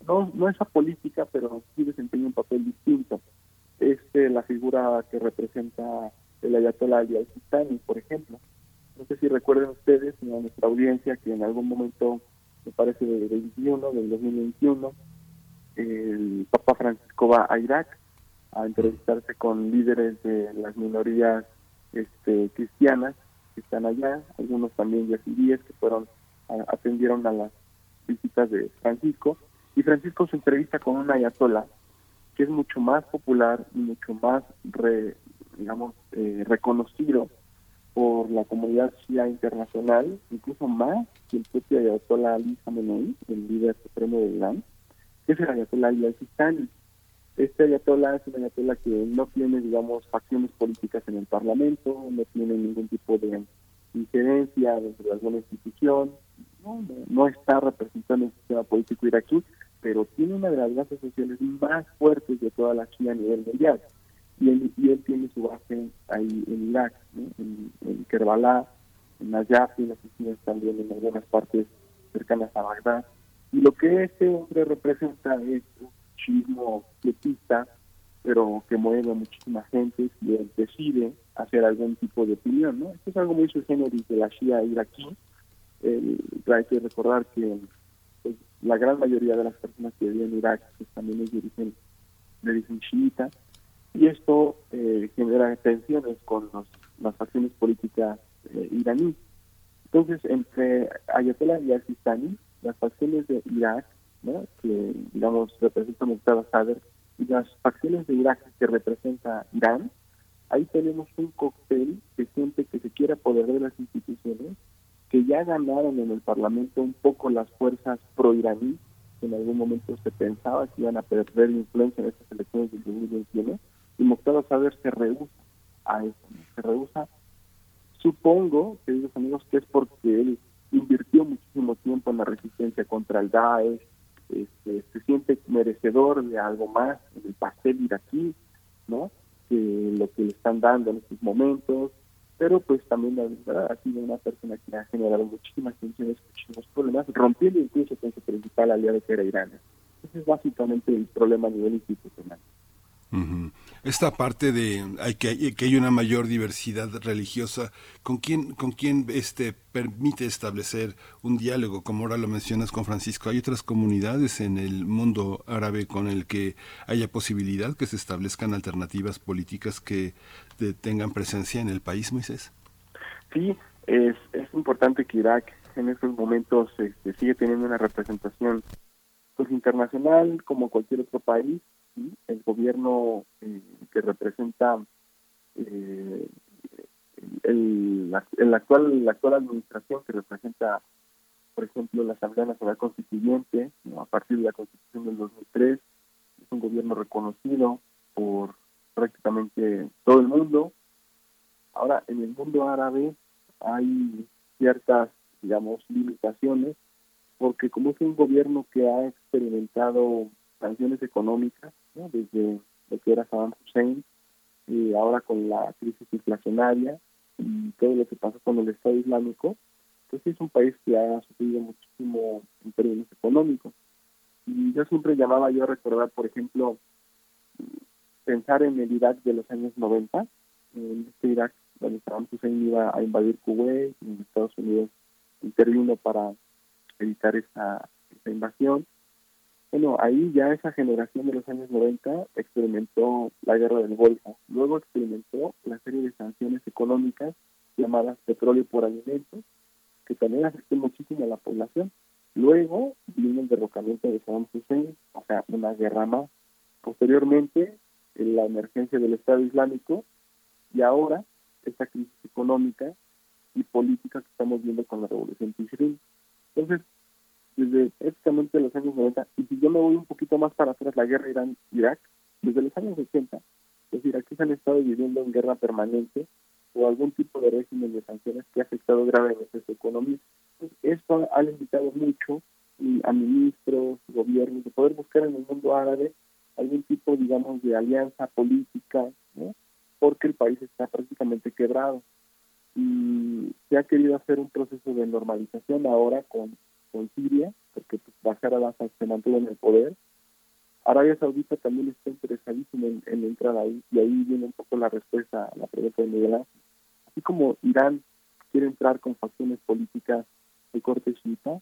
Speaker 18: no, no es política, pero sí desempeña un papel distinto. Es la figura que representa el Ayatollah Ali al-Sistani, por ejemplo. No sé si recuerden ustedes, en nuestra audiencia, que en algún momento, me parece del 21, del 2021, el Papa Francisco va a Irak a entrevistarse con líderes de las minorías este, cristianas que están allá, algunos también yazidíes que fueron, atendieron a las visitas de Francisco, y Francisco se entrevista con un ayatollah que es mucho más popular y mucho más re, digamos, eh, reconocido por la comunidad shia internacional, incluso más que el propio Ayatollah Ali Khamenei, el líder supremo de Irán, que es el Ayatollah Ali al-Sistani. Este Ayatollah es un Ayatollah que no tiene, digamos, facciones políticas en el Parlamento, no tiene ningún tipo de incidencia dentro de alguna institución, no, no, está representando el sistema político iraquí, pero tiene una de las bases sociales más fuertes de toda la China a nivel mundial y él, y él tiene su base ahí en Irak, en, en, Kerbala, en Nayaf y las oficinas también en algunas partes cercanas a Bagdad. Y lo que este hombre representa es un chismo quietista, pero que mueve a muchísima gente y él decide hacer algún tipo de opinión. ¿no? Esto es algo muy subgéneris de la Shia iraquí. hay que recordar que pues, la gran mayoría de las personas que viven en Irak pues, también es de origen, de origen y esto eh, genera tensiones con las facciones políticas eh, iraníes. Entonces, entre Ayatollah y al-Sistani, las facciones de Irak, que digamos representan Muqtada Sadr, y las facciones de Irak que representa Irán, ahí tenemos un cóctel que siente que se quiere apoderar de las instituciones, que ya ganaron en el Parlamento un poco las fuerzas pro-iraní, que en algún momento se pensaba que iban a perder influencia en estas elecciones del 2021, y Muqtada Saber se rehúsa a eso, se rehúsa. Supongo, queridos amigos, que es porque él invirtió muchísimo tiempo en la resistencia contra el Daesh, este, se siente merecedor de algo más en el pastel iraquí, ¿no? Que lo que le están dando en estos momentos, pero pues también ha sido una persona que ha generado muchísimas tensiones, muchísimos problemas, rompiendo incluso con su principal aliado que era Irán. Ese es básicamente el problema a nivel institucional.
Speaker 2: Esta parte de hay que, hay una mayor diversidad religiosa, ¿con quién, con quién este, permite establecer un diálogo? Como ahora lo mencionas con Francisco, ¿hay otras comunidades en el mundo árabe con el que haya posibilidad que se establezcan alternativas políticas que tengan presencia en el país, Moisés?
Speaker 18: Sí, es, es importante que Irak en estos momentos este, sigue teniendo una representación pues internacional como cualquier otro país el gobierno eh, que representa eh, el, la, actual la actual administración que representa por ejemplo la Asamblea Nacional Constituyente a partir de la Constitución del 2003 es un gobierno reconocido por prácticamente todo el mundo. Ahora en el mundo árabe hay ciertas digamos limitaciones porque como es un gobierno que ha experimentado sanciones económicas desde lo que era Saddam Hussein, y ahora con la crisis inflacionaria y todo lo que pasó con el Estado Islámico, pues es un país que ha sufrido muchísimo en términos económicos. Y yo siempre llamaba yo a recordar, por ejemplo, pensar en el Irak de los años 90, en este Irak donde Saddam Hussein iba a invadir Kuwait, y Estados Unidos intervino para evitar esa, esa invasión bueno, ahí ya esa generación de los años 90 experimentó la guerra del Golfo, luego experimentó la serie de sanciones económicas llamadas petróleo por alimentos, que también afectó muchísimo a la población. Luego vino el derrocamiento de Saddam Hussein, o sea, una guerra más. Posteriormente, la emergencia del Estado Islámico y ahora esta crisis económica y política que estamos viendo con la revolución Tishreen. Entonces, desde prácticamente los años 90, y si yo me voy un poquito más para atrás, la guerra Irán-Irak, desde los años 80, los iraquíes han estado viviendo en guerra permanente o algún tipo de régimen de sanciones que ha afectado gravemente su economía. esto ha limitado mucho a ministros, gobiernos, de poder buscar en el mundo árabe algún tipo, digamos, de alianza política, porque el país está prácticamente quebrado. Y se ha querido hacer un proceso de normalización ahora con con Siria, porque Bashar al-Assad se mantuvo en el poder. Arabia Saudita también está interesadísima en, en, entrar ahí, y ahí viene un poco la respuesta a la pregunta de Miguel Ángel. Así como Irán quiere entrar con facciones políticas de corte chiita,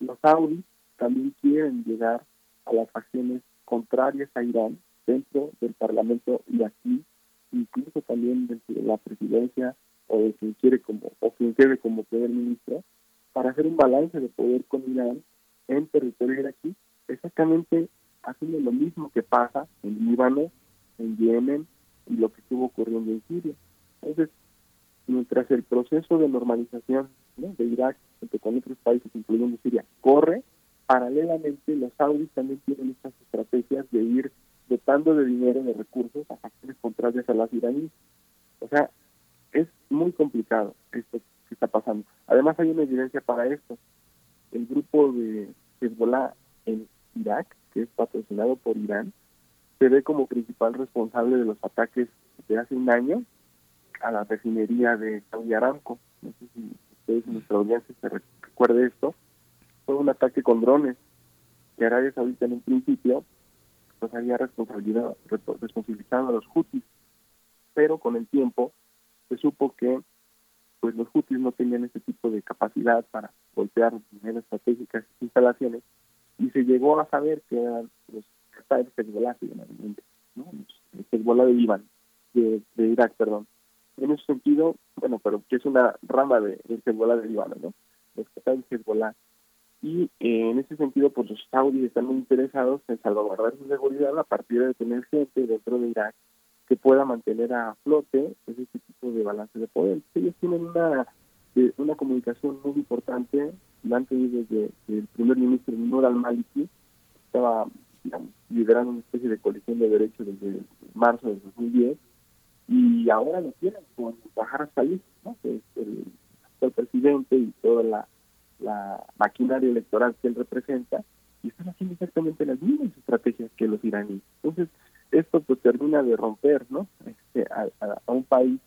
Speaker 18: los saudis también quieren llegar a las facciones contrarias a Irán dentro del Parlamento y aquí, incluso también dentro de la presidencia o de quien quiere como o quien quede como primer ministro, para hacer un balance de poder con Irán en territorio iraquí, exactamente haciendo lo mismo que pasa en Líbano, en Yemen y lo que estuvo ocurriendo en Siria. Entonces, mientras el proceso de normalización de Irak junto con otros países, incluyendo Siria, corre, paralelamente los saudis también tienen estas estrategias de ir dotando de dinero, de recursos a factores contrarias a las iraníes. O sea, es muy complicado esto está pasando. Además hay una evidencia para esto. El grupo de Hezbollah en Irak, que es patrocinado por Irán, se ve como principal responsable de los ataques de hace un año a la refinería de Saudi Aramco. No sé si ustedes nuestra audiencia se recuerde esto. Fue un ataque con drones que Arabia Saudita en un principio pues había responsabilidad, responsabilizado a los Houthis, pero con el tiempo se supo que pues los Houthis no tenían ese tipo de capacidad para golpear de manera estratégica esas instalaciones y se llegó a saber que eran los Qatar Hezbollah, ¿no? Hezbollah de de, de, Irak, perdón. En ese sentido, bueno, pero que es una rama de, del Hezbollah de Líbano, ¿no? Los Qatar Hezbollah. Y eh, en ese sentido, pues los saudíes están muy interesados en salvaguardar su seguridad a partir de tener gente dentro de Irak que pueda mantener a flote ese tipo de balance de poder. Ellos tienen una eh, una comunicación muy importante, tenido desde el primer ministro Nur al-Maliki, estaba liderando una especie de coalición de derechos desde marzo de 2010, y ahora lo tienen con Bajar Salih, ¿no? que es el actual presidente y toda la, la maquinaria electoral que él representa, y están haciendo exactamente las mismas estrategias que los iraníes. Entonces, esto pues termina de romper ¿no? Este, a, un país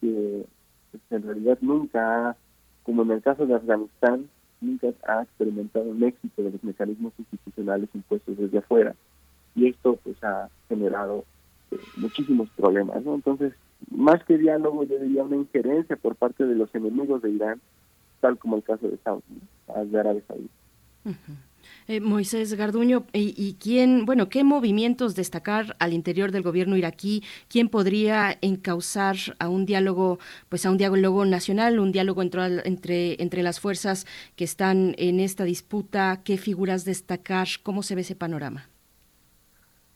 Speaker 18: que pues, en realidad nunca ha, como en el caso de Afganistán, nunca ha experimentado un éxito de los mecanismos institucionales impuestos desde afuera. Y esto pues ha generado este, muchísimos problemas, ¿no? Entonces, más que diálogo, yo diría una injerencia por parte de los enemigos de Irán, tal como el caso de Saudi, de Arabia Saudita.
Speaker 1: Eh, Moisés Garduño, ¿y, quién, bueno, qué movimientos destacar al interior del gobierno iraquí? ¿Quién podría encauzar a un diálogo, pues a un diálogo nacional, un diálogo entre, entre, entre las fuerzas que están en esta disputa? ¿Qué figuras destacar? ¿Cómo se ve ese panorama?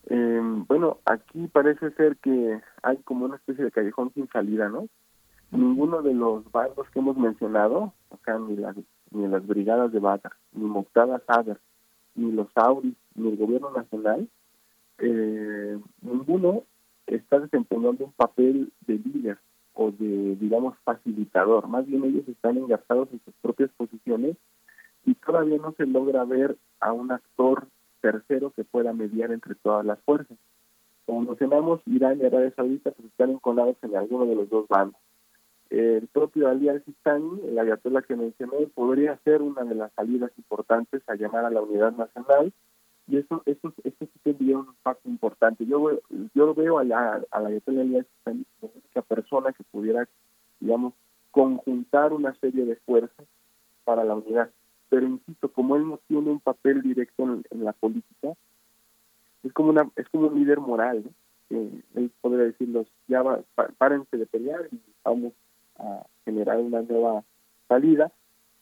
Speaker 18: Eh, bueno, aquí parece ser que hay como una especie de callejón sin salida, ¿no? Ninguno de los bandos que hemos mencionado, acá ni las, ni las brigadas de Badr, ni Moqtada Sadr, ni los Auris, ni el gobierno nacional, eh, ninguno está desempeñando un papel de líder o de, digamos, facilitador. Más bien ellos están engarzados en sus propias posiciones y todavía no se logra ver a un actor tercero que pueda mediar entre todas las fuerzas. Como mencionamos, Irán y Arabia Saudita pues, están encolados en alguno de los dos bandos. El propio Ali al-Sistani, el ayatollah que mencioné, podría ser una de las salidas importantes a llamar a la unidad nacional. Y eso eso, eso sí tendría un impacto importante. Yo yo veo a la, a la ayatollah Ali al-Sistani como una persona que pudiera, digamos, conjuntar una serie de fuerzas para la unidad. Pero insisto, como él no tiene un papel directo en, la política, es como una es como un líder moral, él podría decirlos, ya va, párense de pelear y vamos a generar una nueva salida,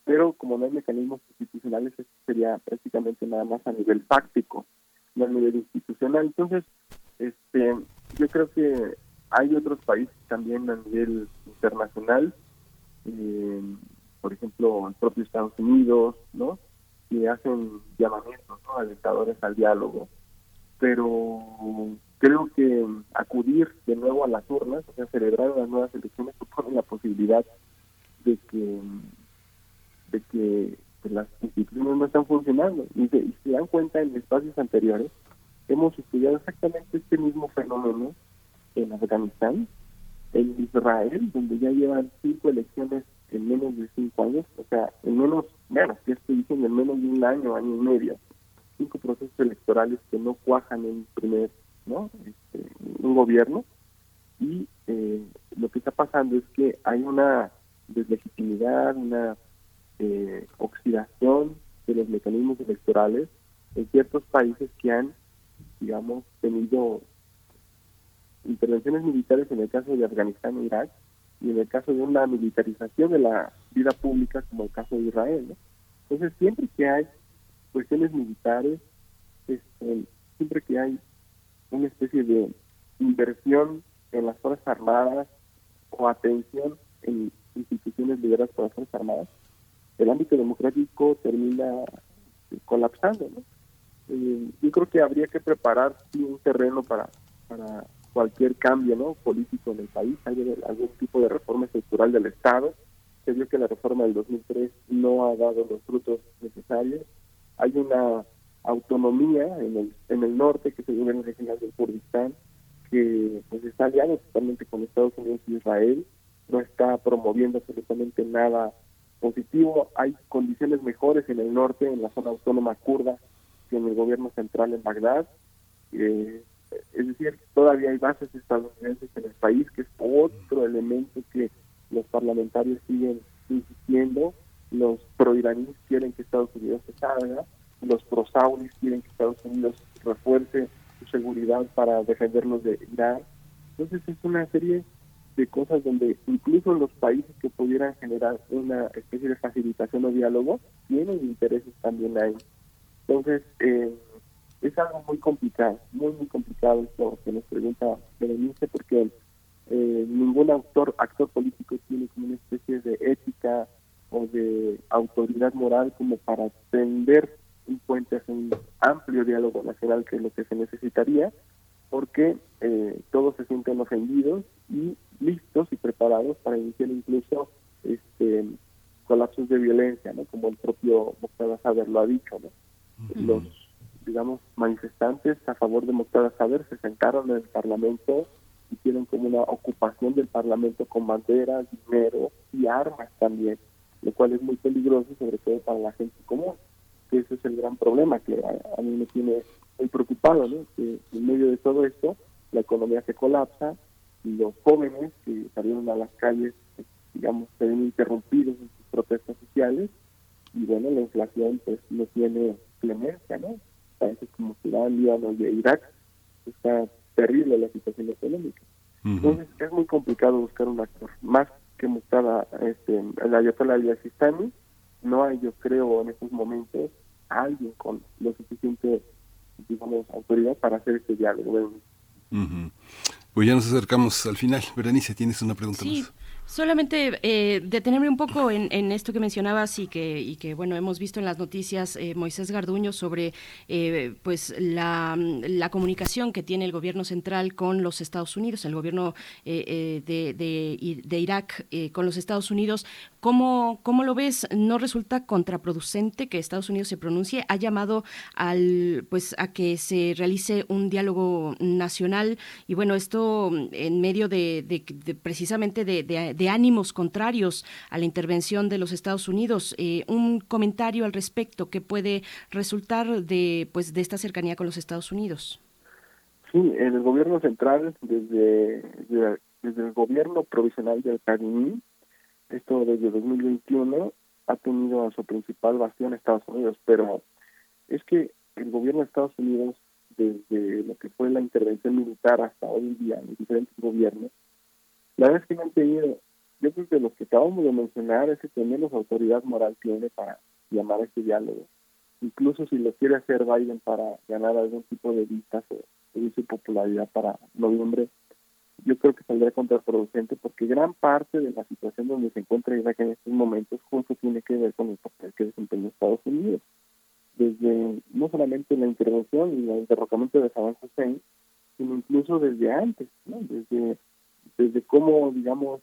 Speaker 18: pero como no hay mecanismos institucionales, eso sería prácticamente nada más a nivel táctico, no a nivel institucional. Entonces, este yo creo que hay otros países también a nivel internacional eh, por ejemplo, el propio Estados Unidos, ¿no? Que hacen llamamientos ¿no? a dictadores al diálogo. Pero creo que acudir de nuevo a las urnas, o sea, celebrar las nuevas elecciones, supone la posibilidad de que de que las instituciones no están funcionando. Y, se dan cuenta en espacios anteriores, hemos estudiado exactamente este mismo fenómeno en Afganistán, en Israel, donde ya llevan cinco elecciones en menos de cinco años, o sea, en menos, bueno, que estoy diciendo, en menos de un año, año y medio, cinco procesos electorales que no cuajan en primer, ¿no? Este, un gobierno y eh, lo que está pasando es que hay una deslegitimidad, una eh, oxidación de los mecanismos electorales en ciertos países que han, digamos, tenido intervenciones militares en el caso de Afganistán e Irak y en el caso de una militarización de la vida pública como el caso de Israel. Entonces, siempre que hay cuestiones militares, este, siempre que hay una especie de inversión en las Fuerzas Armadas o atención en instituciones lideradas por las Fuerzas Armadas, el ámbito democrático termina colapsando. Eh, yo creo que habría que preparar un terreno para, para cualquier cambio no político en el país, hay algún tipo de reforma estructural del Estado. Se vio que la reforma del 2003 no ha dado los frutos necesarios. Hay una autonomía en el, en el norte, que es el gobierno regional del Kurdistán, que pues está aliado totalmente con Estados Unidos y Israel, no está promoviendo absolutamente nada positivo. Hay condiciones mejores en el norte, en la zona autónoma kurda, que en el gobierno central en Bagdad. Eh, es decir, todavía hay bases estadounidenses en el país, que es otro elemento que los parlamentarios siguen insistiendo. Los pro-iraníes quieren que Estados Unidos se salga, los pro-saudis quieren que Estados Unidos refuerce su seguridad para defenderlos de Irán. Entonces es una serie de cosas donde incluso los países que pudieran generar una especie de facilitación o diálogo tienen intereses también ahí. Entonces, eh, es algo muy complicado, muy, muy complicado esto que nos pregunta Berenice, porque eh, ningún autor, actor político tiene como una especie de ética o de autoridad moral como para tender un puente hacia un amplio diálogo nacional, que es lo que se necesitaría, porque eh, todos se sienten ofendidos y listos y preparados para iniciar incluso este colapsos de violencia, ¿no? como el propio Mostaza Saber lo ha dicho. ¿no? Los digamos, manifestantes a favor de Mostaza Saber se sentaron en el Parlamento, hicieron como una ocupación del Parlamento con banderas, dinero y armas también, lo cual es muy peligroso, sobre todo para la gente común. Que ese es el gran problema que a, mí me tiene muy preocupado, ¿no? que en medio de todo esto la economía se colapsa y los jóvenes que salieron a las calles, digamos, se ven interrumpidos en sus protestas sociales y bueno, la inflación pues no tiene clemencia, ¿no? Países como Sudán, Líbano y Irak, está terrible la situación económica. Entonces es muy complicado buscar un actor. Más que mostrar a este, el Ayatollah al Sistani, no hay, yo creo, en estos momentos alguien con lo suficiente, digamos, autoridad para hacer este diálogo.
Speaker 2: Pues ya nos acercamos al final. Berenice, tienes una pregunta
Speaker 1: sí.
Speaker 2: más.
Speaker 1: Solamente eh, detenerme un poco en, esto que mencionabas y que, y que bueno hemos visto en las noticias eh, Moisés Garduño sobre eh, pues la, la, comunicación que tiene el gobierno central con los Estados Unidos, el gobierno de, de, de, Irak con los Estados Unidos. ¿Cómo, ¿Cómo lo ves? ¿No resulta contraproducente que Estados Unidos se pronuncie? Ha llamado al pues a que se realice un diálogo nacional y bueno esto en medio de, precisamente de de ánimos contrarios a la intervención de los Estados Unidos. Eh, un comentario al respecto que puede resultar de, pues, de esta cercanía con los Estados Unidos.
Speaker 18: Sí, en el gobierno central, desde, desde, el gobierno provisional del Carimí, esto desde 2021, ha tenido su principal bastión Estados Unidos, pero es que el gobierno de Estados Unidos, desde lo que fue la intervención militar hasta hoy en día en diferentes gobiernos, la verdad es que no han tenido yo creo que lo que acabamos de mencionar es que menos autoridad moral tiene para llamar a este diálogo. Incluso si lo quiere hacer Biden para ganar algún tipo de vistas o de su popularidad para noviembre, yo creo que saldría contraproducente porque gran parte de la situación donde se encuentra Irak en estos momentos justo tiene que ver con el papel que desempeña Estados Unidos. Desde no solamente la intervención y el interrogamiento de Saddam Hussein, sino incluso desde antes, desde, desde cómo, digamos,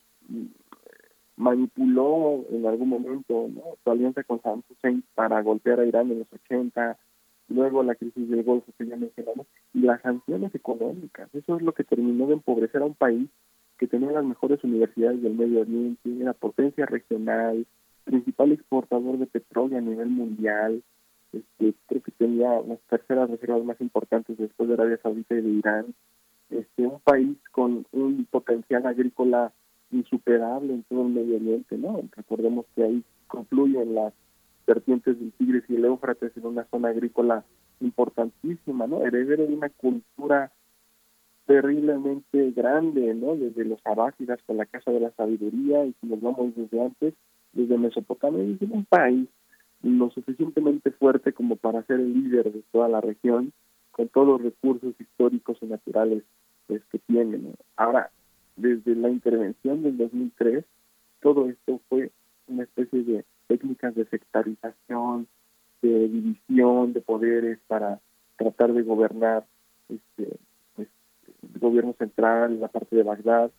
Speaker 18: manipuló en algún momento su alianza con Saddam Hussein para golpear a Irán en los 80, luego la crisis del Golfo que ya mencionamos, y las sanciones económicas. Eso es lo que terminó de empobrecer a un país que tenía las mejores universidades del Medio Oriente, era potencia regional, principal exportador de petróleo a nivel mundial, este, creo que tenía las terceras reservas más importantes después de Arabia Saudita y de Irán, este, un país con un potencial agrícola insuperable en todo el medio ambiente, ¿no? Recordemos que ahí confluyen las vertientes del Tigris y el Éufrates en una zona agrícola importantísima, ¿no? Heredero de una cultura terriblemente grande, ¿no? Desde los abásidas con la Casa de la Sabiduría y si nos vamos desde antes, desde Mesopotamia, es un país lo suficientemente fuerte como para ser el líder de toda la región, con todos los recursos históricos y naturales pues, que tiene. Ahora, desde la intervención del 2003, todo esto fue una especie de técnicas de sectarización, de división de poderes para tratar de gobernar este pues, el gobierno central, la parte de Bagdad,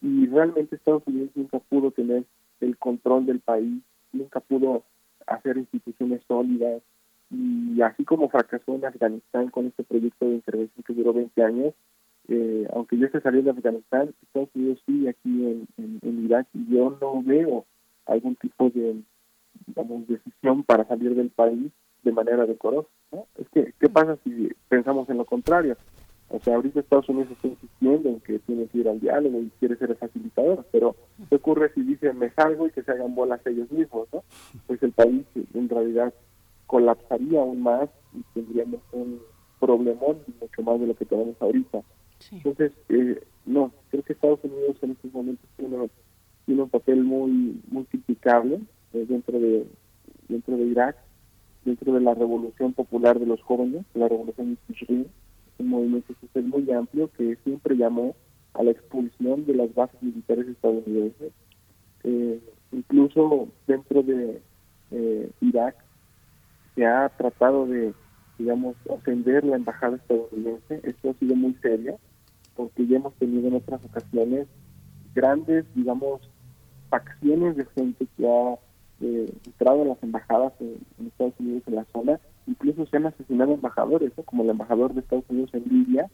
Speaker 18: y realmente Estados Unidos nunca pudo tener el control del país, nunca pudo hacer instituciones sólidas, y así como fracasó en Afganistán con este proyecto de intervención que duró 20 años, eh, aunque ya se salió de Afganistán, Estados Unidos sigue aquí en, en, Irak y yo no veo algún tipo de digamos, decisión para salir del país de manera decorosa. ¿no? Es que, ¿qué pasa si pensamos en lo contrario? O sea, ahorita Estados Unidos está insistiendo en que tiene que ir al diálogo y quiere ser el facilitador, pero ¿qué ocurre si dicen me salgo y que se hagan bolas ellos mismos? ¿no? Pues el país en realidad colapsaría aún más y tendríamos un problemón mucho más de lo que tenemos ahorita. Entonces, eh, no, creo que Estados Unidos en estos momentos tiene, tiene un papel muy muy criticable dentro de dentro de Irak, dentro de la revolución popular de los jóvenes, la revolución islamí, un movimiento social muy amplio que siempre llamó a la expulsión de las bases militares estadounidenses. Eh, incluso dentro de Irak se ha tratado de digamos, ofender la embajada estadounidense. Esto ha sido muy serio porque ya hemos tenido en otras ocasiones grandes, digamos, facciones de gente que ha eh, entrado en las embajadas en, Estados Unidos en la zona, incluso se han asesinado embajadores, como el embajador de Estados Unidos en Libia,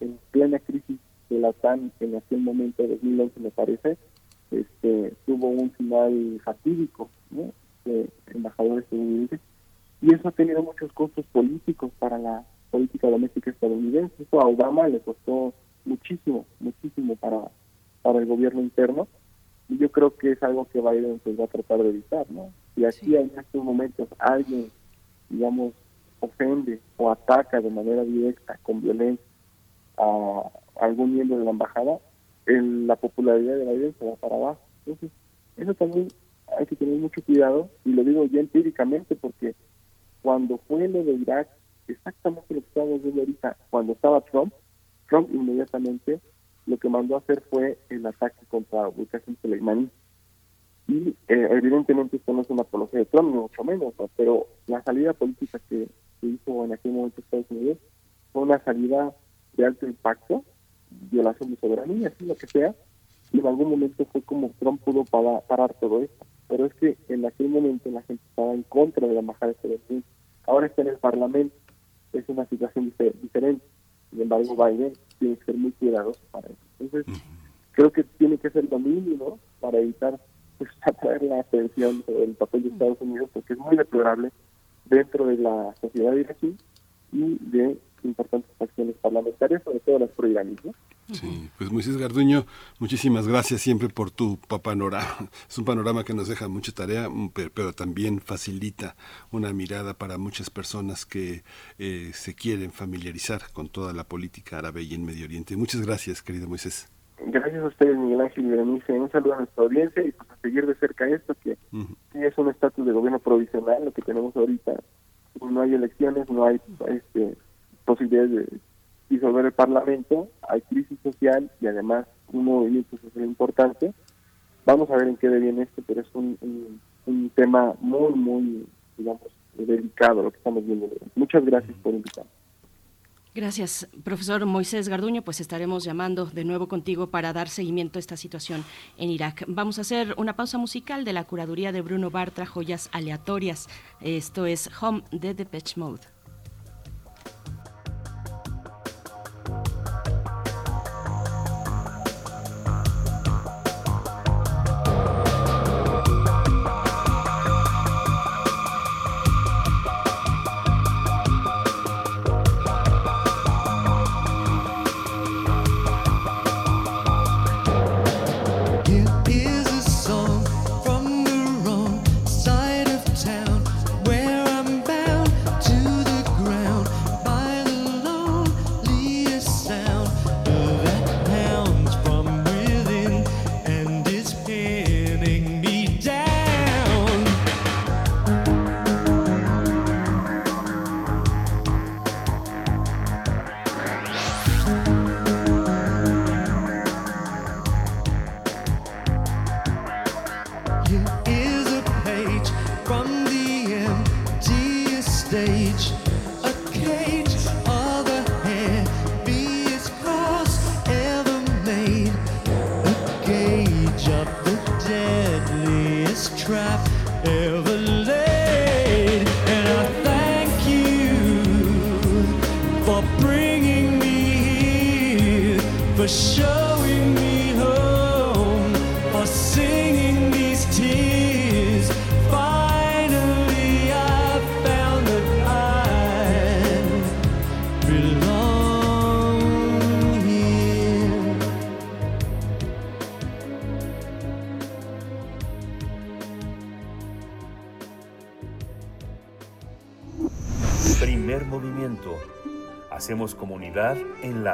Speaker 18: en plena crisis de la OTAN en aquel momento, de 2011 me parece, este, tuvo un final fatídico, ¿no? de embajadores estadounidenses, y eso ha tenido muchos costos políticos para la política doméstica estadounidense. Eso a Obama le costó muchísimo, muchísimo para, para el gobierno interno y yo creo que es algo que Biden pues, va a tratar de evitar, ¿no? Si aquí en estos momentos alguien, digamos, ofende o ataca de manera directa, con violencia, a algún miembro de la embajada, el, la popularidad de Biden se va para abajo. Entonces, eso también hay que tener mucho cuidado, y lo digo ya empíricamente, porque cuando fue lo de Irak, exactamente lo que estamos viendo ahorita, cuando estaba Trump, Trump inmediatamente lo que mandó a hacer fue el ataque contra Qasim Soleimani. Y eh, evidentemente esto no es una apología de Trump, ni mucho menos, pero la salida política que, que hizo en aquel momento Estados Unidos fue una salida de alto impacto, violación de soberanía, así lo que sea, y en algún momento fue como Trump pudo parar todo esto. Pero es que en aquel momento la gente estaba en contra de la embajada de Ahora está en el Parlamento, es una situación diferente. Sin embargo, Biden tiene que ser muy cuidadoso para eso. Entonces, creo que tiene que ser lo mínimo para evitar pues, atraer la atención del papel de Estados Unidos, porque es muy deplorable dentro de la sociedad iraquí y de importantes acciones parlamentarias, sobre todo las pro-iraníes.
Speaker 2: Sí, pues Moisés Garduño, muchísimas gracias siempre por tu panorama. Es un panorama que nos deja mucha tarea, mm, pero, también facilita una mirada para muchas personas que eh, se quieren familiarizar con toda la política árabe y en Medio Oriente. Muchas gracias, querido Moisés.
Speaker 18: Gracias a ustedes, Miguel Ángel y Berenice. Un saludo a nuestra audiencia y pues a seguir de cerca esto, que es un estatus de gobierno provisional lo que tenemos ahorita. No hay elecciones, no hay este, posibilidades de disolver el Parlamento, hay crisis social y además un movimiento social importante. Vamos a ver en qué deviene esto, pero es un, tema muy, muy, digamos, delicado lo que estamos viendo. Muchas gracias por invitarme.
Speaker 1: Gracias, profesor Moisés Garduño. Pues estaremos llamando de nuevo contigo para dar seguimiento a esta situación en Irak. Vamos a hacer una pausa musical de la curaduría de Bruno Bartra, Joyas Aleatorias. Esto es Home de Depeche Mode.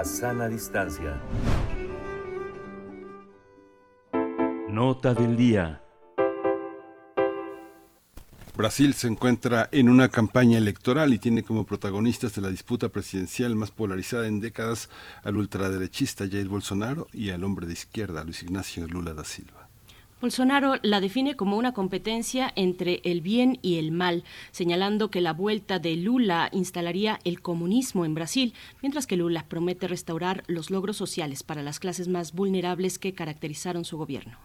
Speaker 4: Sana distancia. Nota del día.
Speaker 2: Brasil se encuentra en una campaña electoral y tiene como protagonistas de la disputa presidencial más polarizada en décadas al ultraderechista Jair Bolsonaro y al hombre de izquierda Luis Ignacio Lula da Silva.
Speaker 1: Bolsonaro la define como una competencia entre el bien y el mal, señalando que la vuelta de Lula instalaría el comunismo en Brasil, mientras que Lula promete restaurar los logros sociales para las clases más vulnerables que caracterizaron su gobierno.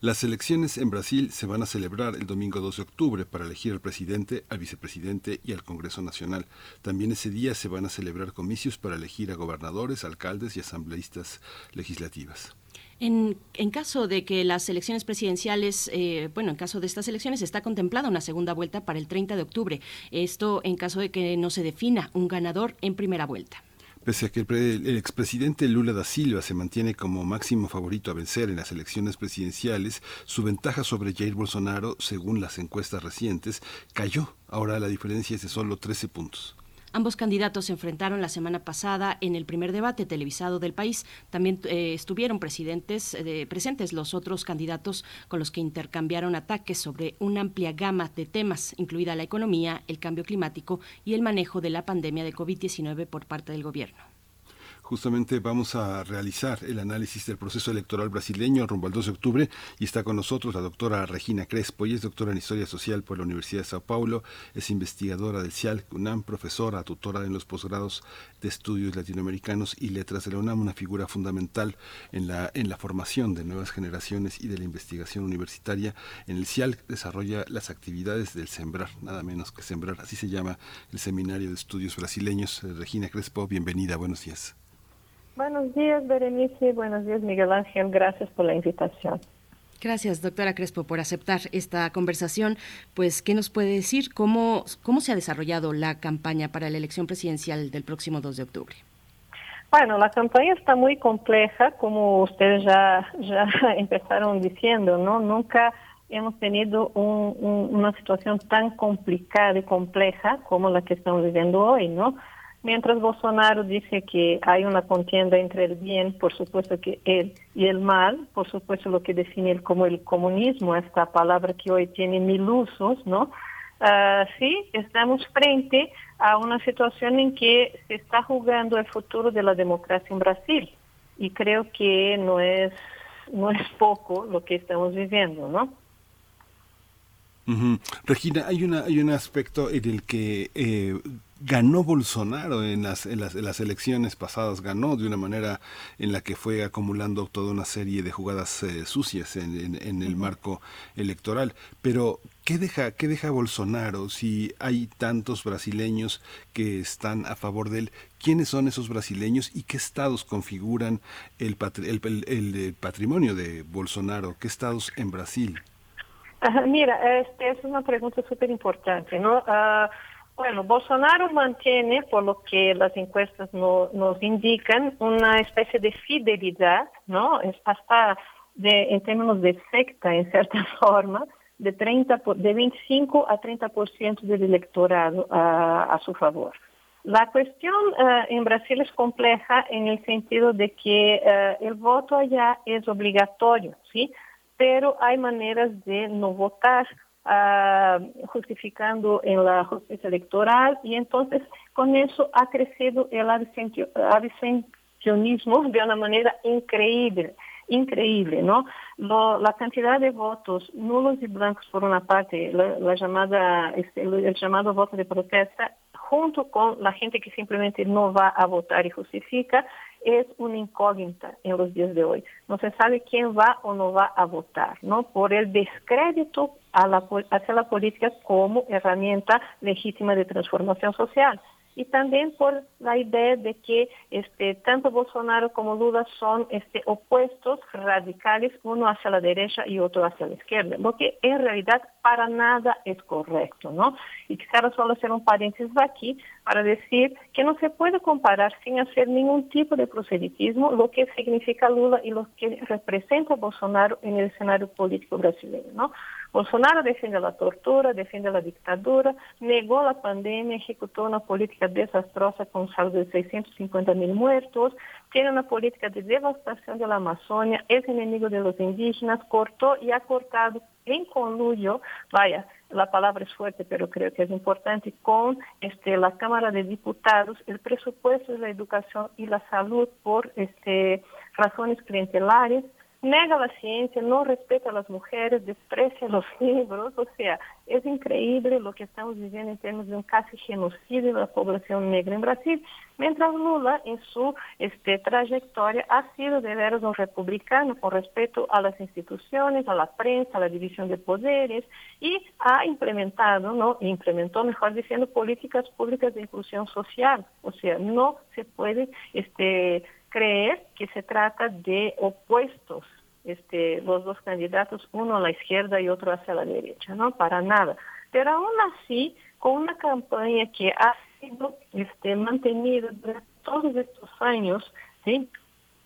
Speaker 2: Las elecciones en Brasil se van a celebrar el domingo 2 de octubre para elegir al presidente, al vicepresidente y al Congreso Nacional. También ese día se van a celebrar comicios para elegir a gobernadores, alcaldes y asambleístas legislativas.
Speaker 1: En, caso de que las elecciones presidenciales, eh, bueno, en caso de estas elecciones está contemplada una segunda vuelta para el 30 de octubre. Esto en caso de que no se defina un ganador en primera vuelta.
Speaker 2: Pese a que el, el, expresidente Lula da Silva se mantiene como máximo favorito a vencer en las elecciones presidenciales, su ventaja sobre Jair Bolsonaro, según las encuestas recientes, cayó. Ahora la diferencia es de solo 13 puntos.
Speaker 1: Ambos candidatos se enfrentaron la semana pasada en el primer debate televisado del país. También eh, estuvieron presidentes, eh, presentes los otros candidatos con los que intercambiaron ataques sobre una amplia gama de temas, incluida la economía, el cambio climático y el manejo de la pandemia de COVID-19 por parte del gobierno.
Speaker 2: Justamente vamos a realizar el análisis del proceso electoral brasileño rumbo al 2 de octubre y está con nosotros la doctora Regina Crespo, y es doctora en Historia Social por la Universidad de Sao Paulo, es investigadora del CIAL UNAM, profesora, tutora en los posgrados de Estudios Latinoamericanos y Letras de la UNAM, una figura fundamental en la, en la formación de nuevas generaciones y de la investigación universitaria. En el CIAL desarrolla las actividades del Sembrar, nada menos que Sembrar, así se llama el Seminario de Estudios Brasileños. Regina Crespo, bienvenida, buenos días.
Speaker 19: Buenos días, Berenice. Buenos días, Miguel Ángel. Gracias por la invitación.
Speaker 1: Gracias, doctora Crespo, por aceptar esta conversación. Pues, ¿qué nos puede decir? ¿Cómo, cómo se ha desarrollado la campaña para la elección presidencial del próximo 2 de octubre?
Speaker 19: Bueno, la campaña está muy compleja, como ustedes ya, ya empezaron diciendo, ¿no? Nunca hemos tenido un, un, una situación tan complicada y compleja como la que estamos viviendo hoy, ¿no? Mientras Bolsonaro dice que hay una contienda entre el bien, por supuesto que él, y el mal, por supuesto lo que define él como el comunismo, esta palabra que hoy tiene mil usos, ¿no? Uh, sí, estamos frente a una situación en que se está jugando el futuro de la democracia en Brasil y creo que no es no es poco lo que estamos viviendo, ¿no?
Speaker 2: Uh -huh. Regina, hay una hay un aspecto en el que eh, ganó Bolsonaro en las, en las, en, las, elecciones pasadas, ganó de una manera en la que fue acumulando toda una serie de jugadas eh, sucias en, en, en, el marco electoral. Pero, ¿qué deja, ¿qué deja Bolsonaro si hay tantos brasileños que están a favor de él? ¿Quiénes son esos brasileños y qué estados configuran el, el, el, el patrimonio de Bolsonaro? ¿Qué estados en Brasil?
Speaker 19: Uh, mira, este es una pregunta súper importante, ¿no? Uh, Bueno, Bolsonaro mantiene, por lo que las encuestas no, nos indican, una especie de fidelidad, ¿no? Hasta de, en términos de secta, en cierta forma, de, 30, de 25 a 30% del electorado a, su favor. La cuestión uh, en Brasil es compleja en el sentido de que uh, el voto allá es obligatorio, ¿sí? Pero hay maneras de no votar uh, justificando en la justicia electoral y entonces con eso ha crecido el abstencionismo de una manera increíble increíble, ¿no? La cantidad de votos nulos y blancos por una parte, la, la llamada, este, el, llamado voto de protesta, junto con la gente que simplemente no va a votar y justifica, es una incógnita en los días de hoy. No se sabe quién va o no va a votar, ¿no? Por el descrédito a la, hacia la política como herramienta legítima de transformación social y también por la idea de que este, tanto Bolsonaro como Lula son este, opuestos radicales, uno hacia la derecha y otro hacia la izquierda, lo que en realidad para nada es correcto, ¿no? Y quisiera solo hacer un paréntesis aquí para decir que no se puede comparar sin hacer ningún tipo de proselitismo lo que significa Lula y lo que representa Bolsonaro en el escenario político brasileño, ¿no? Bolsonaro defiende la tortura, defiende la dictadura, negó la pandemia, ejecutó una política desastrosa con saldo de 650 mil muertos, tiene una política de devastación de la Amazonia, es enemigo de los indígenas, cortó y ha cortado en conluyo, vaya, la palabra es fuerte, pero creo que es importante, con este, la Cámara de Diputados, el presupuesto de la educación y la salud por este, razones clientelares, nega la ciencia, no respeta a las mujeres, desprecia los libros, o sea, es increíble lo que estamos viviendo en términos de un casi genocidio de la población negra en Brasil, mientras Lula en su este, trayectoria ha sido de veras un republicano con respecto a las instituciones, a la prensa, a la división de poderes y ha implementado, ¿no? implementó, mejor diciendo, políticas públicas de inclusión social, o sea, no se puede este, creer que se trata de opuestos, este, los dos candidatos, uno a la izquierda y otro hacia la derecha, no, para nada. Pero aún así, con una campaña que ha sido este, mantenida durante todos estos años, ¿sí?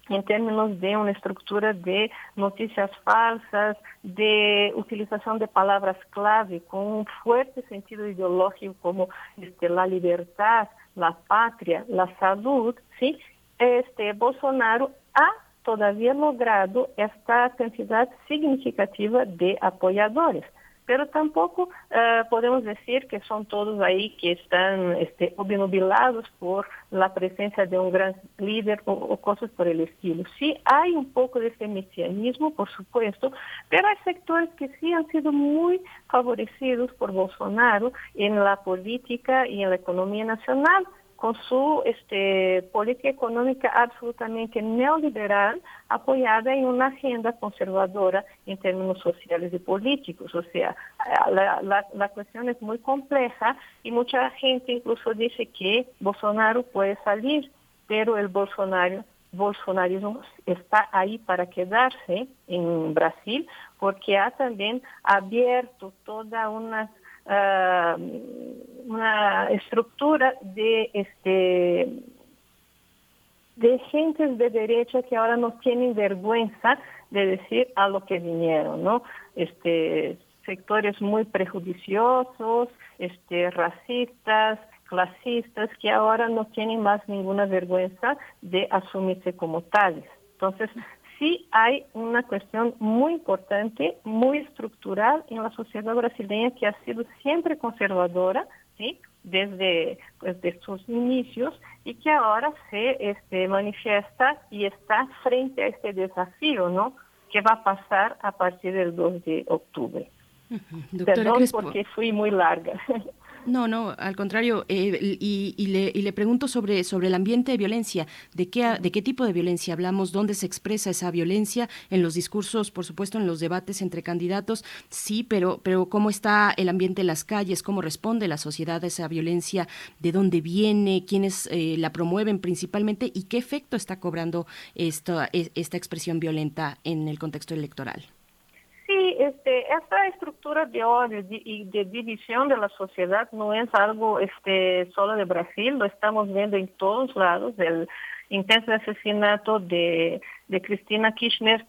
Speaker 19: en términos de una estructura de noticias falsas, de utilización de palabras clave con un fuerte sentido ideológico como este, la libertad, la patria, la salud, ¿sí? Este, Bolsonaro ha todavía logrado esta cantidad significativa de apoyadores pero tampoco uh, podemos decir que son todos ahí que están este, obnubilados por la presencia de un gran líder o, o, cosas por el estilo. Sí hay un poco de ese mesianismo, por supuesto, pero hay sectores que sí han sido muy favorecidos por Bolsonaro en la política y en la economía nacional con su este, política económica absolutamente neoliberal, apoyada en una agenda conservadora en términos sociales y políticos. O sea, la, la, la cuestión es muy compleja y mucha gente incluso dice que Bolsonaro puede salir, pero el Bolsonaro bolsonarismo está ahí para quedarse en Brasil porque ha también abierto toda una uh, una estructura de este de gentes de derecha que ahora no tienen vergüenza de decir a lo que vinieron, ¿no? Este sectores muy prejudiciosos, este racistas, clasistas que ahora no tienen más ninguna vergüenza de asumirse como tales. Entonces, sí hay una cuestión muy importante, muy estructural en la sociedad brasileña que ha sido siempre conservadora, ¿sí? desde, pues, sus inicios y que ahora se este, manifiesta y está frente a este desafío, ¿no? Que va a pasar a partir del 2 de octubre. Uh -huh. Perdón porque fui muy larga.
Speaker 1: No, no, al contrario, eh, y, le, y, le, pregunto sobre, sobre el ambiente de violencia, ¿de qué, ¿de qué tipo de violencia hablamos? ¿Dónde se expresa esa violencia? En los discursos, por supuesto, en los debates entre candidatos, sí, pero, pero ¿cómo está el ambiente en las calles? ¿Cómo responde la sociedad a esa violencia? ¿De dónde viene? ¿Quiénes eh, la promueven principalmente? ¿Y qué efecto está cobrando esta, esta expresión violenta en el contexto electoral?
Speaker 19: Este, esta estructura de odio y de, de, división de la sociedad no es algo este, solo de Brasil, lo estamos viendo en todos lados. El intenso asesinato de, de Cristina Kirchner,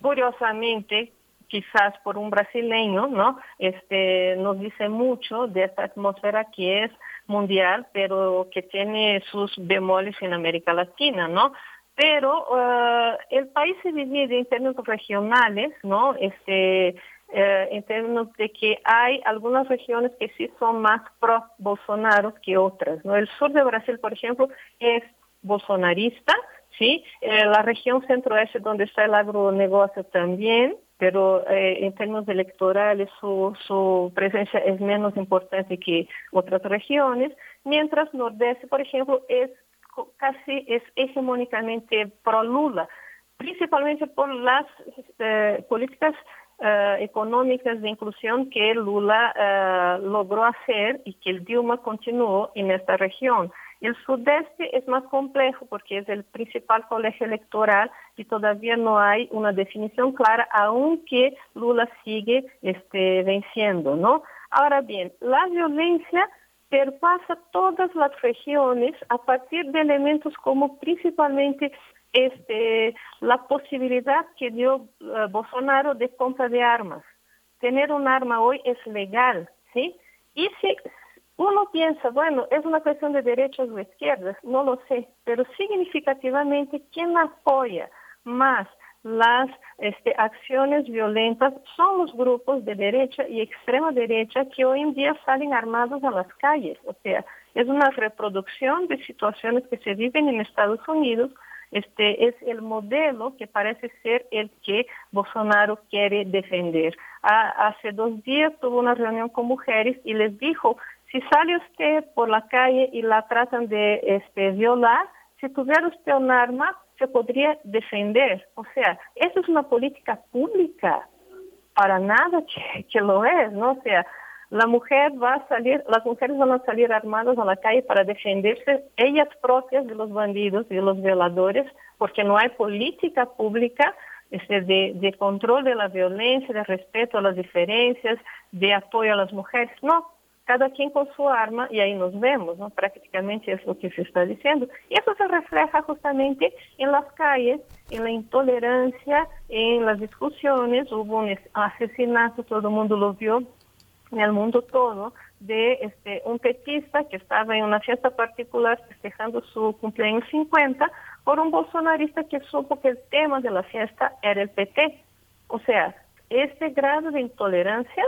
Speaker 19: curiosamente, quizás por un brasileño, ¿no? Este, nos dice mucho de esta atmósfera que es mundial, pero que tiene sus bemoles en América Latina, ¿no? Pero uh, el país se divide en términos regionales, ¿no? Este, uh, en términos de que hay algunas regiones que sí son más pro Bolsonaro que otras, ¿no? El sur de Brasil, por ejemplo, es bolsonarista, ¿sí? Eh, la región centro-oeste donde está el agronegocio también, pero eh, en términos electorales su, su presencia es menos importante que otras regiones, mientras nordeste, por ejemplo, es casi es hegemónicamente pro Lula, principalmente por las eh, políticas eh, económicas de inclusión que Lula eh, logró hacer y que el Dilma continuó en esta región. El sudeste es más complejo porque es el principal colegio electoral y todavía no hay una definición clara, aunque Lula sigue este, venciendo, ¿no? Ahora bien, la violencia perpasa todas las regiones a partir de elementos como principalmente este, la posibilidad que dio uh, Bolsonaro de compra de armas. Tener un arma hoy es legal, ¿sí? Y si uno piensa, bueno, es una cuestión de derechas o izquierdas, no lo sé, pero significativamente, ¿quién apoya más las este, acciones violentas son los grupos de derecha y extrema derecha que hoy en día salen armados a las calles. O sea, es una reproducción de situaciones que se viven en Estados Unidos. Este es el modelo que parece ser el que Bolsonaro quiere defender. Hace dos días tuvo una reunión con mujeres y les dijo, si sale usted por la calle y la tratan de este, violar, si tuviera usted un arma, se podría defender. O sea, eso es una política pública, para nada que, que, lo es, ¿no? O sea, la mujer va a salir, las mujeres van a salir armadas a la calle para defenderse ellas propias de los bandidos y de los violadores, porque no hay política pública este, de, de control de la violencia, de respeto a las diferencias, de apoyo a las mujeres. No, cada quien con su arma y ahí nos vemos, ¿no? Prácticamente es lo que se está diciendo. Y eso se refleja justamente en las calles, en la intolerancia, en las discusiones. Hubo un asesinato, todo el mundo lo vio, en el mundo todo, de este, un petista que estaba en una fiesta particular festejando su cumpleaños 50 por un bolsonarista que supo que el tema de la fiesta era el PT. O sea, este grado de intolerancia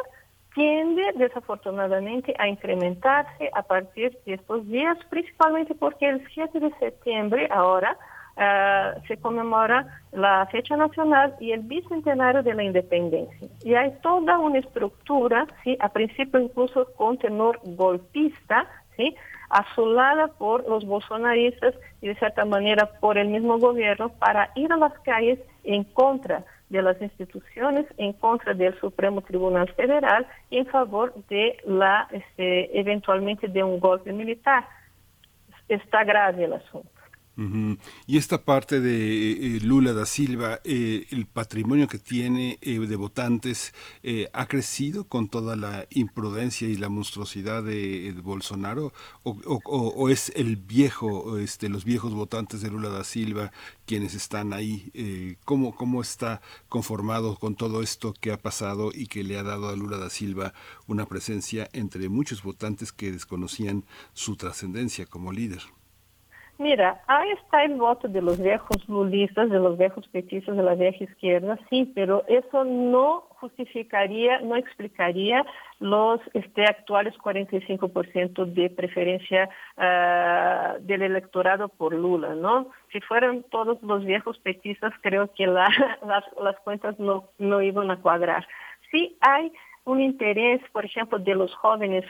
Speaker 19: tiende desafortunadamente a incrementarse a partir de estos días, principalmente porque el 7 de septiembre ahora uh, se conmemora la fecha nacional y el bicentenario de la independencia. Y hay toda una estructura, ¿sí? a principio incluso con tenor golpista, ¿sí? asolada por los bolsonaristas y de cierta manera por el mismo gobierno para ir a las calles en contra de las instituciones en contra del Supremo Tribunal Federal y en favor de la, este, eventualmente de un golpe militar. Está grave el asunto.
Speaker 2: Y esta parte de eh, Lula da Silva, eh, el patrimonio que tiene eh, de votantes ha crecido con toda la imprudencia y la monstruosidad de, Bolsonaro, o, es el viejo, este, los viejos votantes de Lula da Silva quienes están ahí. ¿cómo, ¿Cómo está conformado con todo esto que ha pasado y que le ha dado a Lula da Silva una presencia entre muchos votantes que desconocían su trascendencia como líder?
Speaker 19: Mira, ahí está el voto de los viejos lulistas, de los viejos petistas de la vieja izquierda, sí, pero eso no justificaría, no explicaría los este, actuales 45% de preferencia uh, del electorado por Lula, ¿no? Si fueran todos los viejos petistas, creo que la, las, las cuentas no, no iban a cuadrar. Sí hay un interés, por ejemplo, de los jóvenes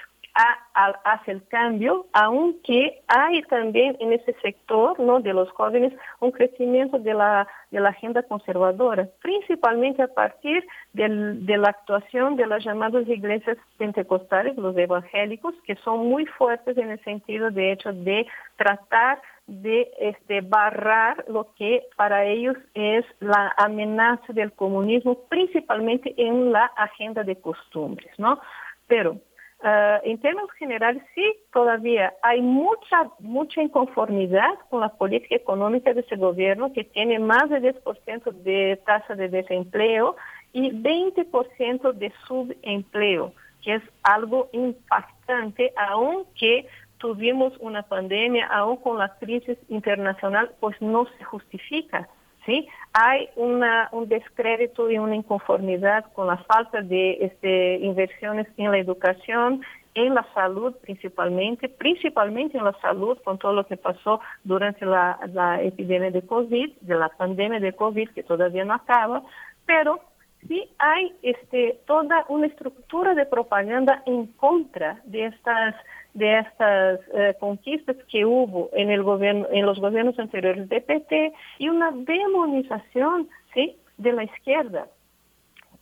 Speaker 19: hacia el cambio, aunque hay también en ese sector ¿no? de los jóvenes un crecimiento de la, de la agenda conservadora, principalmente a partir de la actuación de las llamadas iglesias pentecostales, los evangélicos, que son muy fuertes en el sentido de hecho de tratar de este, barrar lo que para ellos es la amenaza del comunismo, principalmente en la agenda de costumbres, ¿no? Pero Uh, en términos generales, sí, todavía hay mucha, mucha inconformidad con la política económica de ese gobierno que tiene más de 10% de tasa de desempleo y 20% de subempleo, que es algo impactante, aunque tuvimos una pandemia, aún con la crisis internacional, pues no se justifica. ¿Sí? Hay una, un descrédito y una inconformidad con la falta de este, inversiones en la educación, en la salud principalmente, principalmente en la salud con todo lo que pasó durante la, la epidemia de COVID, de la pandemia de COVID que todavía no acaba, pero sí hay este, toda una estructura de propaganda en contra de estas de estas eh, conquistas que hubo en el gobierno en los gobiernos anteriores de PT y una demonización sí de la izquierda.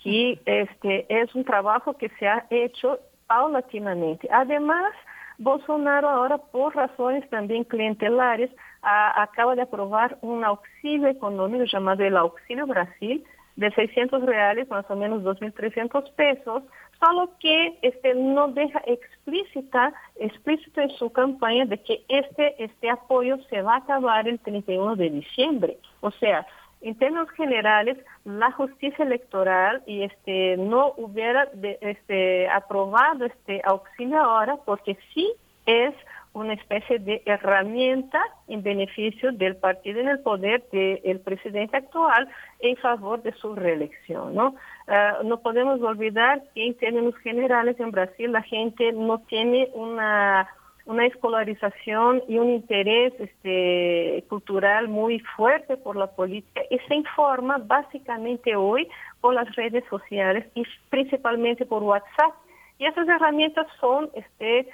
Speaker 19: Que este es un trabajo que se ha hecho paulatinamente. Además Bolsonaro ahora por razones también clientelares acaba de aprobar un auxilio económico llamado el auxilio Brasil de 600 reales, más o menos 2.300 pesos, solo que este no deja explícita, explícito en su campaña de que este, este apoyo se va a acabar el 31 de diciembre. O sea, en términos generales, la justicia electoral y este no hubiera de, este aprobado este auxilio ahora porque sí es una especie de herramienta en beneficio del partido en el poder del presidente actual en favor de su reelección. ¿no? Ah, no podemos olvidar que en términos generales en Brasil la gente no tiene una, una escolarización y un interés este, cultural muy fuerte por la política y se informa básicamente hoy por las redes sociales y principalmente por WhatsApp. Y esas herramientas son este,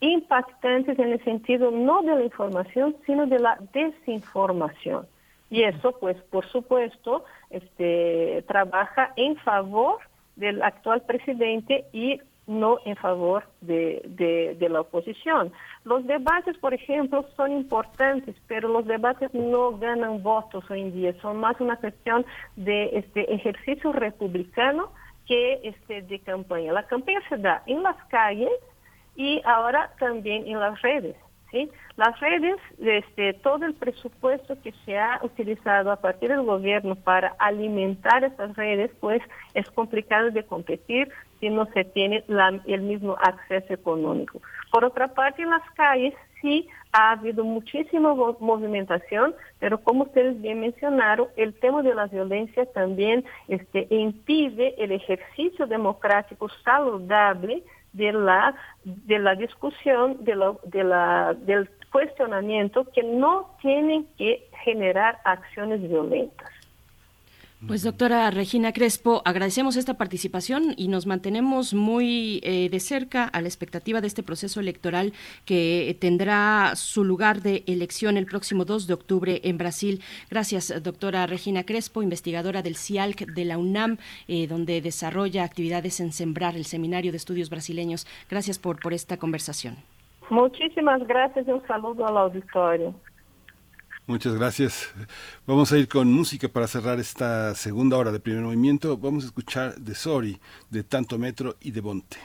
Speaker 19: impactantes en el sentido no de la información, sino de la desinformación. Y eso, pues, por supuesto, este, trabaja en favor del actual presidente y no en favor de, de, la oposición. Los debates, por ejemplo, son importantes, pero los debates no ganan votos hoy en día, son más una cuestión de este ejercicio republicano que este de campaña. La campaña se da en las calles, y ahora también en las redes. ¿sí? Las redes, este, todo el presupuesto que se ha utilizado a partir del gobierno para alimentar estas redes, pues es complicado de competir si no se tiene el mismo acceso económico. Por otra parte, en las calles sí ha habido muchísima movimentación, pero como ustedes bien mencionaron, el tema de la violencia también este, impide el ejercicio democrático saludable de la, de la discusión, de de la, del cuestionamiento que no tienen que generar acciones violentas.
Speaker 1: Pues doctora Regina Crespo, agradecemos esta participación y nos mantenemos muy eh, de cerca a la expectativa de este proceso electoral que tendrá su lugar de elección el próximo 2 de octubre en Brasil. Gracias, doctora Regina Crespo, investigadora del CIALC de la UNAM, eh, donde desarrolla actividades en Sembrar, el Seminario de Estudios Brasileños. Gracias por, por esta conversación.
Speaker 19: Muchísimas gracias y un saludo al auditorio.
Speaker 2: Muchas gracias. Vamos a ir con música para cerrar esta segunda hora de primer movimiento. Vamos a escuchar de Sorry, de Tanto Metro y de Bonte.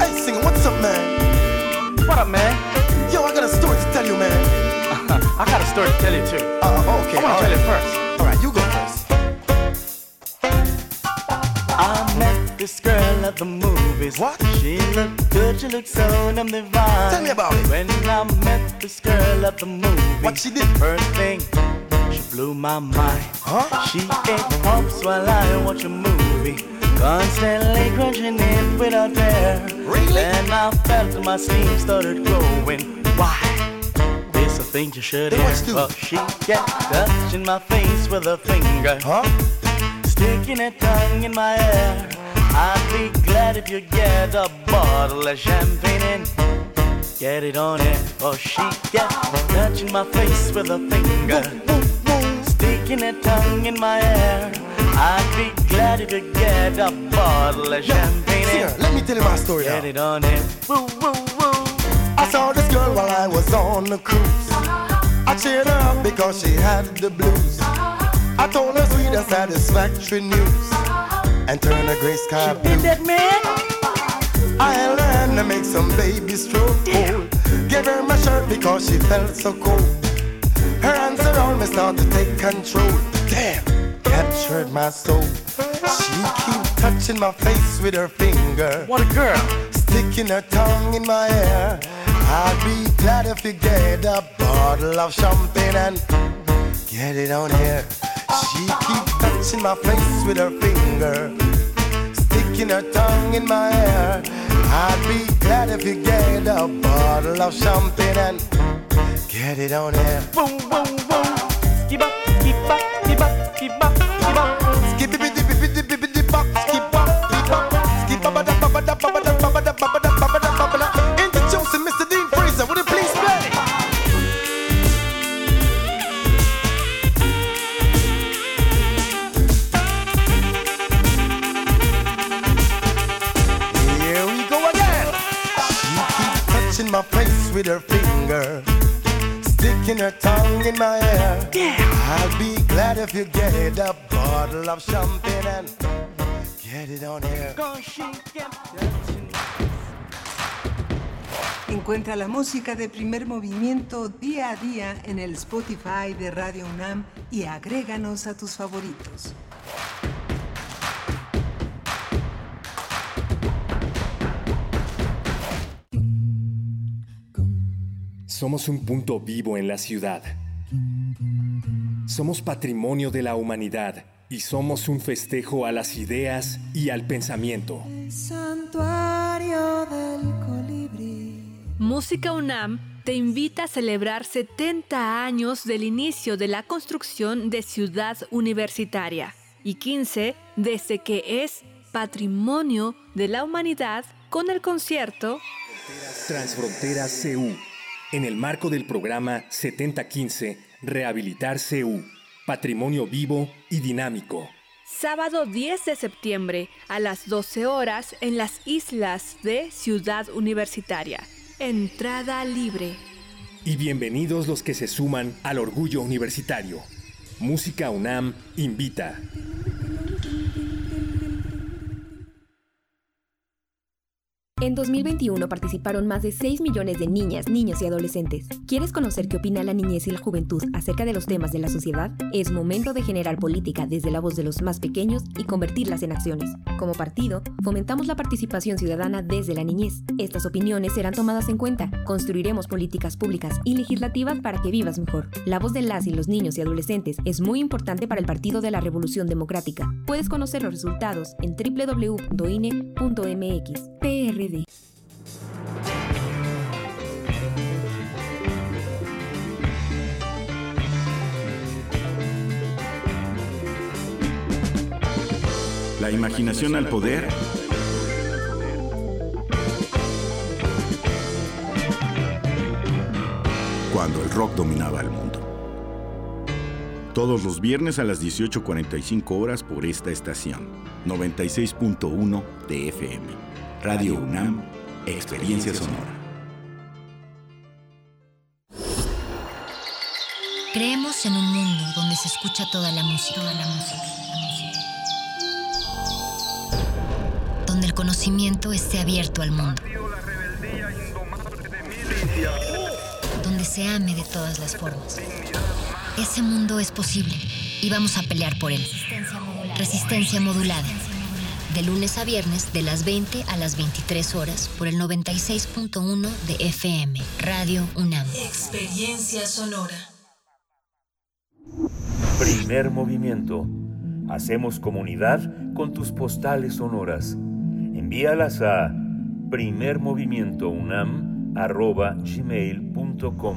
Speaker 20: Hey, singer, what's up, man? What up, man? Yo, I got a story to tell you, man. I got a story to tell you, too. Uh, okay. I want to tell it first. All right, you go first. I met this girl at the movies. What? She looked good, she looked so damn divine. Tell me about it. When I met this girl at the movies. What she did? First thing, she blew my mind. Huh? She ate pops while I watch a movie. Constantly crunching it without fair. Really? Then I felt my steam started growing. Why? This a thing you should hear. Well, she kept touching my face with her finger. Huh? Sticking her tongue in my hair. I'd be glad if you get a bottle of champagne and get it on it. Oh, she kept touching my face with her finger. Sticking her tongue in my hair. I'd be glad if you get a bottle of champagne and
Speaker 21: let me tell you my story
Speaker 20: get
Speaker 21: now.
Speaker 20: it on it. Woo, woo, woo.
Speaker 21: I saw this girl while I was on the cruise. I cheered her up because she had the blues. I told her sweet and satisfactory news and turn a gray sky blue.
Speaker 20: that man?
Speaker 21: I learned to make some baby stroke. Gave her my shirt because she felt so cold. Her hands around me start to take control. Damn, captured my soul. She keep touching my face with her finger.
Speaker 20: What a girl.
Speaker 21: Sticking her tongue in my hair. I'd be glad if you get a bottle of champagne and get it on here. She keep touching my face with her finger, sticking her tongue in my hair. I'd be glad if you get a bottle of champagne and get it on here.
Speaker 20: Boom, boom, boom. Skip up,
Speaker 21: with her finger, sticking her tongue in my hair. I'll be glad if you get a bottle of champagne and get it on here.
Speaker 22: Encuentra la música de primer movimiento día a día en el Spotify de Radio UNAM y agréganos a tus favoritos.
Speaker 23: Somos un punto vivo en la ciudad. Somos patrimonio de la humanidad y somos un festejo a las ideas y al pensamiento.
Speaker 22: Santuario del colibrí.
Speaker 24: Música UNAM te invita a celebrar 70 años del inicio de la construcción de Ciudad Universitaria y 15 desde que es Patrimonio de la Humanidad con el concierto
Speaker 23: Transfronteras CU. En el marco del programa 7015, Rehabilitar CU. Patrimonio vivo y dinámico.
Speaker 24: Sábado 10 de septiembre a las 12 horas en las islas de Ciudad Universitaria. Entrada libre.
Speaker 23: Y bienvenidos los que se suman al orgullo universitario. Música UNAM invita.
Speaker 25: En 2021 participaron más de 6 millones de niñas, niños y adolescentes. ¿Quieres conocer qué opina la niñez y la juventud acerca de los temas de la sociedad? Es momento de generar política desde la voz de los más pequeños y convertirlas en acciones. Como partido, fomentamos la participación ciudadana desde la niñez. Estas opiniones serán tomadas en cuenta. Construiremos políticas públicas y legislativas para que vivas mejor. La voz de las y los niños y adolescentes es muy importante para el Partido de la Revolución Democrática. Puedes conocer los resultados en www.doine.mx. PRD.
Speaker 13: La imaginación al poder. Cuando el rock dominaba el mundo. Todos los viernes a las 18.45 horas por esta estación. 96.1 de FM. Radio UNAM, Experiencia Sonora.
Speaker 26: Creemos en un mundo donde se escucha toda la música, toda la música, donde el conocimiento esté abierto al mundo, donde se ame de todas las formas. Ese mundo es posible y vamos a pelear por él. Resistencia modulada. De lunes a viernes, de las 20 a las 23 horas, por el 96.1 de FM, Radio UNAM.
Speaker 14: Experiencia sonora.
Speaker 4: Primer movimiento. Hacemos comunidad con tus postales sonoras. Envíalas a primermovimientounam.gmail.com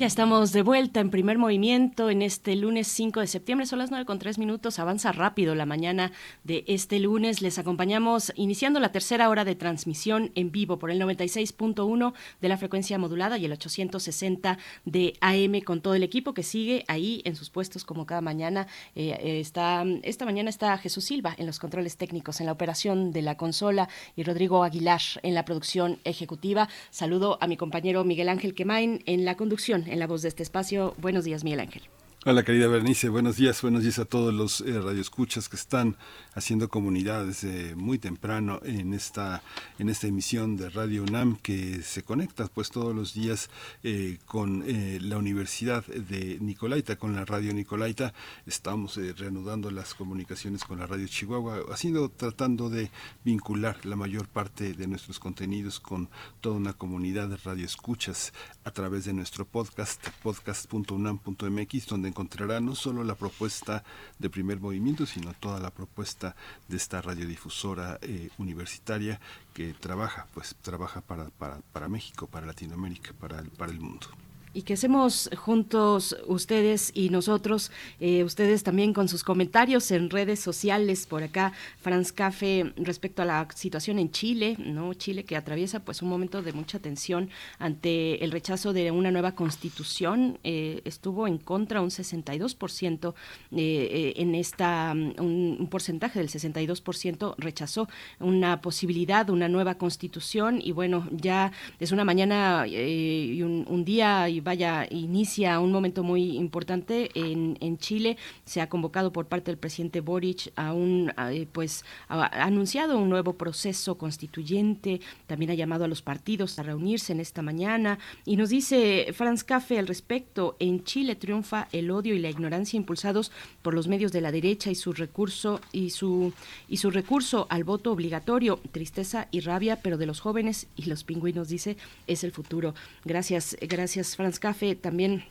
Speaker 1: Ya estamos de vuelta en primer movimiento en este lunes 5 de septiembre. Son las 9 con 3 minutos. Avanza rápido la mañana de este lunes. Les acompañamos iniciando la tercera hora de transmisión en vivo por el 96.1 de la frecuencia modulada y el 860 de AM con todo el equipo que sigue ahí en sus puestos como cada mañana. Eh, eh, está, esta mañana está Jesús Silva en los controles técnicos, en la operación de la consola y Rodrigo Aguilar en la producción ejecutiva. Saludo a mi compañero Miguel Ángel Quemain en la conducción en la voz de este espacio. Buenos días, Miguel Ángel.
Speaker 2: Hola querida Bernice, buenos días, buenos días a todos los eh, radioescuchas que están haciendo comunidad desde muy temprano en esta en esta emisión de Radio UNAM que se conecta pues todos los días eh, con eh, la Universidad de Nicolaita, con la Radio Nicolaita. Estamos eh, reanudando las comunicaciones con la Radio Chihuahua, haciendo tratando de vincular la mayor parte de nuestros contenidos con toda una comunidad de radioescuchas a través de nuestro podcast podcast.unam.mx donde encontrará no solo la propuesta de primer movimiento, sino toda la propuesta de esta radiodifusora eh, universitaria que trabaja, pues trabaja para, para, para México, para Latinoamérica, para el, para el mundo
Speaker 1: y que hacemos juntos ustedes y nosotros, eh, ustedes también con sus comentarios en redes sociales, por acá, Franz Café, respecto a la situación en Chile, ¿no? Chile que atraviesa pues un momento de mucha tensión ante el rechazo de una nueva constitución, eh, estuvo en contra un 62% eh, en esta, un, un, porcentaje del 62% rechazó una posibilidad, una nueva constitución y bueno, ya es una mañana y un, un día y vaya, inicia un momento muy importante en, en Chile. Se ha convocado por parte del presidente Boric a un, pues, ha, anunciado un nuevo proceso constituyente. También ha llamado a los partidos a reunirse en esta mañana. Y nos dice Franz Café al respecto, en Chile triunfa el odio y la ignorancia impulsados por los medios de la derecha y su recurso y su y su recurso al voto obligatorio, tristeza y rabia, pero de los jóvenes y los pingüinos dice es el futuro. Gracias, gracias Franz Café también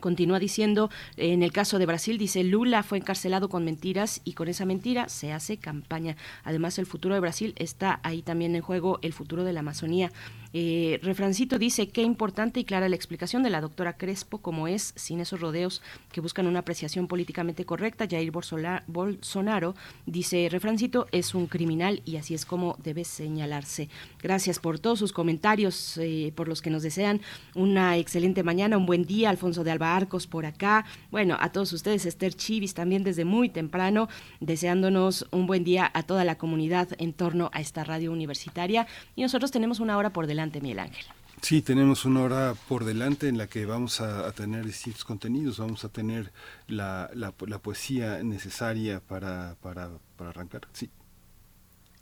Speaker 1: Continúa diciendo, en el caso de Brasil, dice, Lula fue encarcelado con mentiras y con esa mentira se hace campaña. Además, el futuro de Brasil está ahí también en juego, el futuro de la Amazonía. Eh, Refrancito dice, qué importante y clara la explicación de la doctora Crespo, como es, sin esos rodeos que buscan una apreciación políticamente correcta. Jair Bolsonaro dice, Refrancito es un criminal y así es como debe señalarse. Gracias por todos sus comentarios, eh, por los que nos desean una excelente mañana, un buen día, Alfonso de Alba Arcos por acá. Bueno, a todos ustedes, Esther Chivis también desde muy temprano, deseándonos un buen día a toda la comunidad en torno a esta radio universitaria. Y nosotros tenemos una hora por delante, Miguel Ángel.
Speaker 2: Sí, tenemos una hora por delante en la que vamos a, a tener distintos contenidos, vamos a tener la, la, la poesía necesaria para, para, para arrancar. Sí.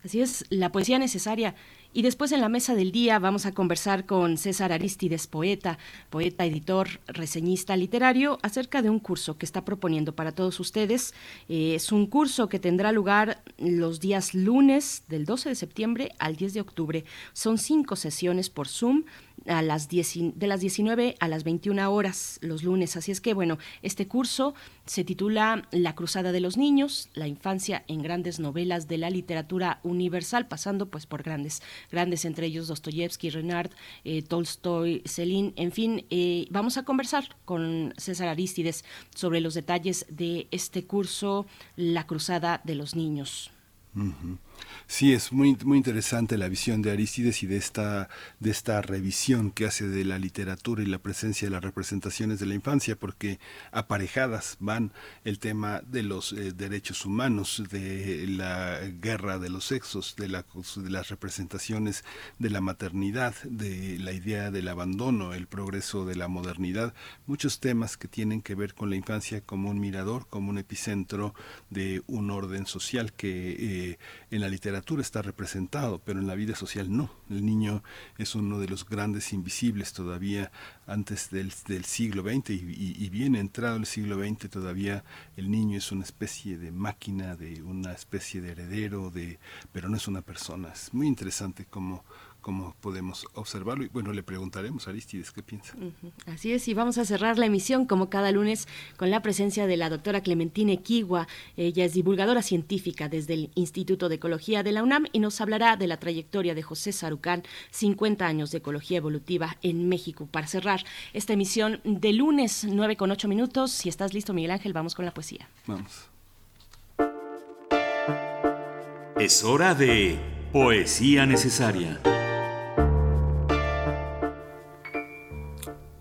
Speaker 1: Así es, la poesía necesaria y después en la mesa del día vamos a conversar con César Aristides, poeta, poeta, editor, reseñista literario, acerca de un curso que está proponiendo para todos ustedes. Eh, es un curso que tendrá lugar los días lunes del 12 de septiembre al 10 de octubre. Son cinco sesiones por Zoom a las de las 19 a las 21 horas los lunes. Así es que, bueno, este curso se titula La Cruzada de los Niños, la infancia en grandes novelas de la literatura universal, pasando pues por grandes, grandes entre ellos Dostoyevsky, Renard, eh, Tolstoy, Celine, en fin, eh, vamos a conversar con César Aristides sobre los detalles de este curso, La Cruzada de los Niños.
Speaker 2: Sí, es muy, muy interesante la visión de Arístides y de esta, de esta revisión que hace de la literatura y la presencia de las representaciones de la infancia, porque aparejadas van el tema de los eh, derechos humanos, de la guerra de los sexos, de, la, las representaciones de la maternidad, de la idea del abandono, el progreso de la modernidad, muchos temas que tienen que ver con la infancia como un mirador, como un epicentro de un orden social que eh, en la literatura está representado, pero en la vida social no. El niño es uno de los grandes invisibles todavía antes del, siglo XX y, y, bien entrado el siglo XX todavía el niño es una especie de máquina, de una especie de heredero, de, pero no es una persona. Es muy interesante cómo como podemos observarlo. Y bueno, le preguntaremos a Aristides qué piensa.
Speaker 1: Así es, y vamos a cerrar la emisión como cada lunes con la presencia de la doctora Clementine Kiwa. Ella es divulgadora científica desde el Instituto de Ecología de la UNAM y nos hablará de la trayectoria de José Sarucán, 50 años de ecología evolutiva en México. Para cerrar esta emisión de lunes, 9 con 8 minutos, si estás listo, Miguel Ángel, vamos con la poesía.
Speaker 2: Vamos.
Speaker 4: Es hora de poesía necesaria.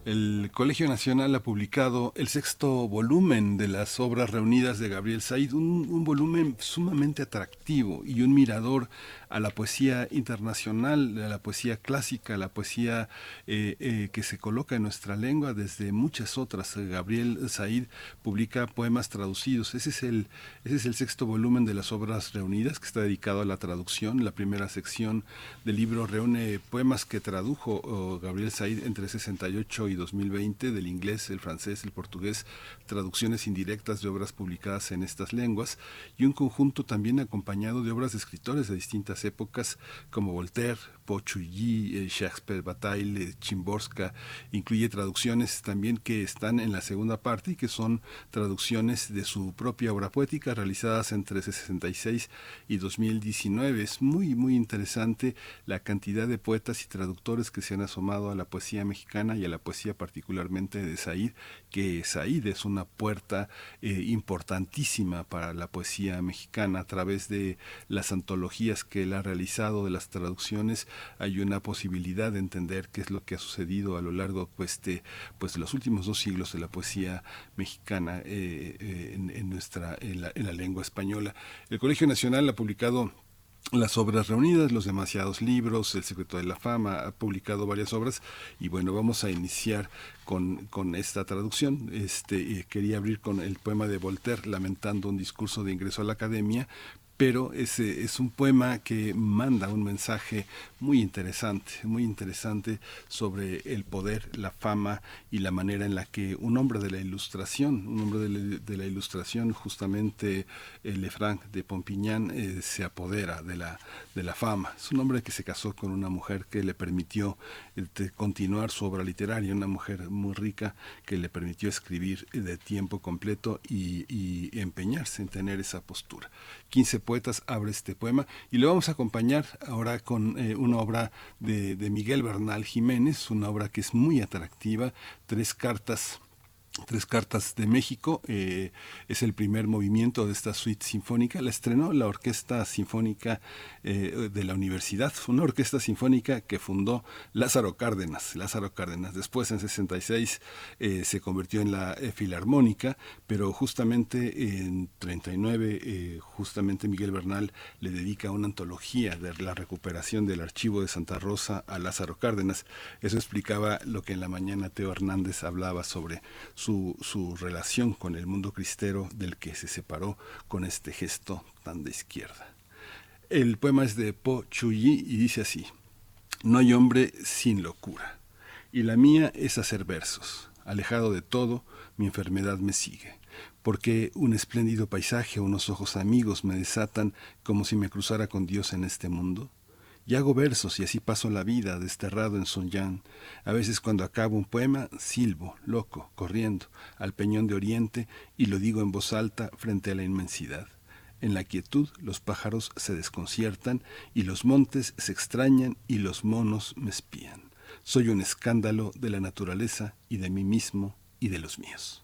Speaker 2: El Colegio Nacional ha publicado el sexto volumen de las obras reunidas de Gabriel Said, un, volumen sumamente atractivo y un mirador a la poesía internacional, a la poesía clásica, a la poesía eh, eh, que se coloca en nuestra lengua desde muchas otras. Gabriel Said publica poemas traducidos. Ese es el, ese es el sexto volumen de las obras reunidas que está dedicado a la traducción. La primera sección del libro reúne poemas que tradujo oh, Gabriel Said entre 68 y 2020 del inglés, el francés, el portugués, traducciones indirectas de obras publicadas en estas lenguas y un conjunto también acompañado de obras de escritores de distintas épocas como Voltaire, Po eh, Shakespeare, Bataille, Chimborska, incluye traducciones también que están en la segunda parte y que son traducciones de su propia obra poética realizadas entre 66 y 2019. Es muy, muy interesante la cantidad de poetas y traductores que se han asomado a la poesía mexicana y a la poesía particularmente de Said, que Said es una puerta eh, importantísima para la poesía mexicana a través de las antologías que él ha realizado, de las traducciones hay una posibilidad de entender qué es lo que ha sucedido a lo largo pues, de, pues, de los últimos dos siglos de la poesía mexicana eh, eh, en, nuestra, en la, en la lengua española. El Colegio Nacional ha publicado las obras reunidas, los demasiados libros, El secreto de la fama, ha publicado varias obras y bueno, vamos a iniciar con, con esta traducción. Este, quería abrir con el poema de Voltaire, lamentando un discurso de ingreso a la academia, pero es, es un poema que manda un mensaje muy interesante, muy interesante sobre el poder, la fama y la manera en la que un hombre de la ilustración, un hombre de la, ilustración, justamente eh, Lefranc de Pompignan, eh, se apodera de la, de la fama. Es un hombre que se casó con una mujer que le permitió eh, continuar su obra literaria, una mujer muy rica que le permitió escribir de tiempo completo y, y empeñarse en tener esa postura. 15 poetas abre este poema y lo vamos a acompañar ahora con eh, una obra de, de Miguel Bernal Jiménez, una obra que es muy atractiva, tres cartas Tres Cartas de México eh, es el primer movimiento de esta suite sinfónica. La estrenó la Orquesta Sinfónica eh, de la Universidad, una orquesta sinfónica que fundó Lázaro Cárdenas. Lázaro Cárdenas después en 66 eh, se convirtió en la Filarmónica, pero justamente en 39 justamente Miguel Bernal le dedica una antología de la recuperación del archivo de Santa Rosa a Lázaro Cárdenas. Eso explicaba lo que en la mañana Teo Hernández hablaba sobre su, relación con el mundo cristero del que se separó con este gesto tan de izquierda. El poema es de Po Chuyi y dice así, no hay hombre sin locura, y la mía es hacer versos. Alejado de todo, mi enfermedad me sigue, porque un espléndido paisaje unos ojos amigos me desatan como si me cruzara con Dios en este mundo. Y hago versos y así paso la vida desterrado en Son A veces cuando acabo un poema, silbo, loco, corriendo, al peñón de Oriente y lo digo en voz alta frente a la inmensidad. En la quietud los pájaros se desconciertan y los montes se extrañan y los monos me espían. Soy un escándalo de la naturaleza y de mí mismo y de los míos.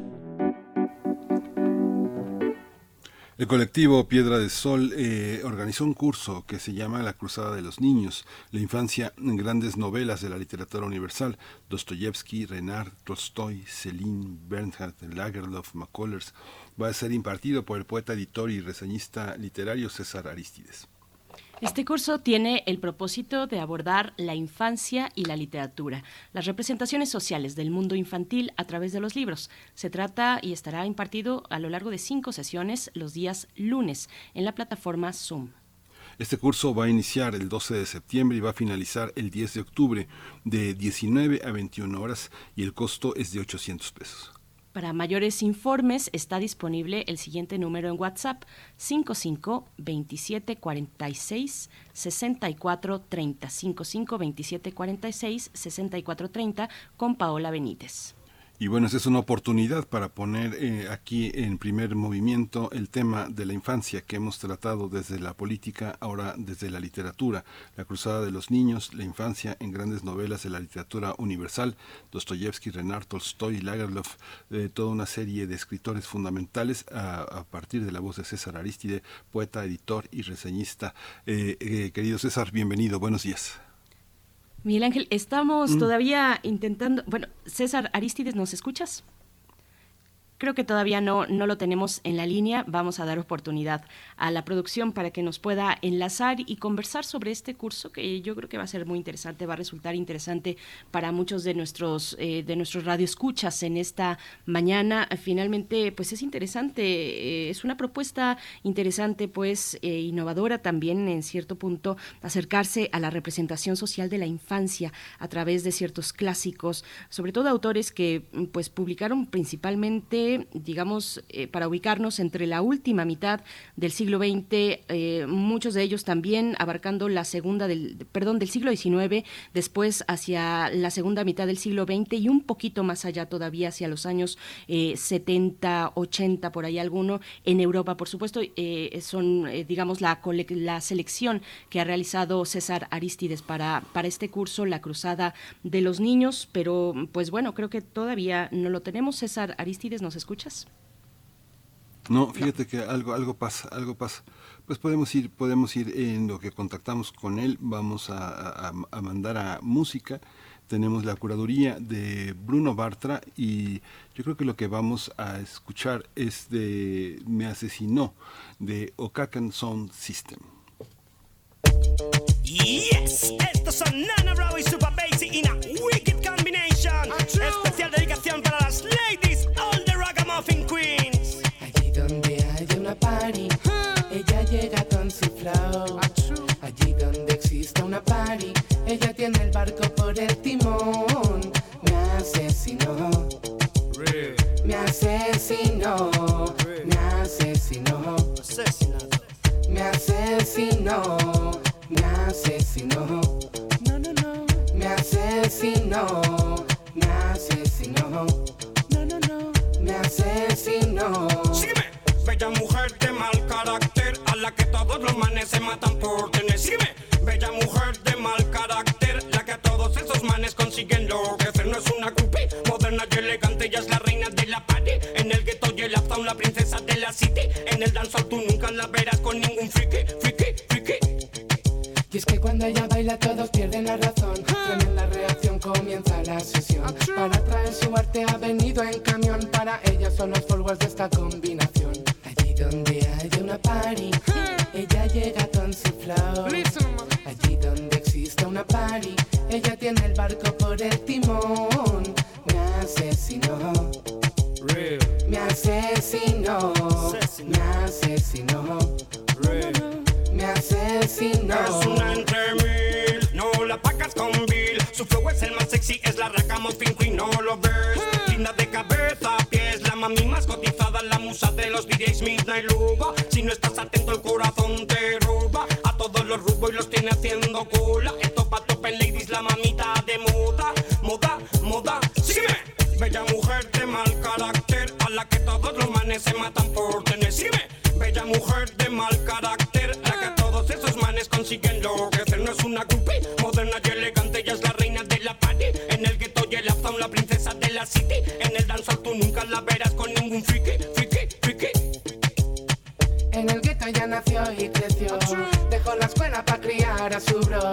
Speaker 2: El colectivo Piedra de Sol eh, organizó un curso que se llama La Cruzada de los Niños, la infancia en grandes novelas de la literatura universal, Dostoyevsky, Renard, Tolstoy, Celine, Bernhard, Lagerlof, McCullers. Va a ser impartido por el poeta, editor y reseñista literario César Aristides.
Speaker 1: Este curso tiene el propósito de abordar la infancia y la literatura, las representaciones sociales del mundo infantil a través de los libros. Se trata y estará impartido a lo largo de cinco sesiones los días lunes en la plataforma Zoom.
Speaker 2: Este curso va a iniciar el 12 de septiembre y va a finalizar el 10 de octubre de 19 a 21 horas y el costo es de 800 pesos.
Speaker 1: Para mayores informes está disponible el siguiente número en WhatsApp 55 27 46 64 30 55 27 46 64 30 con Paola Benítez.
Speaker 2: Y bueno, esa es una oportunidad para poner eh, aquí en primer movimiento el tema de la infancia que hemos tratado desde la política, ahora desde la literatura, la cruzada de los niños, la infancia en grandes novelas de la literatura universal, Dostoyevsky, Renard, Tolstoy, Lagerlof, de toda una serie de escritores fundamentales a, a, partir de la voz de César Aristide, poeta, editor y reseñista. Eh, eh, querido César, bienvenido, buenos días.
Speaker 1: Miguel Ángel, estamos mm. todavía intentando. Bueno, César Aristides, ¿nos escuchas? Creo que todavía no, no lo tenemos en la línea. Vamos a dar oportunidad a la producción para que nos pueda enlazar y conversar sobre este curso que yo creo que va a ser muy interesante, va a resultar interesante para muchos de nuestros eh, de nuestros radioescuchas en esta mañana. Finalmente, pues es interesante, eh, es una propuesta interesante, pues eh, innovadora también en cierto punto acercarse a la representación social de la infancia a través de ciertos clásicos, sobre todo autores que pues publicaron principalmente digamos, eh, para ubicarnos entre la última mitad del siglo XX, eh, muchos de ellos también abarcando la segunda del, perdón, del siglo XIX, después hacia la segunda mitad del siglo XX y un poquito más allá todavía hacia los años 70, eh, 80, por ahí alguno, en Europa, por supuesto, son, digamos, la, la selección que ha realizado César Aristides para, para este curso, La Cruzada de los Niños, pero pues bueno, creo que todavía no lo tenemos. César Aristides nos escuchas?
Speaker 2: No, fíjate que algo, algo pasa, algo pasa. Pues podemos ir, podemos ir en lo que contactamos con él, vamos a, mandar a música. Tenemos la curaduría de Bruno Bartra y yo creo que lo que vamos a escuchar es de Me asesinó de Okakan Sound System.
Speaker 27: Yes, estos son Nana Bravo y Super Basic in a wicked combination. Especial dedicación para las all queens.
Speaker 28: Allí donde hay una party, ella llega con su flow. Allí donde existe una party, ella tiene el barco por el timón. Me asesinó. Me asesinó. Me asesinó. Me asesinó me asesinó. No, no, no. Me asesinó, me asesinó. No, no, no. Me
Speaker 27: bella mujer de mal carácter, a la que todos los manes se matan por tener. Sígueme, bella mujer de mal carácter, la que todos esos manes consiguen lo que hacer. No es una groupie, moderna y elegante, ella es la reina de la party. En el gueto y el uptown, la princesa de la city. En el danzón tú nunca la verás con ningún friki, friki, friki.
Speaker 28: Y es que cuando ella baila todos pierden la razón. Reacción comienza la sesión. Para traer su arte ha venido en camión. Para ella son los forwards de esta combinación. Allí donde hay una party, ella llega con su flow. Allí donde existe una party, ella tiene el barco por el timón. Me asesinó. Me asesinó. Me asesinó me asesinó.
Speaker 27: Es una entre mil, no la pagas con Bill. Su flow es el más sexy, es la ragamuffin queen, no lo ves. Linda de cabeza a pies, la mami más cotizada, la musa de los DJs Midnight Luba. Si no estás atento, el corazón te roba. A todos los rubos y los tiene haciendo cola. Esto pa' top ladies, la mamita de moda, moda, moda. Sígueme, bella mujer mujer de mal carácter, a la que todos los manes se matan por tener. Sígueme, bella mujer de mal carácter, que hacer. No es una groupie, moderna y elegante, ella es la reina de la party. En el gueto y el uptown, la princesa de la city. En el danzal tú nunca la verás con ningún friki, friki, friki.
Speaker 28: En el gueto ella nació y creció. Dejó la escuela para criar a su bro.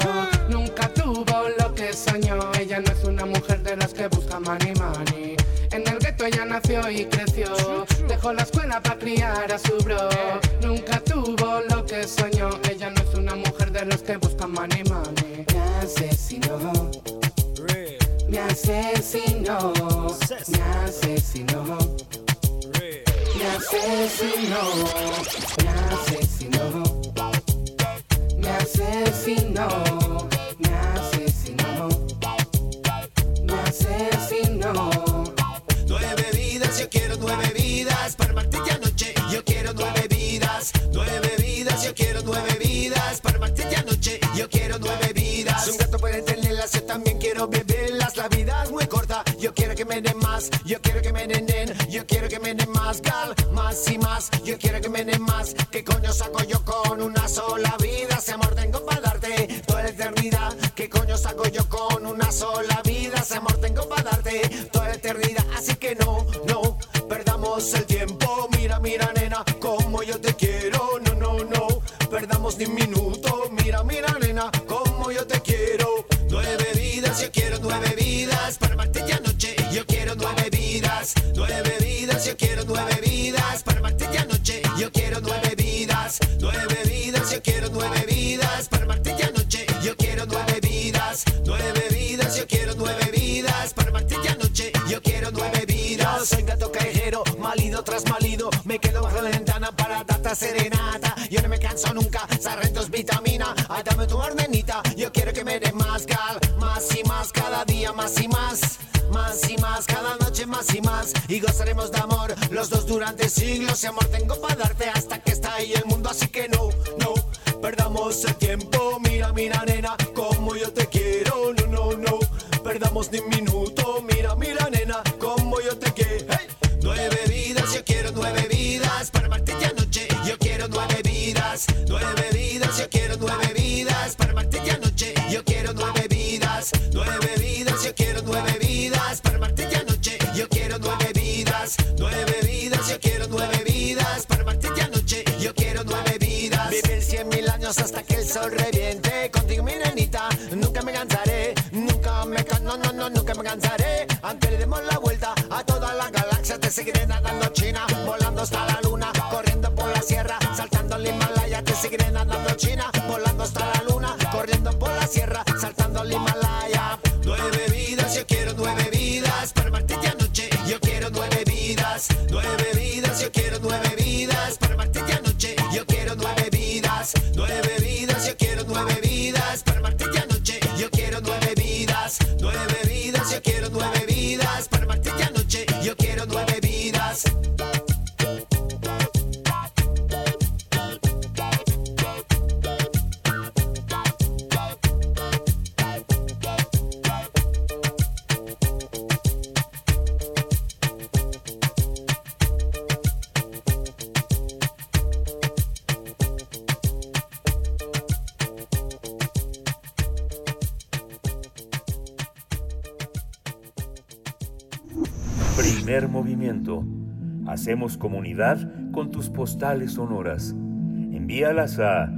Speaker 28: Nunca tuvo lo que soñó. Ella no es una mujer de las que busca money money. En el gueto ella nació y creció. Dejó la escuela para criar a su bro. Nunca tuvo lo que soñó. Ella no es una mujer de las que busca money money. Me asesinó. Me asesinó. Me asesinó. Me asesinó, me asesinó, me asesinó, me asesinó, me asesinó.
Speaker 29: Yo quiero nueve vidas para Martita anoche. Yo quiero nueve vidas, nueve vidas, yo quiero nueve vidas para Martita anoche. Yo quiero nueve vidas. Un gato puede tenerlas, yo también quiero beberlas. La vida es muy corta, yo quiero que me den más, yo quiero que me den, den, yo quiero que me den más, gal, más y más. Yo quiero que me den más. ¿Qué coño saco yo con una sola vida? Ese amor tengo para darte toda la eternidad. ¿Qué coño saco yo con una sola vida? Ese amor tengo para darte toda la eternidad. Así que no, no, perdamos el tiempo. Mira, mira, nena, como yo te quiero. No, no, no, perdamos ni un minuto. Mira, mira, nena, como yo te quiero. Nueve vidas, yo quiero nueve vidas para Martita anoche. Yo quiero nueve vidas, nueve vidas, yo quiero nueve vidas para Martita anoche. Yo quiero nueve vidas, nueve vidas, yo quiero nueve vidas para Martita nueve vidas, yo quiero nueve vidas para Martita anoche. Yo quiero nueve vidas. Yo soy gato callejero, malido tras malido. Me quedo bajo la ventana para darte serenata. Yo no me canso nunca, sarrentos vitamina. Ay, dame tu ordenita. Yo quiero que me dé más gal, más y más cada día, más y más. Más y más, cada noche más y más Y gozaremos de amor, los dos durante siglos Y amor tengo para darte hasta que está ahí el mundo Así que no, no, perdamos el tiempo. Mira, mira nena, como yo te quiero. No, no, no, perdamos ni un minuto. Mira, mira nena, como yo te quiero. Hey. Nueve vidas, yo quiero nueve vidas. Para Martita anoche, yo quiero nueve vidas. Nueve vidas, yo quiero nueve vidas. Para Martita anoche, yo quiero nueve vidas. Nueve vidas, yo quiero nueve vidas. Para Martita anoche, yo quiero nueve vidas. Nueve vidas, yo quiero nueve vidas hasta que el sol reviente Contigo mi nenita, nunca me cansaré Nunca me no, no, nunca me cansaré. Aunque le demos la vuelta a toda la galaxia Te seguiré nadando China, volando hasta la luna Corriendo por la sierra, saltando el Himalaya Te seguiré nadando China, volando hasta la luna Corriendo por la sierra, saltando el Himalaya. Nueve vidas, yo quiero nueve vidas Para Martita anoche, yo quiero nueve vidas Nueve vidas, Nueve vidas, yo quiero nueve vidas. Para Martita anoche, yo quiero nueve vidas
Speaker 4: Hacemos comunidad con tus postales sonoras. Envíalas a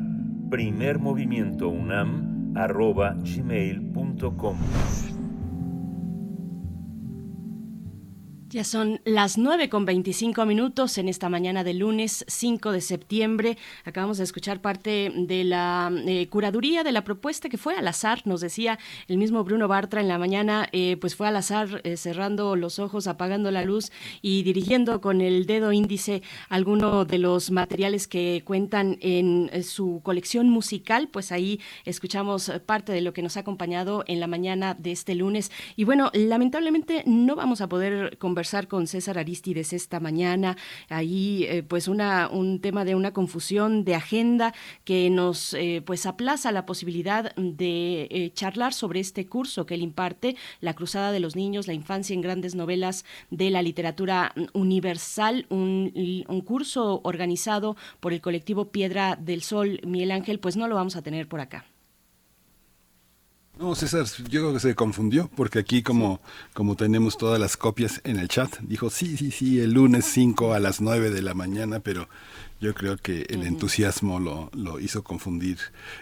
Speaker 4: primermovimientounam.gmail.com
Speaker 1: Ya son las 9 con 25 minutos en esta mañana de lunes 5 de septiembre. Acabamos de escuchar parte de la eh, curaduría de la propuesta que fue al azar, nos decía el mismo Bruno Bartra en la mañana, eh, pues fue al azar eh, cerrando los ojos, apagando la luz y dirigiendo con el dedo índice alguno de los materiales que cuentan en su colección musical. Pues ahí escuchamos parte de lo que nos ha acompañado en la mañana de este lunes. Y bueno, lamentablemente no vamos a poder conversar con César Aristides esta mañana. Ahí, eh, pues, una, un tema de una confusión de agenda que nos, eh, pues, aplaza la posibilidad de eh, charlar sobre este curso que él imparte, La Cruzada de los Niños, la infancia en grandes novelas de la literatura universal, un, un curso organizado por el colectivo Piedra del Sol. Miguel Ángel, pues no lo vamos a tener por acá.
Speaker 2: No, César, yo creo que se confundió, porque aquí como, como tenemos todas las copias en el chat, dijo, sí, sí, sí, el lunes 5 a las 9 de la mañana, pero yo creo que el entusiasmo lo, lo hizo confundir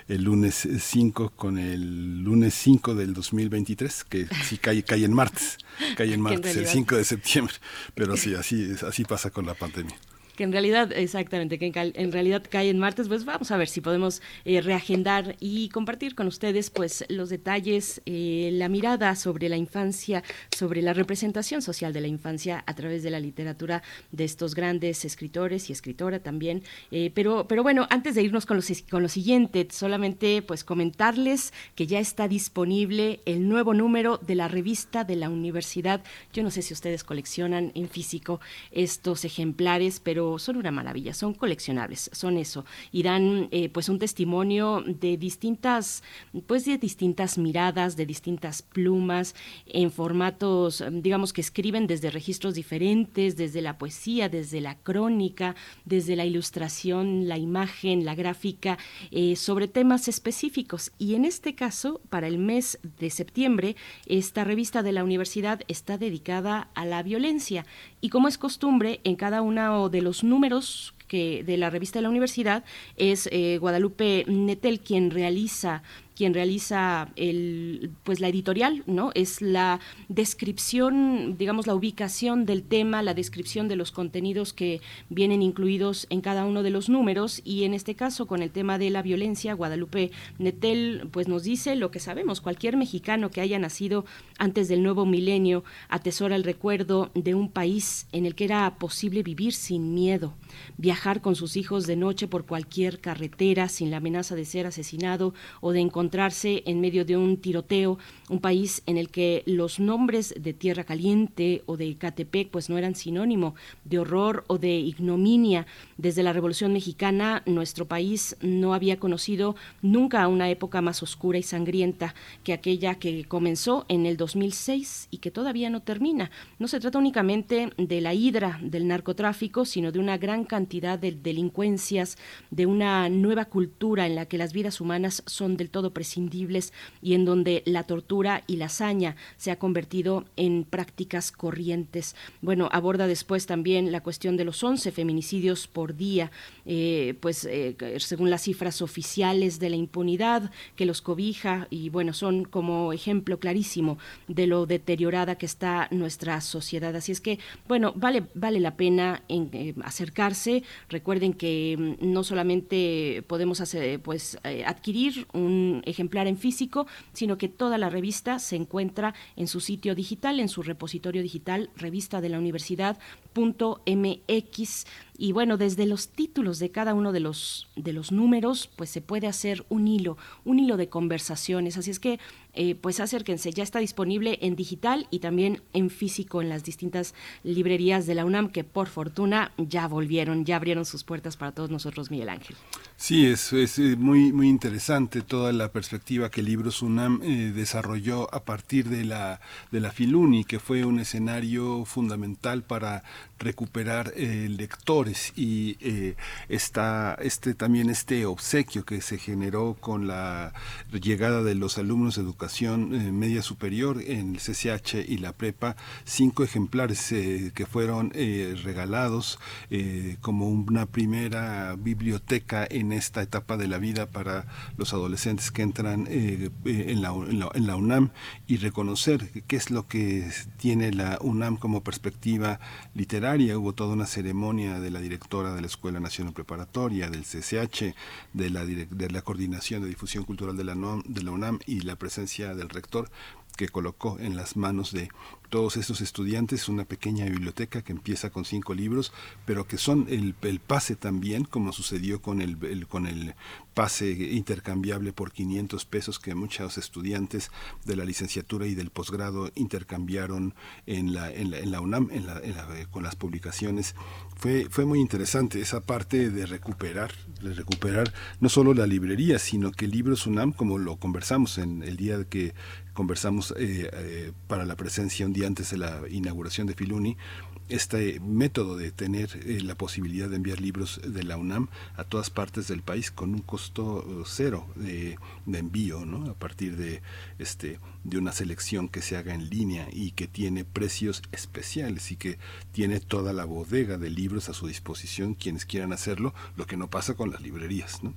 Speaker 2: el lunes 5 con el lunes 5 del 2023, que sí cae, cae en martes, cae en martes, el 5 de septiembre, pero sí, así, así pasa con la pandemia
Speaker 1: que en realidad, exactamente, que en, realidad cae en martes, pues vamos a ver si podemos eh, reagendar y compartir con ustedes pues los detalles, eh, la mirada sobre la infancia, sobre la representación social de la infancia a través de la literatura de estos grandes escritores y escritora también. Eh, pero, pero bueno, antes de irnos con, los, con lo siguiente, solamente pues comentarles que ya está disponible el nuevo número de la revista de la universidad. Yo no sé si ustedes coleccionan en físico estos ejemplares, pero son una maravilla, son coleccionables, son eso, y dan eh, pues un testimonio de distintas, pues de distintas miradas, de distintas plumas, en formatos, digamos que escriben desde registros diferentes, desde la poesía, desde la crónica, desde la ilustración, la imagen, la gráfica, eh, sobre temas específicos. Y en este caso, para el mes de septiembre, esta revista de la universidad está dedicada a la violencia. Y como es costumbre, en cada uno de los números que de la revista de la universidad es eh, Guadalupe Netel quien realiza quien realiza el, pues la editorial, ¿no? Es la descripción, digamos, la ubicación del tema, la descripción de los contenidos que vienen incluidos en cada uno de los números y en este caso con el tema de la violencia, Guadalupe Netel pues nos dice lo que sabemos, cualquier mexicano que haya nacido antes del nuevo milenio atesora el recuerdo de un país en el que era posible vivir sin miedo, viajar con sus hijos de noche por cualquier carretera sin la amenaza de ser asesinado o de encontrar encontrarse en medio de un tiroteo, un país en el que los nombres de Tierra Caliente o de Catepec pues no eran sinónimo de horror o de ignominia. Desde la Revolución Mexicana nuestro país no había conocido nunca una época más oscura y sangrienta que aquella que comenzó en el 2006 y que todavía no termina. No se trata únicamente de la hidra del narcotráfico, sino de una gran cantidad de delincuencias, de una nueva cultura en la que las vidas humanas son del todo prescindibles y en donde la tortura y la hazaña se ha convertido en prácticas corrientes. Bueno, aborda después también la cuestión de los 11 feminicidios por día, eh, pues eh, según las cifras oficiales de la impunidad que los cobija y bueno, son como ejemplo clarísimo de lo deteriorada que está nuestra sociedad. Así es que, bueno, vale, vale la pena en, eh, acercarse. Recuerden que mm, no solamente podemos hacer, pues, adquirir un ejemplar en físico, sino que toda la revista se encuentra en su sitio digital, en su repositorio digital, revista de la universidad.mx. Y bueno, desde los títulos de cada uno de los, de los números, pues se puede hacer un hilo, un hilo de conversaciones. Así es que, eh, pues acérquense, ya está disponible en digital y también en físico en las distintas librerías de la UNAM, que por fortuna ya volvieron, ya abrieron sus puertas para todos nosotros, Miguel Ángel.
Speaker 2: Sí, es, es eh, muy, muy interesante toda la perspectiva que Libros UNAM eh, desarrolló a partir de la, de la Filuni, que fue un escenario fundamental para recuperar lectores y eh, está este también este obsequio que se generó con la llegada de los alumnos de educación eh, media superior en el CCH y la prepa, cinco ejemplares eh, que fueron regalados como una primera biblioteca en esta etapa de la vida para los adolescentes que entran en la, en la UNAM y reconocer qué es lo que tiene la UNAM como perspectiva literaria. Hubo toda una ceremonia de la directora de la Escuela Nacional Preparatoria, del CCH, de la, de la Coordinación de Difusión Cultural de la UNAM y la presencia del rector que colocó en las manos de todos estos estudiantes una pequeña biblioteca que empieza con cinco libros, pero que son el, pase también, como sucedió con el, con el pase intercambiable por 500 pesos que muchos estudiantes de la licenciatura y del posgrado intercambiaron en la, en la, UNAM en la, la, con las publicaciones. Fue, fue muy interesante esa parte de recuperar, de recuperar no solo la librería, sino que Libros UNAM, como lo conversamos en el día que conversamos eh, eh, para la presencia un día antes de la inauguración de Filuni, este método de tener eh, la posibilidad de enviar libros de la UNAM a todas partes del país con un costo uh, cero de, de, envío, ¿no? A partir de este de una selección que se haga en línea y que tiene precios especiales y que tiene toda la bodega de libros a su disposición quienes quieran hacerlo, lo que no pasa con las librerías, ¿no?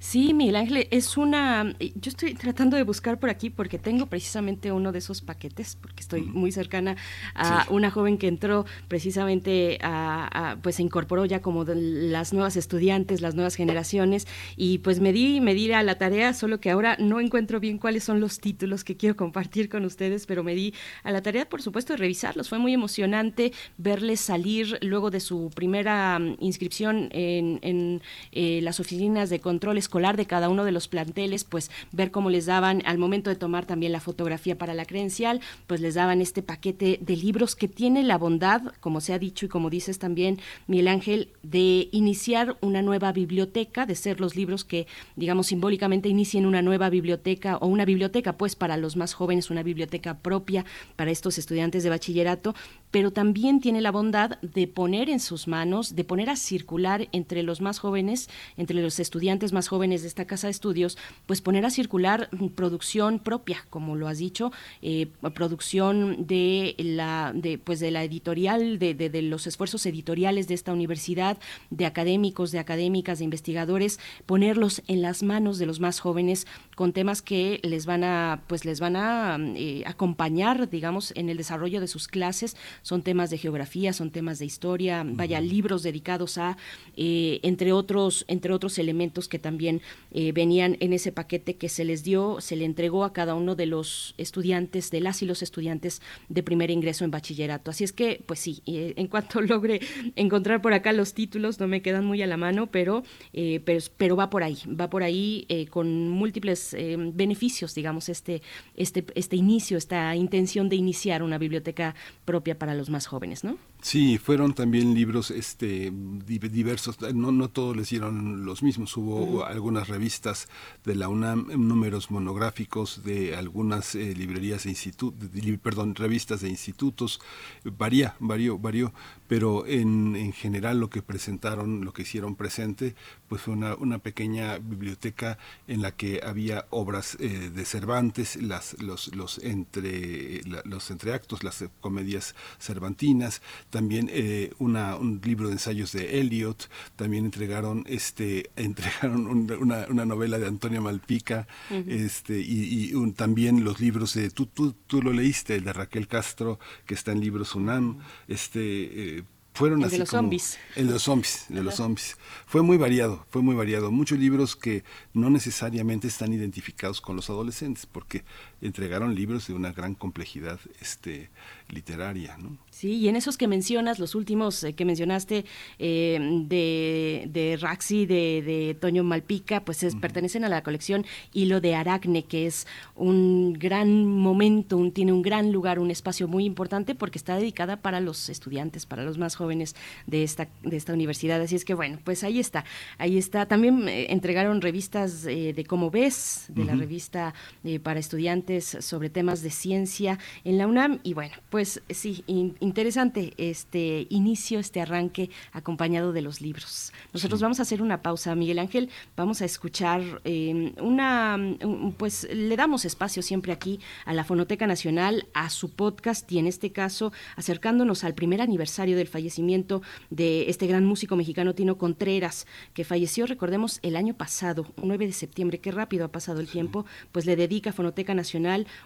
Speaker 1: Sí, Miguel Ángel, es una... Yo estoy tratando de buscar por aquí porque tengo precisamente uno de esos paquetes, porque estoy muy cercana a sí. una joven que entró precisamente a, a, pues se incorporó ya como las nuevas estudiantes, las nuevas generaciones, y pues me di, me di a la tarea, solo que ahora no encuentro bien cuáles son los títulos que quiero compartir con ustedes, pero me di a la tarea, por supuesto, de revisarlos. Fue muy emocionante verles salir luego de su primera mm, inscripción en, en eh, las oficinas de controles escolar de cada uno de los planteles, pues ver cómo les daban al momento de tomar también la fotografía para la credencial, pues les daban este paquete de libros que tiene la bondad, como se ha dicho y como dices también, Miguel Ángel, de iniciar una nueva biblioteca, de ser los libros que, digamos, simbólicamente inicien una nueva biblioteca o una biblioteca, pues para los más jóvenes, una biblioteca propia para estos estudiantes de bachillerato, pero también tiene la bondad de poner en sus manos, de poner a circular entre los más jóvenes, entre los estudiantes más jóvenes de esta casa de estudios, pues poner a circular producción propia, como lo has dicho, eh, producción de la, pues de la editorial, de, los esfuerzos editoriales de esta universidad, de académicos, de académicas, de investigadores, ponerlos en las manos de los más jóvenes con temas que les van a, pues les van a eh, acompañar, digamos, en el desarrollo de sus clases son temas de geografía, son temas de historia, vaya, libros dedicados a, eh, entre, otros, entre otros elementos que también eh, venían en ese paquete que se les dio, se le entregó a cada uno de los estudiantes, de las y los estudiantes de primer ingreso en bachillerato. Así es que, pues sí, eh, en cuanto logre encontrar por acá los títulos, no me quedan muy a la mano, pero, pero, pero va por ahí, va por ahí con múltiples beneficios, digamos, este, este, este inicio, esta intención de iniciar una biblioteca propia para los más jóvenes, ¿no?
Speaker 2: Sí, fueron también libros este, diversos, no, no todos les dieron los mismos, hubo uh -huh. algunas revistas de la UNAM, números monográficos de algunas eh, librerías e institutos, perdón, revistas de institutos, varía, varió, varió, pero en, en general lo que presentaron, lo que hicieron presente, pues fue una, una pequeña biblioteca en la que había obras eh, de Cervantes, las, los, los, entre, la, los entreactos, las comedias cervantinas, también eh, una, un libro de ensayos de Eliot, también entregaron este entregaron un, una, una, novela de Antonio Malpica, uh -huh. este y, y un, también los libros de tú, tú tú lo leíste el de Raquel Castro que está en libros UNAM, uh -huh. este eh, fueron
Speaker 1: el
Speaker 2: así
Speaker 1: de los
Speaker 2: como,
Speaker 1: zombies.
Speaker 2: El de los zombies, de los zombies. Fue muy variado, fue muy variado. Muchos libros que no necesariamente están identificados con los adolescentes, porque entregaron libros de una gran complejidad este, literaria, ¿no?
Speaker 1: Sí, y en esos que mencionas, los últimos eh, que mencionaste eh, de, de Raxi, de, de, Toño Malpica, pues es, uh -huh. pertenecen a la colección Hilo de Aracne, que es un gran momento, un, tiene un gran lugar, un espacio muy importante porque está dedicada para los estudiantes, para los más jóvenes de esta, de esta universidad. Así es que bueno, pues ahí está, ahí está. También eh, entregaron revistas eh, de Cómo ves, de uh -huh. la revista para estudiantes sobre temas de ciencia en la UNAM. Y bueno, pues sí, in, interesante este inicio, este arranque acompañado de los libros. Nosotros sí. vamos a hacer una pausa, Miguel Ángel, vamos a escuchar eh, una, un, pues le damos espacio siempre aquí a la Fonoteca Nacional, a su podcast y en este caso acercándonos al primer aniversario del fallecimiento de este gran músico mexicano Tino Contreras, que falleció, recordemos, el año pasado, 9 de septiembre, qué rápido ha pasado el tiempo, pues le dedica Fonoteca Nacional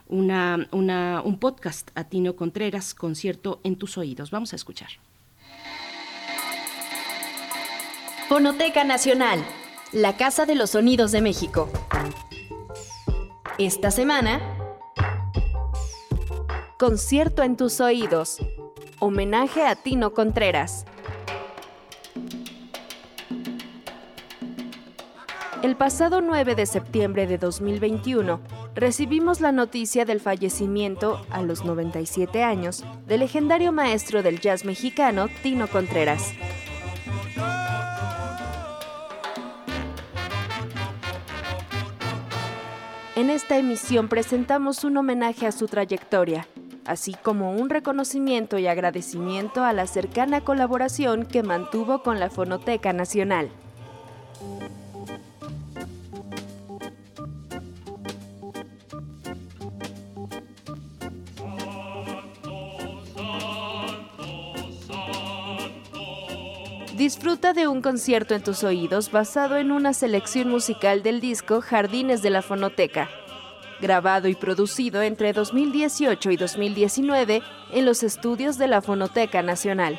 Speaker 1: un podcast a Tino Contreras, concierto en tus oídos. Vamos a escuchar.
Speaker 25: Fonoteca Nacional, la Casa de los Sonidos de México. Esta semana,
Speaker 10: Concierto en tus oídos. Homenaje a Tino Contreras. El pasado 9 de septiembre de 2021 recibimos la noticia del fallecimiento, a los 97 años, del legendario maestro del jazz mexicano Tino Contreras. En esta emisión presentamos un homenaje a su trayectoria, así como un reconocimiento y agradecimiento a la cercana colaboración que mantuvo con la Fonoteca Nacional. Disfruta de un concierto en tus oídos basado en una selección musical del disco Jardines de la Fonoteca, grabado y producido entre 2018 y 2019 en los estudios de la Fonoteca Nacional.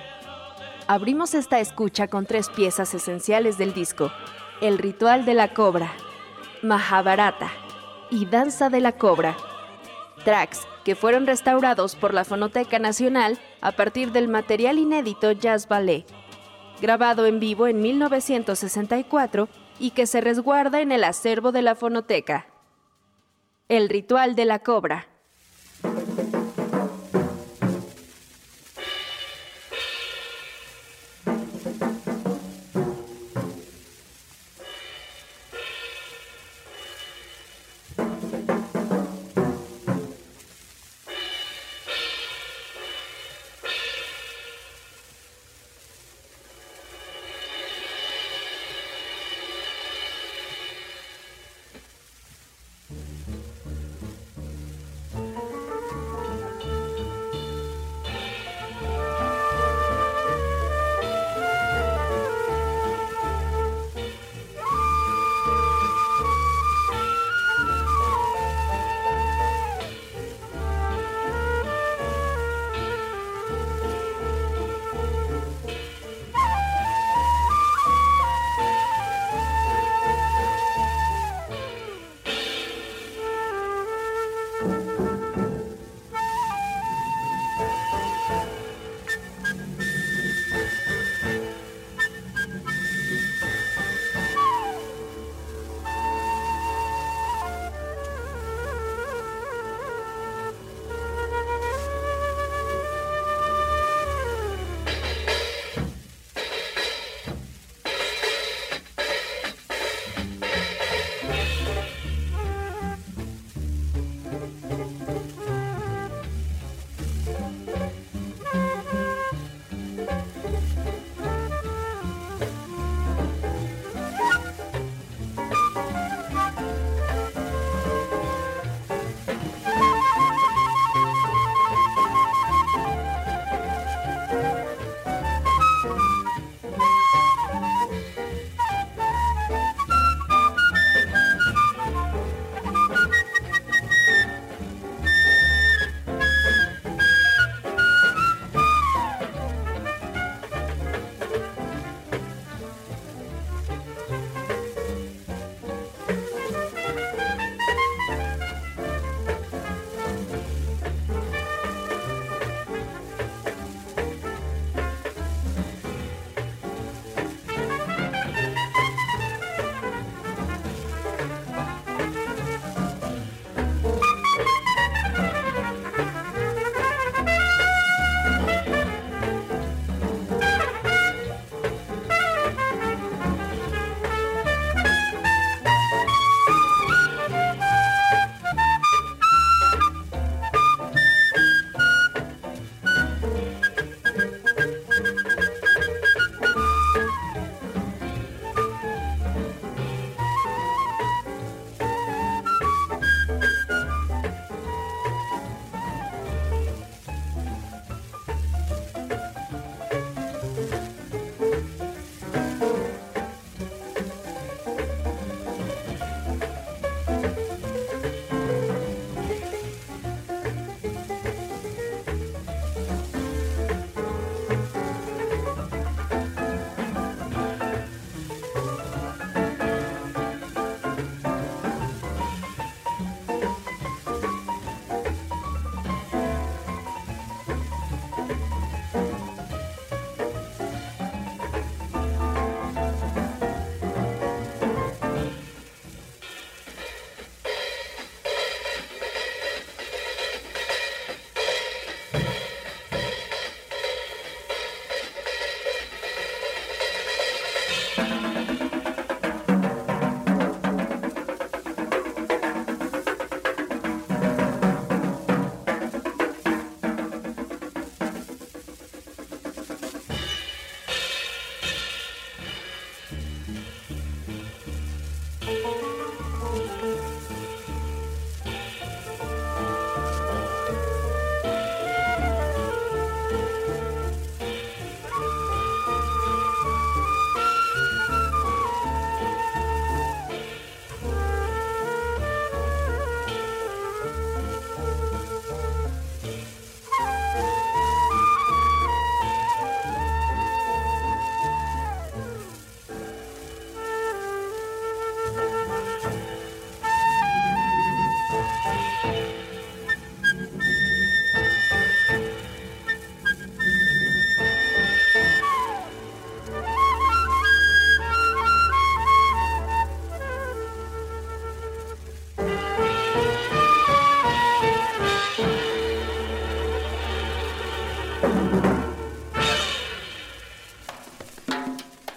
Speaker 10: Abrimos esta escucha con tres piezas esenciales del disco, El Ritual de la Cobra, Mahabharata y Danza de la Cobra, tracks que fueron restaurados por la Fonoteca Nacional a partir del material inédito Jazz Ballet grabado en vivo en 1964 y que se resguarda en el acervo de la fonoteca. El ritual de la cobra.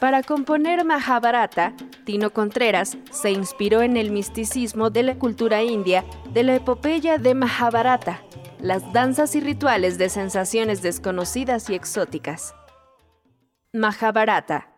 Speaker 10: Para componer Mahabharata, Tino Contreras se inspiró en el misticismo de la cultura india de la epopeya de Mahabharata, las danzas y rituales de sensaciones desconocidas y exóticas. Mahabharata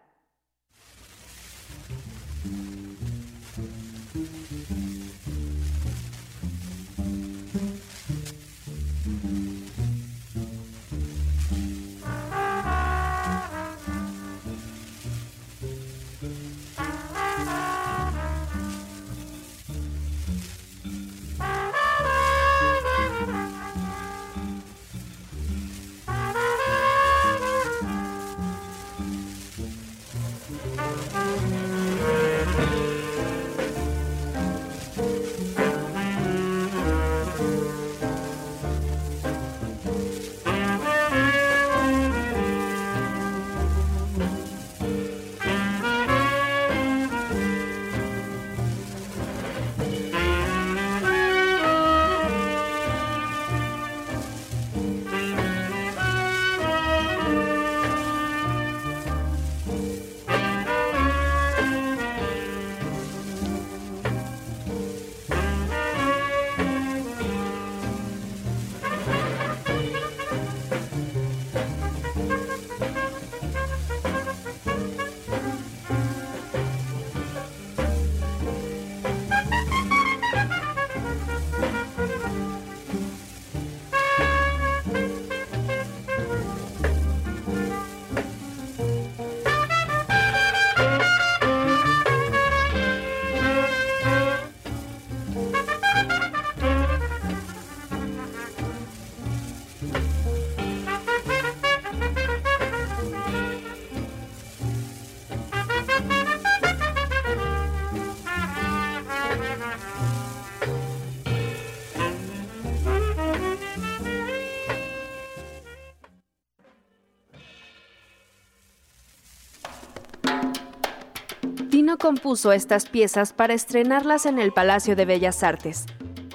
Speaker 10: Compuso estas piezas para estrenarlas en el Palacio de Bellas Artes.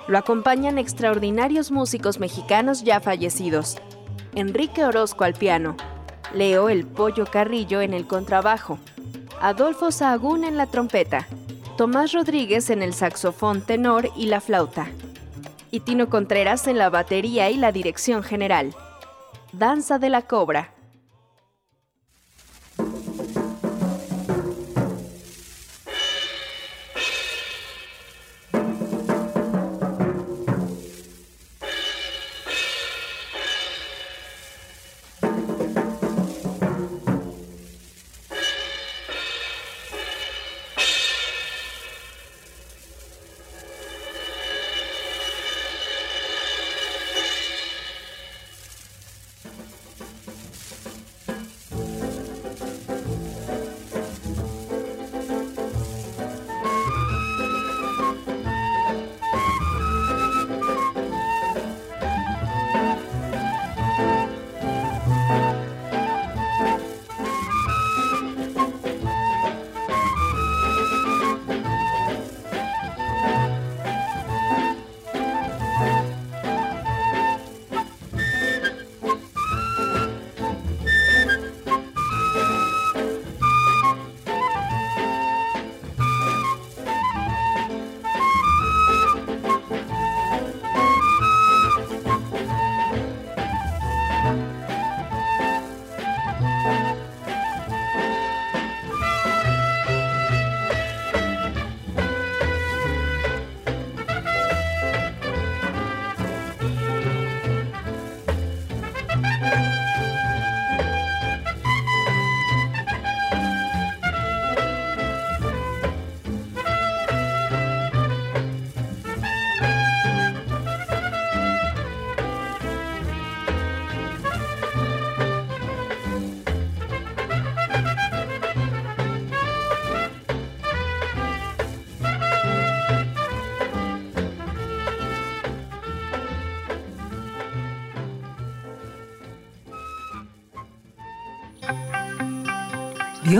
Speaker 10: Lo acompañan extraordinarios músicos mexicanos ya fallecidos. Enrique Orozco al piano, Leo El Pollo Carrillo en el contrabajo, Adolfo Sahagún en la trompeta, Tomás Rodríguez en el saxofón tenor y la flauta, y Tino Contreras en la batería y la dirección general. Danza de la Cobra.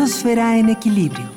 Speaker 22: Biosfera en equilibrio.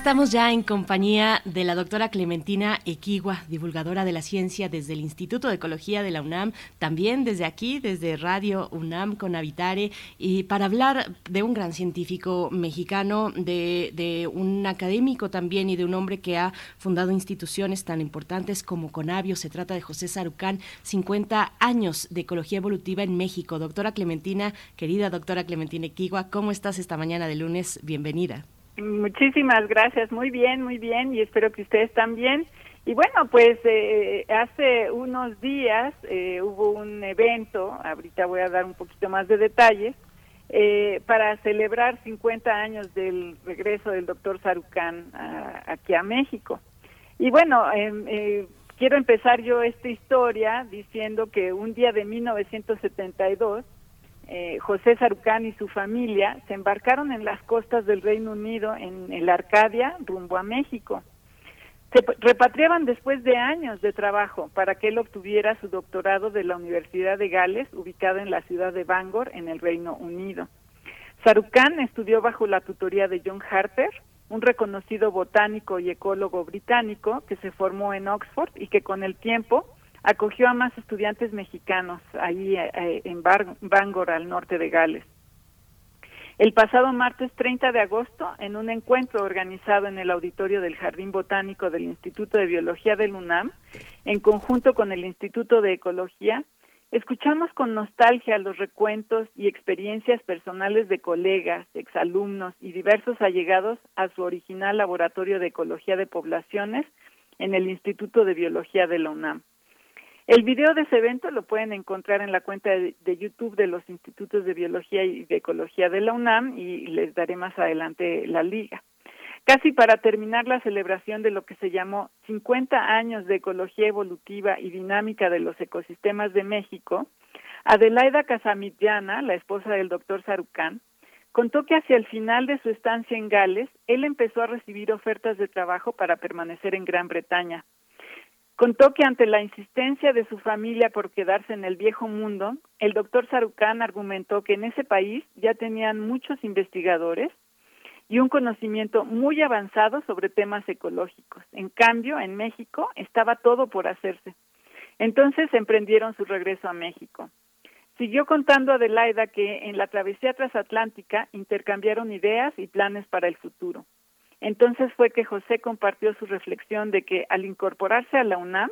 Speaker 1: Estamos ya en compañía de la doctora Clementina Equigua, divulgadora de la ciencia desde el Instituto de Ecología de la UNAM, también desde aquí, desde Radio UNAM con Habitare, y para hablar de un gran científico mexicano, de, un académico también y de un hombre que ha fundado instituciones tan importantes como Conavio. Se trata de José Sarucán, 50 años de ecología evolutiva en México. Doctora Clementina, querida doctora Clementina Equigua, ¿cómo estás esta mañana de lunes? Bienvenida.
Speaker 30: Muchísimas gracias, muy bien, muy bien, y espero que ustedes también. Y bueno, pues eh, hace unos días eh, hubo un evento, ahorita voy a dar un poquito más de detalles, eh, para celebrar 50 años del regreso del doctor Sarucán aquí a México. Y bueno, em, quiero empezar yo esta historia diciendo que un día de 1972, eh, José Sarucán y su familia se embarcaron en las costas del Reino Unido en el Arcadia rumbo a México. Se repatriaban después de años de trabajo para que él obtuviera su doctorado de la Universidad de Gales, ubicada en la ciudad de Bangor, en el Reino Unido. Sarucán estudió bajo la tutoría de John Harper, un reconocido botánico y ecólogo británico que se formó en Oxford y que con el tiempo acogió a más estudiantes mexicanos ahí eh, en Bangor, al norte de Gales. El pasado martes 30 de agosto, en un encuentro organizado en el auditorio del Jardín Botánico del Instituto de Biología del UNAM, en conjunto con el Instituto de Ecología, escuchamos con nostalgia los recuentos y experiencias personales de colegas, exalumnos y diversos allegados a su original laboratorio de ecología de poblaciones en el Instituto de Biología de la UNAM. El video de ese evento lo pueden encontrar en la cuenta de, YouTube de los Institutos de Biología y de Ecología de la UNAM y les daré más adelante la liga. Casi para terminar la celebración de lo que se llamó 50 años de ecología evolutiva y dinámica de los ecosistemas de México, Adelaida Casamillana, la esposa del doctor Sarucán, contó que hacia el final de su estancia en Gales, él empezó a recibir ofertas de trabajo para permanecer en Gran Bretaña. Contó que ante la insistencia de su familia por quedarse en el viejo mundo, el doctor Sarucán argumentó que en ese país ya tenían muchos investigadores y un conocimiento muy avanzado sobre temas ecológicos. En cambio, en México estaba todo por hacerse. Entonces emprendieron su regreso a México. Siguió contando Adelaida que en la travesía transatlántica intercambiaron ideas y planes para el futuro. Entonces fue que José compartió su reflexión de que al incorporarse a la UNAM,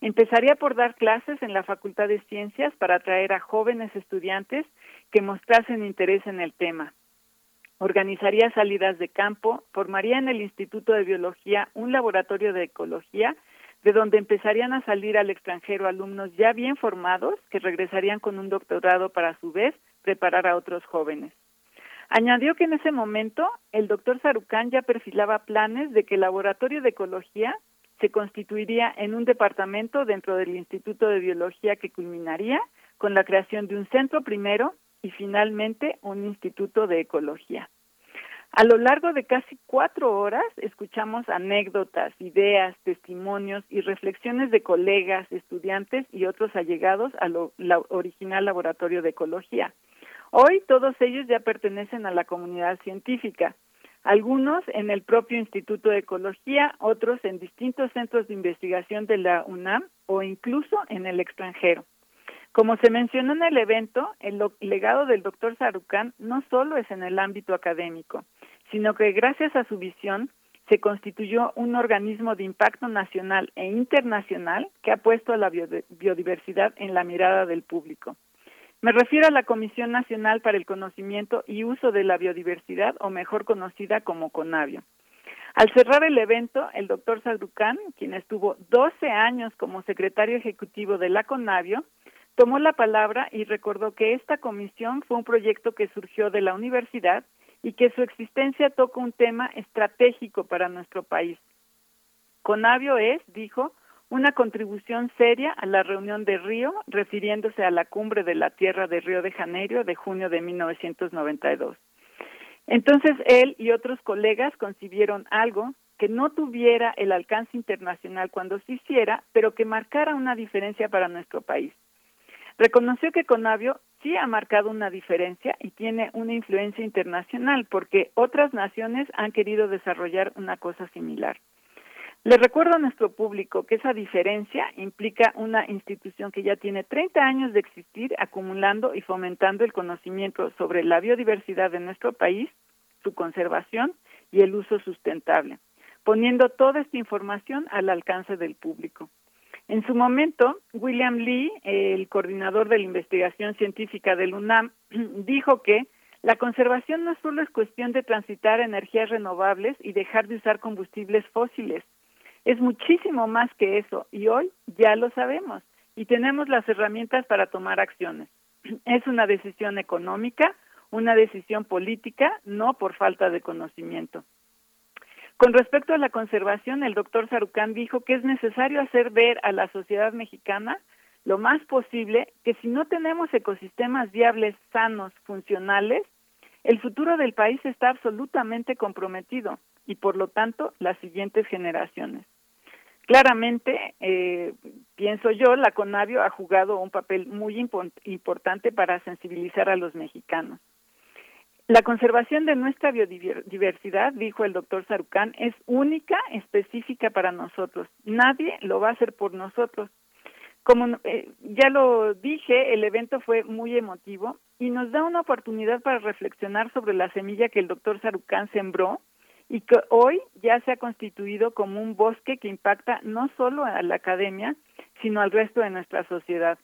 Speaker 30: empezaría por dar clases en la Facultad de Ciencias para atraer a jóvenes estudiantes que mostrasen interés en el tema. Organizaría salidas de campo, formaría en el Instituto de Biología un laboratorio de ecología, de donde empezarían a salir al extranjero alumnos ya bien formados que regresarían con un doctorado para a su vez preparar a otros jóvenes. Añadió que en ese momento el doctor Sarucán ya perfilaba planes de que el laboratorio de ecología se constituiría en un departamento dentro del Instituto de Biología que culminaría con la creación de un centro primero y finalmente un instituto de ecología. A lo largo de casi cuatro horas escuchamos anécdotas, ideas, testimonios y reflexiones de colegas, estudiantes y otros allegados al original laboratorio de ecología. Hoy todos ellos ya pertenecen a la comunidad científica, algunos en el propio Instituto de Ecología, otros en distintos centros de investigación de la UNAM o incluso en el extranjero. Como se mencionó en el evento, el legado del doctor Sarucán no solo es en el ámbito académico, sino que gracias a su visión se constituyó un organismo de impacto nacional e internacional que ha puesto a la biodiversidad en la mirada del público. Me refiero a la Comisión Nacional para el Conocimiento y Uso de la Biodiversidad, o mejor conocida como CONAVIO. Al cerrar el evento, el doctor Saducán, quien estuvo 12 años como secretario ejecutivo de la CONAVIO, tomó la palabra y recordó que esta comisión fue un proyecto que surgió de la universidad y que su existencia toca un tema estratégico para nuestro país. CONAVIO es, dijo, una contribución seria a la reunión de Río, refiriéndose a la cumbre de la Tierra de Río de Janeiro de junio de 1992. Entonces él y otros colegas concibieron algo que no tuviera el alcance internacional cuando se hiciera, pero que marcara una diferencia para nuestro país. Reconoció que Conavio sí ha marcado una diferencia y tiene una influencia internacional porque otras naciones han querido desarrollar una cosa similar. Le recuerdo a nuestro público que esa diferencia implica una institución que ya tiene 30 años de existir acumulando y fomentando el conocimiento sobre la biodiversidad de nuestro país, su conservación y el uso sustentable, poniendo toda esta información al alcance del público. En su momento, William Lee, el coordinador de la investigación científica del UNAM, dijo que la conservación no solo es cuestión de transitar energías renovables y dejar de usar combustibles fósiles, es muchísimo más que eso y hoy ya lo sabemos y tenemos las herramientas para tomar acciones. Es una decisión económica, una decisión política, no por falta de conocimiento. Con respecto a la conservación, el doctor Sarucán dijo que es necesario hacer ver a la sociedad mexicana lo más posible que si no tenemos ecosistemas viables, sanos, funcionales, el futuro del país está absolutamente comprometido y por lo tanto las siguientes generaciones. Claramente, eh, pienso yo, la CONAVIO ha jugado un papel muy importante para sensibilizar a los mexicanos. La conservación de nuestra biodiversidad, dijo el doctor Sarucán, es única, específica para nosotros. Nadie lo va a hacer por nosotros. Como eh, ya lo dije, el evento fue muy emotivo y nos da una oportunidad para reflexionar sobre la semilla que el doctor Sarucán sembró y que hoy ya se ha constituido como un bosque que impacta no solo a la academia, sino al resto de nuestra sociedad.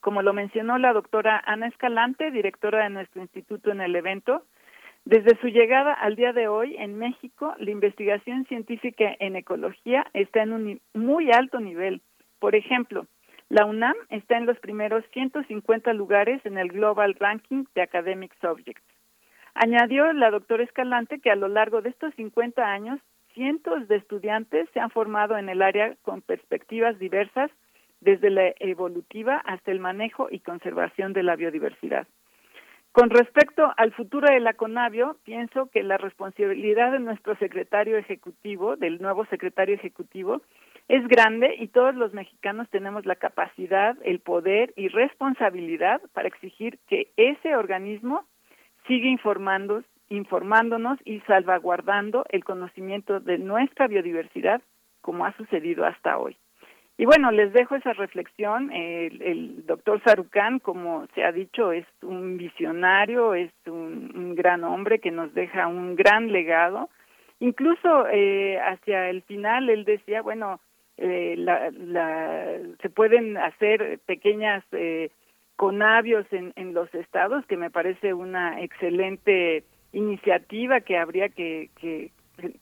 Speaker 30: Como lo mencionó la doctora Ana Escalante, directora de nuestro instituto en el evento, desde su llegada al día de hoy en México, la investigación científica en ecología está en un muy alto nivel. Por ejemplo, la UNAM está en los primeros 150 lugares en el Global Ranking de Academic Subjects. Añadió la doctora Escalante que a lo largo de estos 50 años, cientos de estudiantes se han formado en el área con perspectivas diversas, desde la evolutiva hasta el manejo y conservación de la biodiversidad. Con respecto al futuro de la CONAVIO, pienso que la responsabilidad de nuestro secretario ejecutivo, del nuevo secretario ejecutivo, es grande y todos los mexicanos tenemos la capacidad, el poder y responsabilidad para exigir que ese organismo sigue informando, informándonos y salvaguardando el conocimiento de nuestra biodiversidad como ha sucedido hasta hoy. Y bueno, les dejo esa reflexión. El, doctor Sarucán, como se ha dicho, es un visionario, es un, gran hombre que nos deja un gran legado. Incluso eh, hacia el final él decía, bueno, eh, la, se pueden hacer pequeñas eh, conavios en, en los estados, que me parece una excelente iniciativa que habría que, que,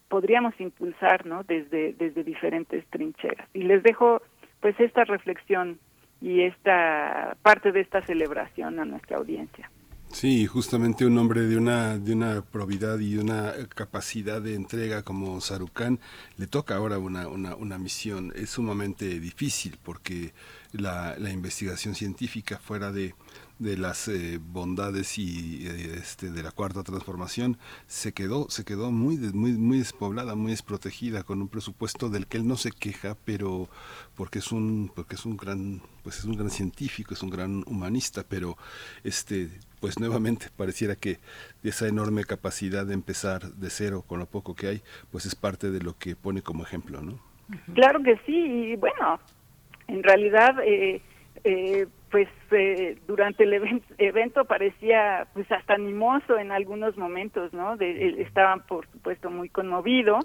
Speaker 30: podríamos impulsar ¿no? desde, desde diferentes trincheras. Y les dejo pues esta reflexión y esta parte de esta celebración a nuestra audiencia.
Speaker 2: Sí, justamente un hombre de una, de una probidad y una capacidad de entrega como Sarucán le toca ahora una, una, una misión. Es sumamente difícil porque la, investigación científica fuera de, de las eh, bondades y eh, este, de la cuarta transformación se quedó se quedó muy muy muy despoblada muy desprotegida con un presupuesto del que él no se queja pero porque es un porque es un gran pues es un gran científico es un gran humanista pero este pues nuevamente pareciera que esa enorme capacidad de empezar de cero con lo poco que hay pues es parte de lo que pone como ejemplo no
Speaker 30: claro que sí y bueno en realidad eh, eh, pues eh, durante el evento parecía pues hasta animoso en algunos momentos, ¿no? De, estaban por supuesto muy conmovido,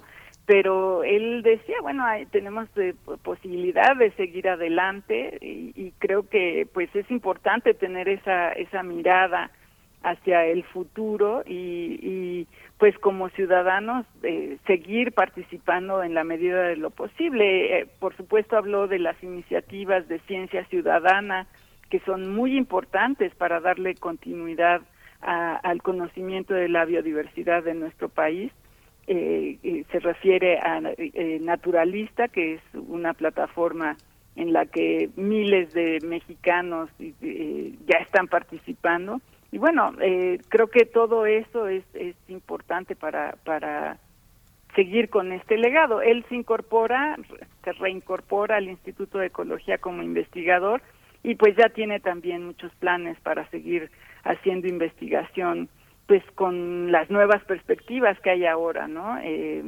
Speaker 30: pero él decía, bueno, tenemos eh, posibilidad de seguir adelante y, y, creo que pues es importante tener esa esa mirada hacia el futuro y, y pues como ciudadanos eh, seguir participando en la medida de lo posible. Eh, por supuesto habló de las iniciativas de ciencia ciudadana que son muy importantes para darle continuidad al conocimiento de la biodiversidad de nuestro país. Eh, se refiere a Naturalista, que es una plataforma en la que miles de mexicanos ya están participando y bueno, eh, creo que todo eso es, es importante para, para seguir con este legado. Él se incorpora, se reincorpora al Instituto de Ecología como investigador y pues ya tiene también muchos planes para seguir haciendo investigación pues con las nuevas perspectivas que hay ahora, ¿no? Eh,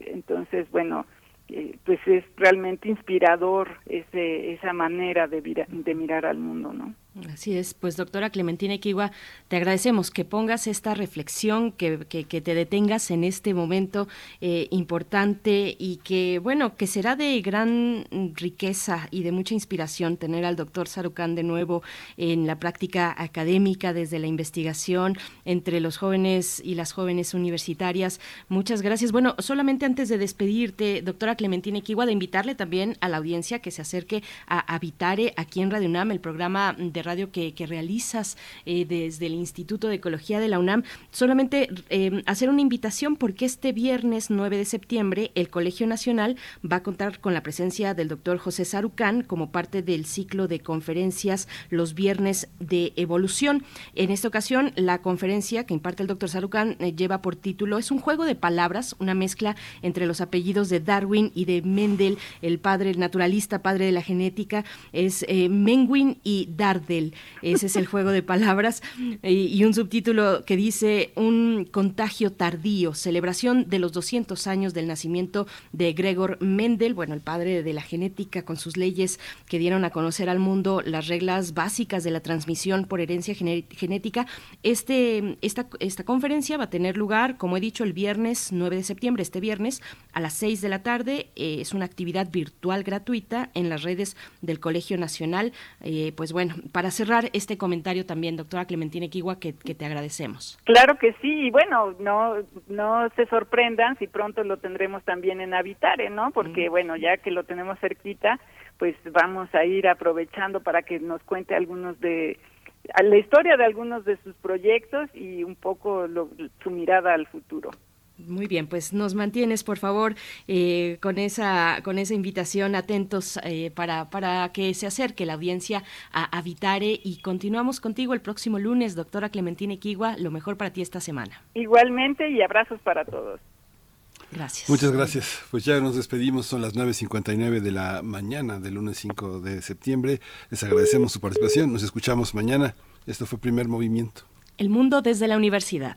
Speaker 30: entonces, bueno, eh, pues es realmente inspirador ese, esa manera de, de mirar al mundo, ¿no?
Speaker 1: Así es, pues doctora Clementina Equigua, te agradecemos que pongas esta reflexión, que, que, te detengas en este momento eh, importante y que, bueno, que será de gran riqueza y de mucha inspiración tener al doctor Sarucán de nuevo en la práctica académica, desde la investigación entre los jóvenes y las jóvenes universitarias. Muchas gracias. Bueno, solamente antes de despedirte, doctora Clementina Equigua, de invitarle también a la audiencia que se acerque a Habitare aquí en Radio UNAM, el programa de radio que, realizas eh, desde el Instituto de Ecología de la UNAM. Solamente eh, hacer una invitación porque este viernes 9 de septiembre el Colegio Nacional va a contar con la presencia del doctor José Sarucán como parte del ciclo de conferencias los viernes de evolución. En esta ocasión, la conferencia que imparte el doctor Sarucán eh, lleva por título Es un juego de palabras, una mezcla entre los apellidos de Darwin y de Mendel, el padre, naturalista, padre de la genética, es Menguin y Dard ese es el juego de palabras. Y, un subtítulo que dice Un contagio tardío, celebración de los 200 años del nacimiento de Gregor Mendel, bueno, el padre de la genética, con sus leyes que dieron a conocer al mundo las reglas básicas de la transmisión por herencia genética. Este, esta, esta conferencia va a tener lugar, como he dicho, el viernes 9 de septiembre, este viernes, a las 6 de la tarde. Eh, es una actividad virtual gratuita en las redes del Colegio Nacional. Eh, pues bueno, para cerrar este comentario también, doctora Clementina Equigua, que, te agradecemos.
Speaker 30: Claro que sí, y bueno, no, no se sorprendan si pronto lo tendremos también en Habitare, ¿no? Porque, bueno, ya que lo tenemos cerquita, pues vamos a ir aprovechando para que nos cuente algunos de la historia de algunos de sus proyectos y un poco su mirada al futuro.
Speaker 1: Muy bien, pues nos mantienes, por favor, eh, con esa con esa invitación atentos eh, para, para que se acerque la audiencia a Habitare y continuamos contigo el próximo lunes, doctora Clementina Equigua, lo mejor para ti esta semana.
Speaker 30: Igualmente y abrazos para todos.
Speaker 1: Gracias.
Speaker 2: Muchas gracias. Pues ya nos despedimos, son las 9.59 de la mañana del lunes 5 de septiembre. Les agradecemos su participación, nos escuchamos mañana. Esto fue Primer Movimiento.
Speaker 1: El mundo desde la universidad.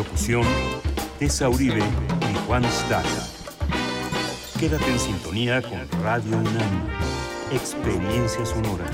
Speaker 4: Locución, Tessa Uribe y Juan Staca. Quédate en sintonía con Radio UNAM. Experiencia sonora.